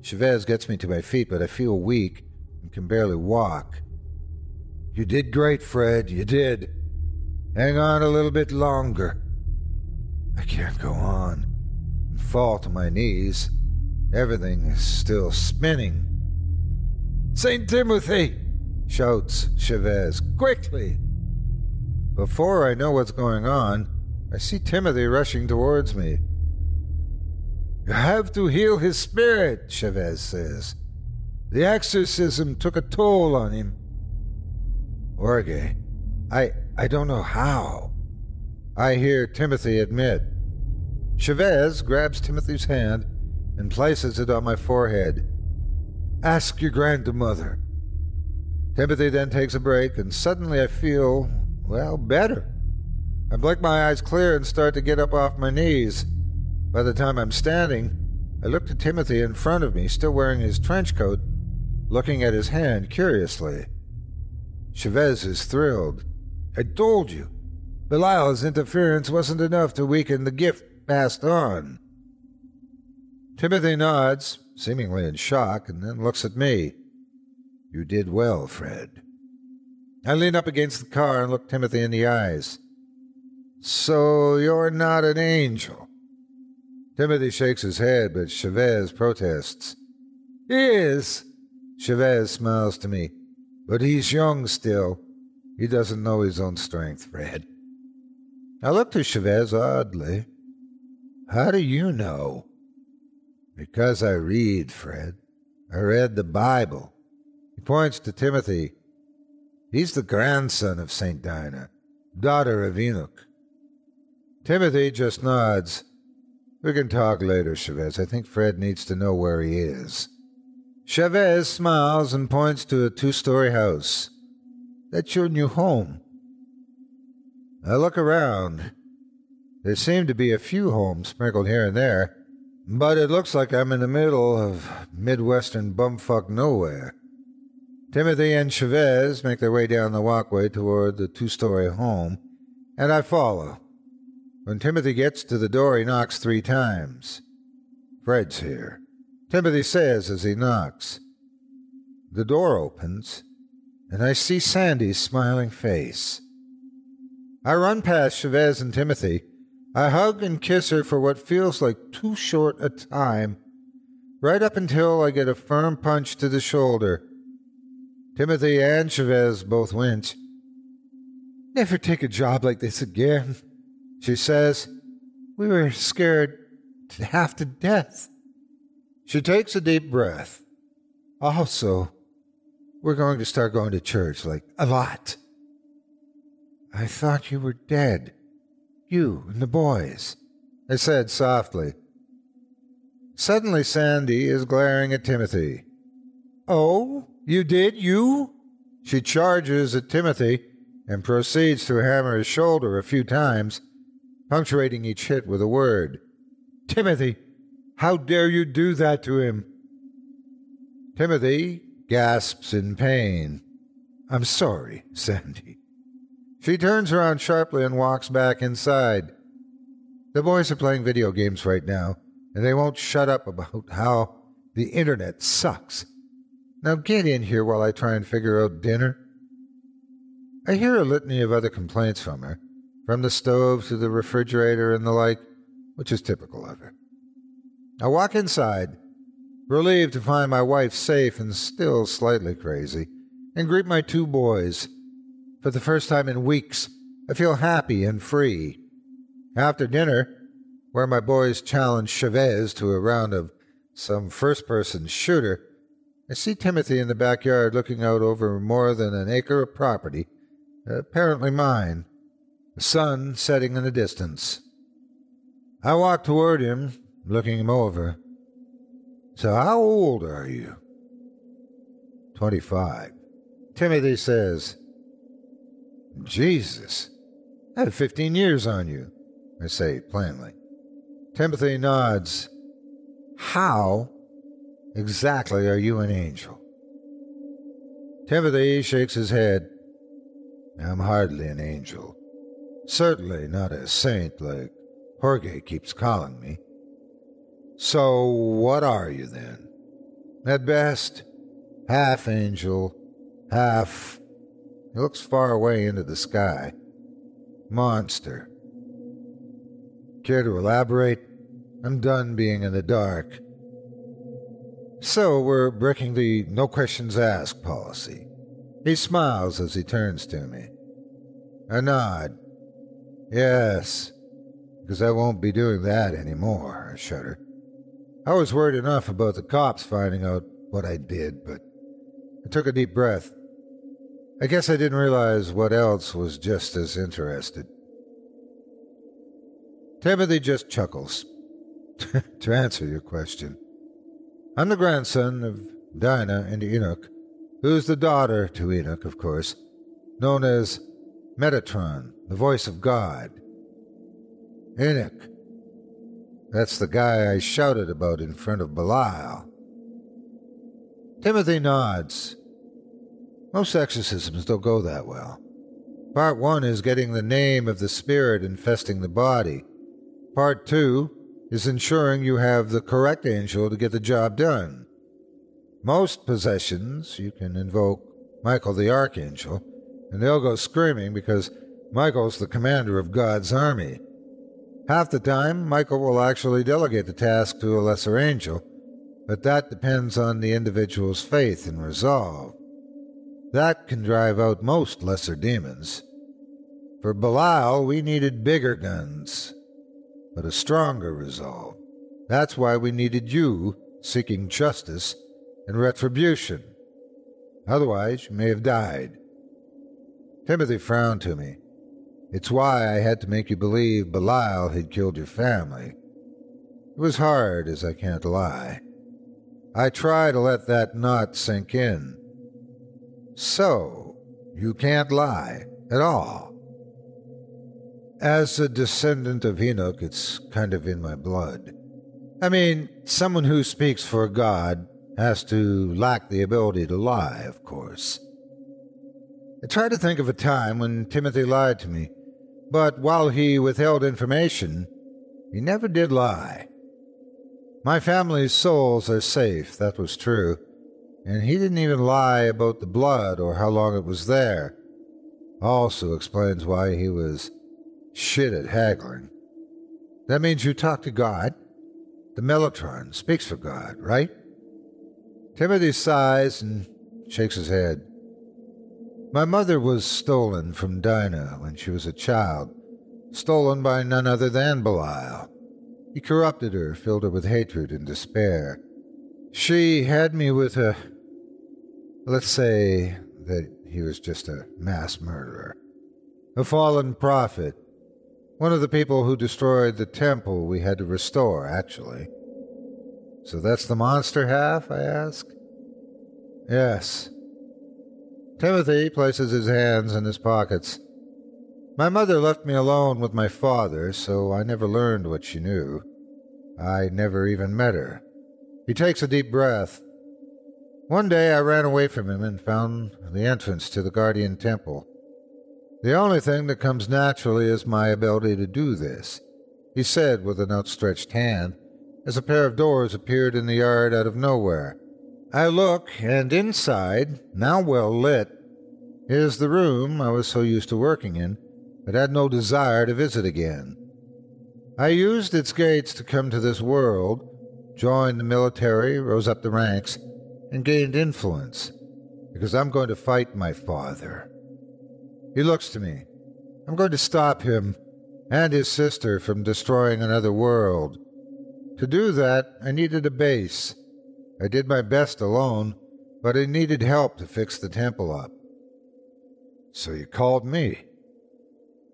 A: Chavez gets me to my feet, but I feel weak and can barely walk. You did great, Fred. You did. Hang on a little bit longer. I can't go on and fall to my knees. Everything is still spinning. St. Timothy! shouts Chavez. Quickly! Before I know what's going on, I see Timothy rushing towards me. You have to heal his spirit, Chavez says. The exorcism took a toll on him. Jorge, I I don't know how. I hear Timothy admit. Chavez grabs Timothy's hand and places it on my forehead. Ask your grandmother. Timothy then takes a break, and suddenly I feel, well, better. I blink my eyes clear and start to get up off my knees. By the time I'm standing, I look to Timothy in front of me, still wearing his trench coat, looking at his hand curiously. Chavez is thrilled. I told you. Belial's interference wasn't enough to weaken the gift passed on. Timothy nods, seemingly in shock, and then looks at me. You did well, Fred. I lean up against the car and look Timothy in the eyes. So you're not an angel? Timothy shakes his head, but Chavez protests. He is. Chavez smiles to me. But he's young still. He doesn't know his own strength, Fred. I look to Chavez oddly. How do you know? Because I read, Fred. I read the Bible. He points to Timothy. He's the grandson of St. Dinah, daughter of Enoch. Timothy just nods. We can talk later, Chavez. I think Fred needs to know where he is. Chavez smiles and points to a two story house. That's your new home. I look around. There seem to be a few homes sprinkled here and there, but it looks like I'm in the middle of Midwestern bumfuck nowhere. Timothy and Chavez make their way down the walkway toward the two story home, and I follow. When Timothy gets to the door, he knocks three times. Fred's here. Timothy says as he knocks. The door opens, and I see Sandy's smiling face. I run past Chavez and Timothy. I hug and kiss her for what feels like too short a time, right up until I get a firm punch to the shoulder Timothy and Chavez both wince. Never take a job like this again, she says. We were scared to half to death. She takes a deep breath. Also, we're going to start going to church, like a lot. I thought you were dead. You and the boys, I said softly. Suddenly, Sandy is glaring at Timothy. Oh? You did, you? She charges at Timothy and proceeds to hammer his shoulder a few times, punctuating each hit with a word. Timothy, how dare you do that to him? Timothy gasps in pain. I'm sorry, Sandy. She turns around sharply and walks back inside. The boys are playing video games right now, and they won't shut up about how the internet sucks. Now get in here while I try and figure out dinner. I hear a litany of other complaints from her, from the stove to the refrigerator and the like, which is typical of her. I walk inside, relieved to find my wife safe and still slightly crazy, and greet my two boys. For the first time in weeks, I feel happy and free. After dinner, where my boys challenge Chavez to a round of some first person shooter, I see Timothy in the backyard looking out over more than an acre of property, apparently mine, the sun setting in the distance. I walk toward him, looking him over. So, how old are you? Twenty five. Timothy says, Jesus, I have fifteen years on you, I say plainly. Timothy nods. How exactly are you an angel? Timothy shakes his head. I'm hardly an angel. Certainly not a saint like Jorge keeps calling me. So, what are you then? At best, half angel, half. He looks far away into the sky. Monster. Care to elaborate? I'm done being in the dark. So we're breaking the no questions asked policy. He smiles as he turns to me. I nod. Yes, because I won't be doing that anymore, I shudder. I was worried enough about the cops finding out what I did, but I took a deep breath. I guess I didn't realize what else was just as interested. Timothy just chuckles. to answer your question, I'm the grandson of Dinah and Enoch, who's the daughter to Enoch, of course, known as Metatron, the voice of God. Enoch. That's the guy I shouted about in front of Belial. Timothy nods. Most exorcisms don't go that well. Part one is getting the name of the spirit infesting the body. Part two is ensuring you have the correct angel to get the job done. Most possessions, you can invoke Michael the Archangel, and they'll go screaming because Michael's the commander of God's army. Half the time, Michael will actually delegate the task to a lesser angel, but that depends on the individual's faith and resolve. That can drive out most lesser demons. For Belial, we needed bigger guns, but a stronger resolve. That's why we needed you seeking justice and retribution. Otherwise, you may have died. Timothy frowned to me. It's why I had to make you believe Belial had killed your family. It was hard, as I can't lie. I try to let that knot sink in. So, you can't lie at all. As a descendant of Enoch, it's kind of in my blood. I mean, someone who speaks for God has to lack the ability to lie, of course. I try to think of a time when Timothy lied to me, but while he withheld information, he never did lie. My family's souls are safe, that was true, and he didn't even lie about the blood or how long it was there. Also explains why he was shit at haggling. That means you talk to God? The Metatron speaks for God, right? Timothy sighs and shakes his head. My mother was stolen from Dinah when she was a child, stolen by none other than Belial. He corrupted her, filled her with hatred and despair. She had me with a. Let's say that he was just a mass murderer. A fallen prophet. One of the people who destroyed the temple we had to restore, actually. So that's the monster half? I ask. Yes. Timothy places his hands in his pockets. My mother left me alone with my father, so I never learned what she knew. I never even met her. He takes a deep breath. One day I ran away from him and found the entrance to the Guardian Temple. The only thing that comes naturally is my ability to do this, he said with an outstretched hand, as a pair of doors appeared in the yard out of nowhere. I look, and inside, now well lit, is the room I was so used to working in, but had no desire to visit again. I used its gates to come to this world, joined the military, rose up the ranks, and gained influence, because I'm going to fight my father. He looks to me. I'm going to stop him and his sister from destroying another world. To do that, I needed a base. I did my best alone, but I needed help to fix the temple up. So you called me.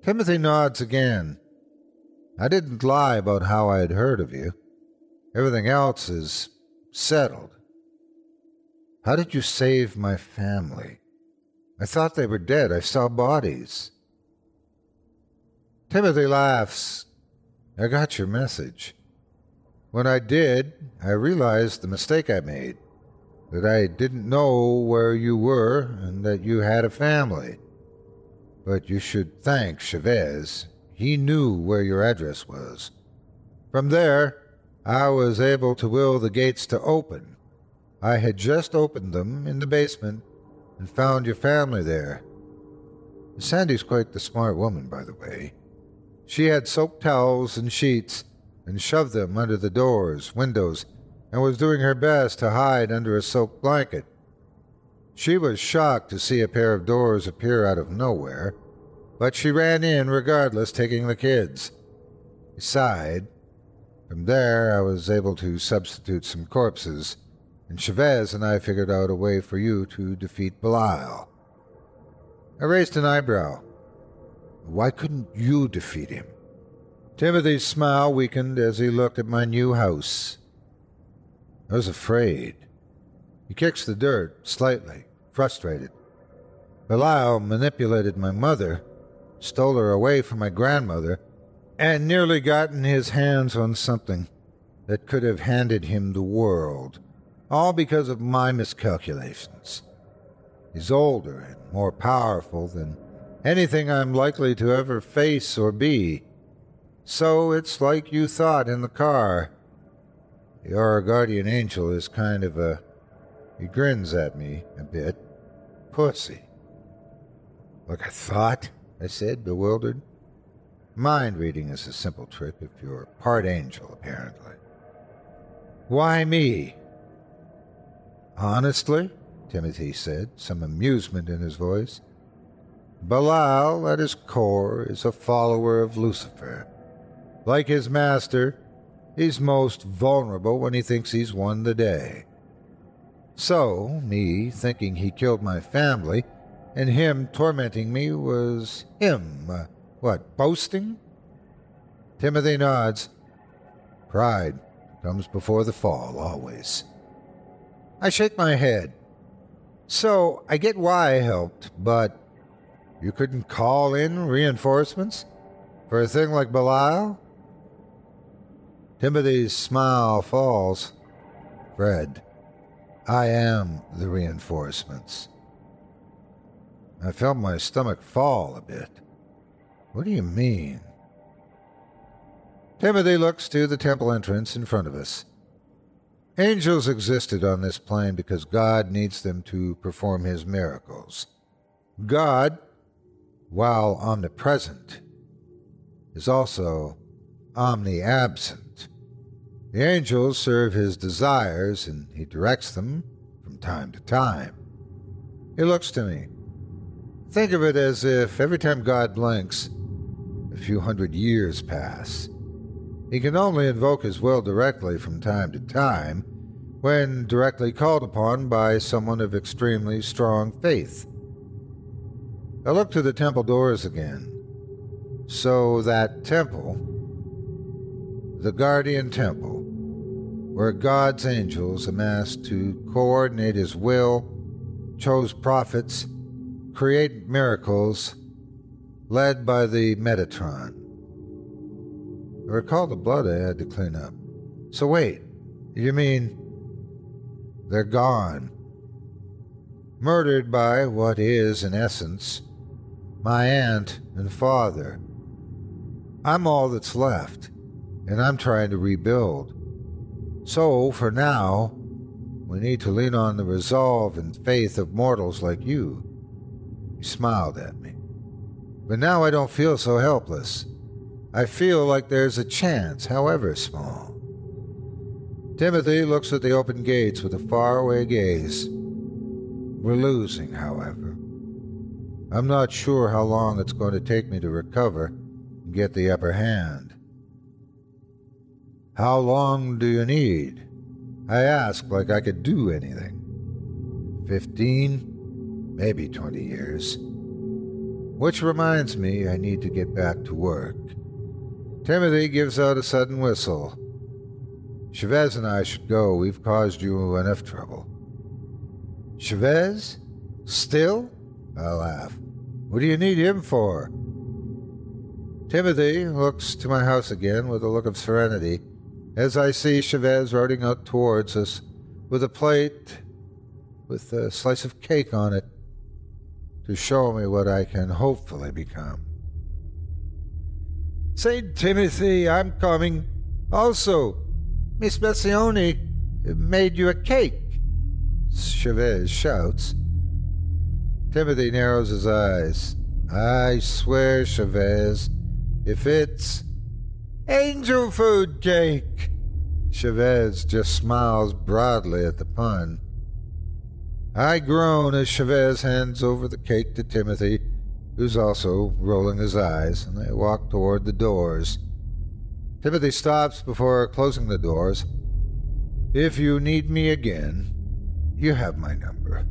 A: Timothy nods again. I didn't lie about how I had heard of you. Everything else is settled. How did you save my family? I thought they were dead. I saw bodies. Timothy laughs. I got your message. When I did, I realized the mistake I made that I didn't know where you were and that you had a family. But you should thank Chavez. He knew where your address was. From there, I was able to will the gates to open. I had just opened them in the basement and found your family there. Sandy's quite the smart woman, by the way. She had soaked towels and sheets and shoved them under the doors, windows, and was doing her best to hide under a soaked blanket. She was shocked to see a pair of doors appear out of nowhere, but she ran in regardless, taking the kids. He sighed. From there, I was able to substitute some corpses, and Chavez and I figured out a way for you to defeat Belial. I raised an eyebrow. Why couldn't you defeat him? Timothy's smile weakened as he looked at my new house. I was afraid. He kicks the dirt slightly, frustrated. Belial manipulated my mother, stole her away from my grandmother, and nearly gotten his hands on something that could have handed him the world, all because of my miscalculations. He's older and more powerful than anything I'm likely to ever face or be. So it's like you thought in the car. Your guardian angel is kind of a. He grins at me a bit. Pussy. Like I thought, I said, bewildered. Mind reading is a simple trick if you're part angel, apparently. Why me? Honestly, Timothy said, some amusement in his voice. Belial, at his core, is a follower of Lucifer. Like his master, he's most vulnerable when he thinks he's won the day. So, me thinking he killed my family, and him tormenting me was him. Uh, what, boasting? Timothy nods. Pride comes before the fall, always. I shake my head. So, I get why I helped, but you couldn't call in reinforcements? For a thing like Belial? Timothy's smile falls. Fred, I am the reinforcements. I felt my stomach fall a bit. What do you mean? Timothy looks to the temple entrance in front of us. Angels existed on this plane because God needs them to perform his miracles. God, while omnipresent, is also omniabsent. The angels serve his desires and he directs them from time to time. He looks to me. Think of it as if every time God blinks, a few hundred years pass. He can only invoke his will directly from time to time when directly called upon by someone of extremely strong faith. I look to the temple doors again. So that temple, the guardian temple, where God's angels amassed to coordinate his will, chose prophets, create miracles, led by the Metatron. I recall the blood I had to clean up. So wait, you mean they're gone? Murdered by what is, in essence, my aunt and father. I'm all that's left, and I'm trying to rebuild. So, for now, we need to lean on the resolve and faith of mortals like you. He smiled at me. But now I don't feel so helpless. I feel like there's a chance, however small. Timothy looks at the open gates with a faraway gaze. We're losing, however. I'm not sure how long it's going to take me to recover and get the upper hand. How long do you need? I ask like I could do anything. Fifteen, maybe twenty years. Which reminds me I need to get back to work. Timothy gives out a sudden whistle. Chavez and I should go. We've caused you enough trouble. Chavez? Still? I laugh. What do you need him for? Timothy looks to my house again with a look of serenity as I see Chavez riding out towards us with a plate with a slice of cake on it to show me what I can hopefully become. St. Timothy, I'm coming. Also, Miss Bessione made you a cake. Chavez shouts. Timothy narrows his eyes. I swear, Chavez, if it's angel food cake. Chavez just smiles broadly at the pun. I groan as Chavez hands over the cake to Timothy, who's also rolling his eyes, and they walk toward the doors. Timothy stops before closing the doors. If you need me again, you have my number.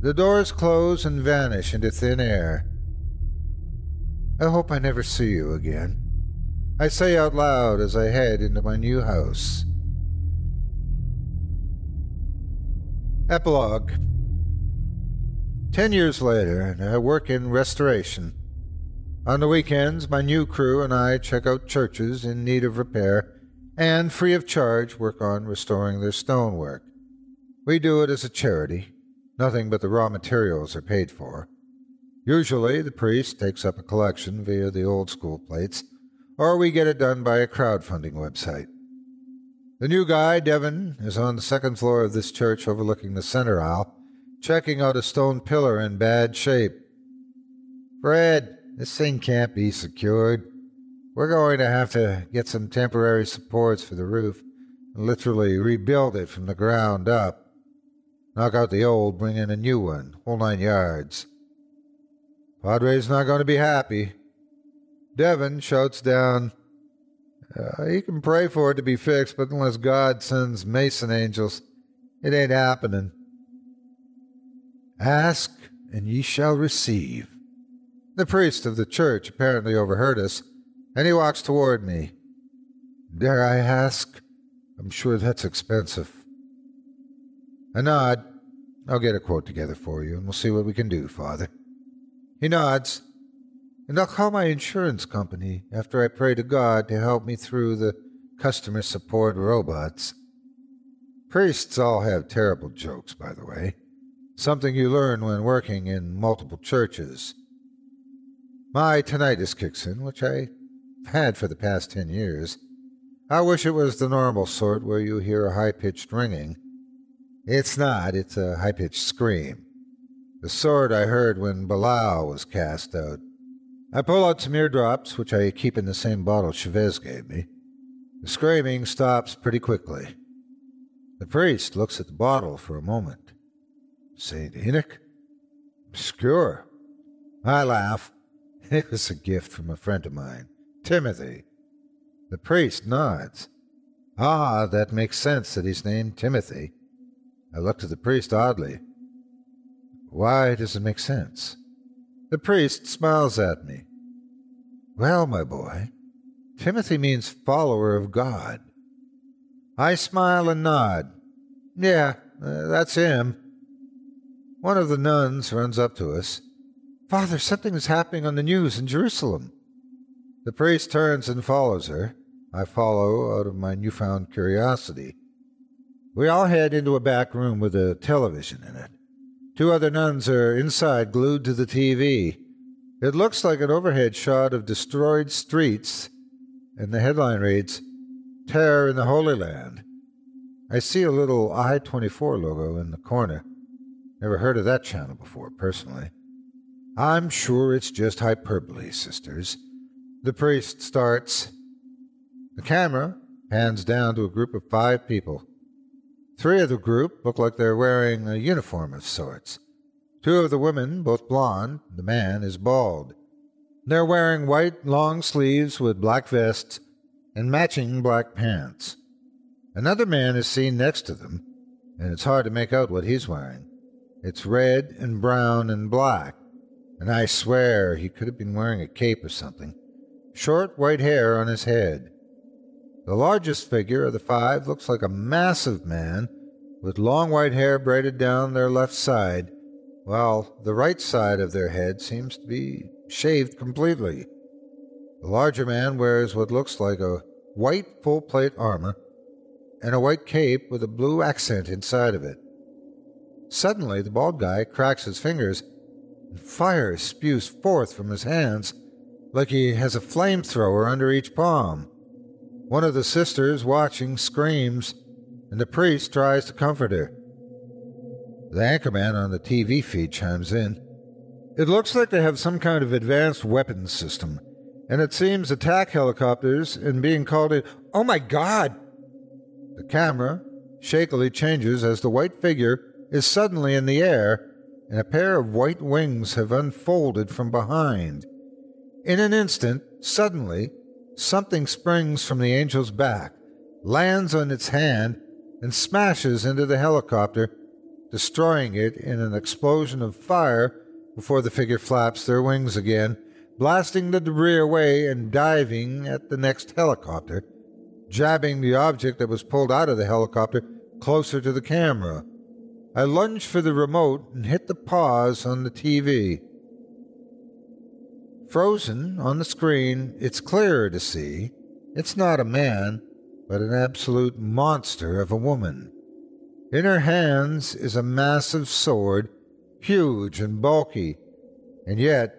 A: The doors close and vanish into thin air. I hope I never see you again. I say out loud as I head into my new house. Epilogue Ten years later, I work in restoration. On the weekends, my new crew and I check out churches in need of repair and, free of charge, work on restoring their stonework. We do it as a charity. Nothing but the raw materials are paid for. Usually, the priest takes up a collection via the old school plates, or we get it done by a crowdfunding website. The new guy, Devon, is on the second floor of this church overlooking the center aisle, checking out a stone pillar in bad shape. Fred, this thing can't be secured. We're going to have to get some temporary supports for the roof and literally rebuild it from the ground up. Knock out the old, bring in a new one, whole nine yards. Padre's not going to be happy. Devon shouts down, uh, You can pray for it to be fixed, but unless God sends mason angels, it ain't happening. Ask, and ye shall receive. The priest of the church apparently overheard us, and he walks toward me. Dare I ask? I'm sure that's expensive. I nod. I'll get a quote together for you, and we'll see what we can do, Father. He nods, and I'll call my insurance company after I pray to God to help me through the customer support robots. Priests all have terrible jokes, by the way. Something you learn when working in multiple churches. My tinnitus kicks in, which I've had for the past ten years. I wish it was the normal sort where you hear a high pitched ringing. It's not, it's a high pitched scream. The sort I heard when Belial was cast out. I pull out some eardrops, which I keep in the same bottle Chavez gave me. The screaming stops pretty quickly. The priest looks at the bottle for a moment. St. Enoch? Obscure. I laugh. It was a gift from a friend of mine, Timothy. The priest nods. Ah, that makes sense that he's named Timothy. I looked at the priest oddly. Why does it make sense? The priest smiles at me. Well, my boy, Timothy means follower of God. I smile and nod. Yeah, uh, that's him. One of the nuns runs up to us. Father, something is happening on the news in Jerusalem. The priest turns and follows her. I follow out of my newfound curiosity. We all head into a back room with a television in it. Two other nuns are inside, glued to the TV. It looks like an overhead shot of destroyed streets, and the headline reads, Terror in the Holy Land. I see a little I 24 logo in the corner. Never heard of that channel before, personally. I'm sure it's just hyperbole, sisters. The priest starts. The camera pans down to a group of five people. Three of the group look like they're wearing a uniform of sorts. Two of the women, both blonde, the man is bald. They're wearing white long sleeves with black vests and matching black pants. Another man is seen next to them, and it's hard to make out what he's wearing. It's red and brown and black, and I swear he could have been wearing a cape or something. Short white hair on his head. The largest figure of the five looks like a massive man with long white hair braided down their left side, while the right side of their head seems to be shaved completely. The larger man wears what looks like a white full plate armor and a white cape with a blue accent inside of it. Suddenly, the bald guy cracks his fingers and fire spews forth from his hands like he has a flamethrower under each palm. One of the sisters watching screams, and the priest tries to comfort her. The anchorman on the TV feed chimes in. It looks like they have some kind of advanced weapons system, and it seems attack helicopters and being called in. Oh my god! The camera shakily changes as the white figure is suddenly in the air and a pair of white wings have unfolded from behind. In an instant, suddenly, something springs from the angel's back, lands on its hand, and smashes into the helicopter, destroying it in an explosion of fire before the figure flaps their wings again, blasting the debris away and diving at the next helicopter, jabbing the object that was pulled out of the helicopter closer to the camera. I lunged for the remote and hit the pause on the TV. Frozen on the screen, it's clearer to see. It's not a man, but an absolute monster of a woman. In her hands is a massive sword, huge and bulky, and yet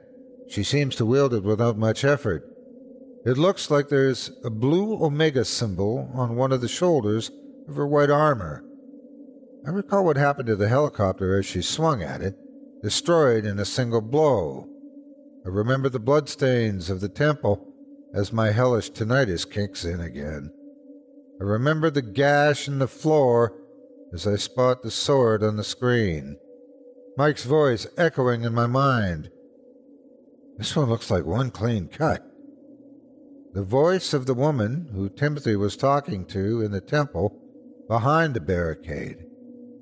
A: she seems to wield it without much effort. It looks like there's a blue Omega symbol on one of the shoulders of her white armor. I recall what happened to the helicopter as she swung at it, destroyed in a single blow. I remember the bloodstains of the temple as my hellish tinnitus kicks in again. I remember the gash in the floor as I spot the sword on the screen. Mike's voice echoing in my mind. This one looks like one clean cut. The voice of the woman who Timothy was talking to in the temple behind the barricade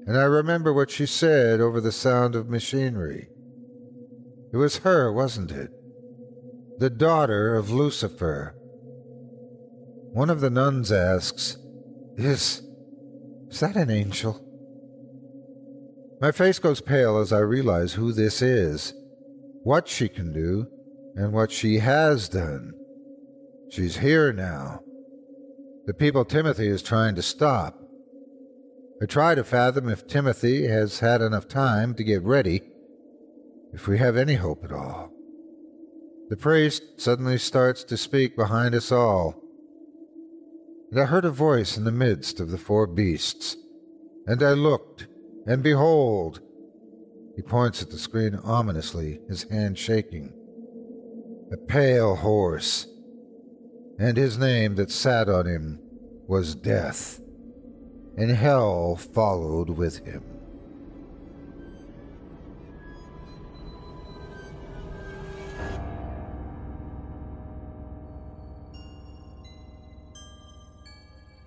A: and I remember what she said over the sound of machinery. It was her, wasn't it? The daughter of Lucifer. One of the nuns asks, Is. is that an angel? My face goes pale as I realize who this is, what she can do, and what she has done. She's here now. The people Timothy is trying to stop. I try to fathom if Timothy has had enough time to get ready, if we have any hope at all. The priest suddenly starts to speak behind us all. And I heard a voice in the midst of the four beasts. And I looked, and behold, he points at the screen ominously, his hand shaking. A pale horse, and his name that sat on him was Death and hell followed with him.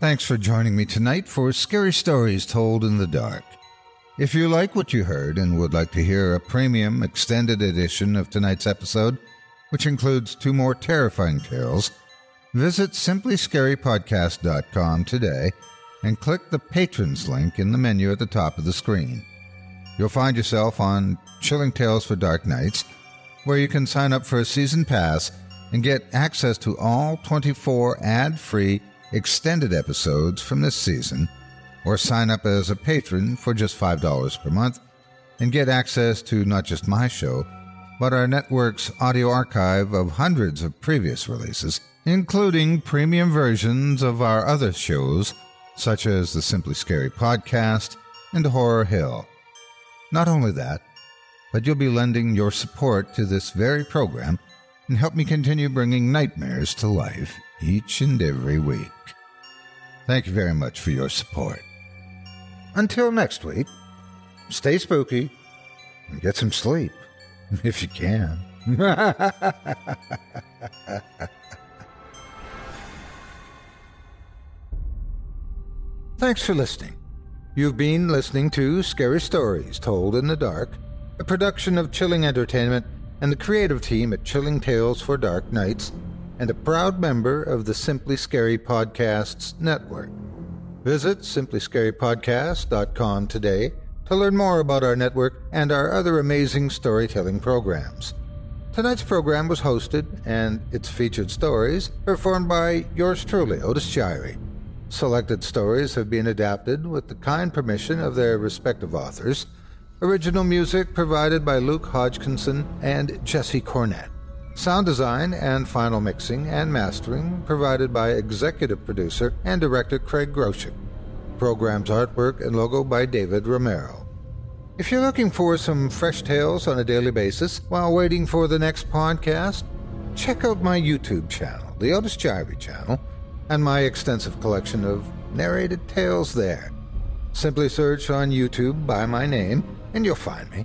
A: Thanks for joining me tonight for Scary Stories Told in the Dark. If you like what you heard and would like to hear a premium extended edition of tonight's episode, which includes two more terrifying tales, visit simplyscarypodcast.com today and click the Patrons link in the menu at the top of the screen. You'll find yourself on Chilling Tales for Dark Nights, where you can sign up for a season pass and get access to all 24 ad free extended episodes from this season, or sign up as a patron for just $5 per month and get access to not just my show, but our network's audio archive of hundreds of previous releases, including premium versions of our other shows such as the Simply Scary podcast and Horror Hill. Not only that, but you'll be lending your support to this very program and help me continue bringing nightmares to life each and every week. Thank you very much for your support. Until next week, stay spooky and get some sleep if you can. Thanks for listening. You've been listening to Scary Stories Told in the Dark, a production of Chilling Entertainment and the creative team at Chilling Tales for Dark Nights, and a proud member of the Simply Scary Podcasts Network. Visit simplyscarypodcast.com today to learn more about our network and our other amazing storytelling programs. Tonight's program was hosted and its featured stories performed by yours truly, Otis Jiry. Selected stories have been adapted with the kind permission of their respective authors. Original music provided by Luke Hodgkinson and Jesse Cornett. Sound design and final mixing and mastering provided by executive producer and director Craig Groshek. Program's artwork and logo by David Romero. If you're looking for some fresh tales on a daily basis while waiting for the next podcast, check out my YouTube channel, the Otis Jiry channel, and my extensive collection of narrated tales there. Simply search on YouTube by my name, and you'll find me.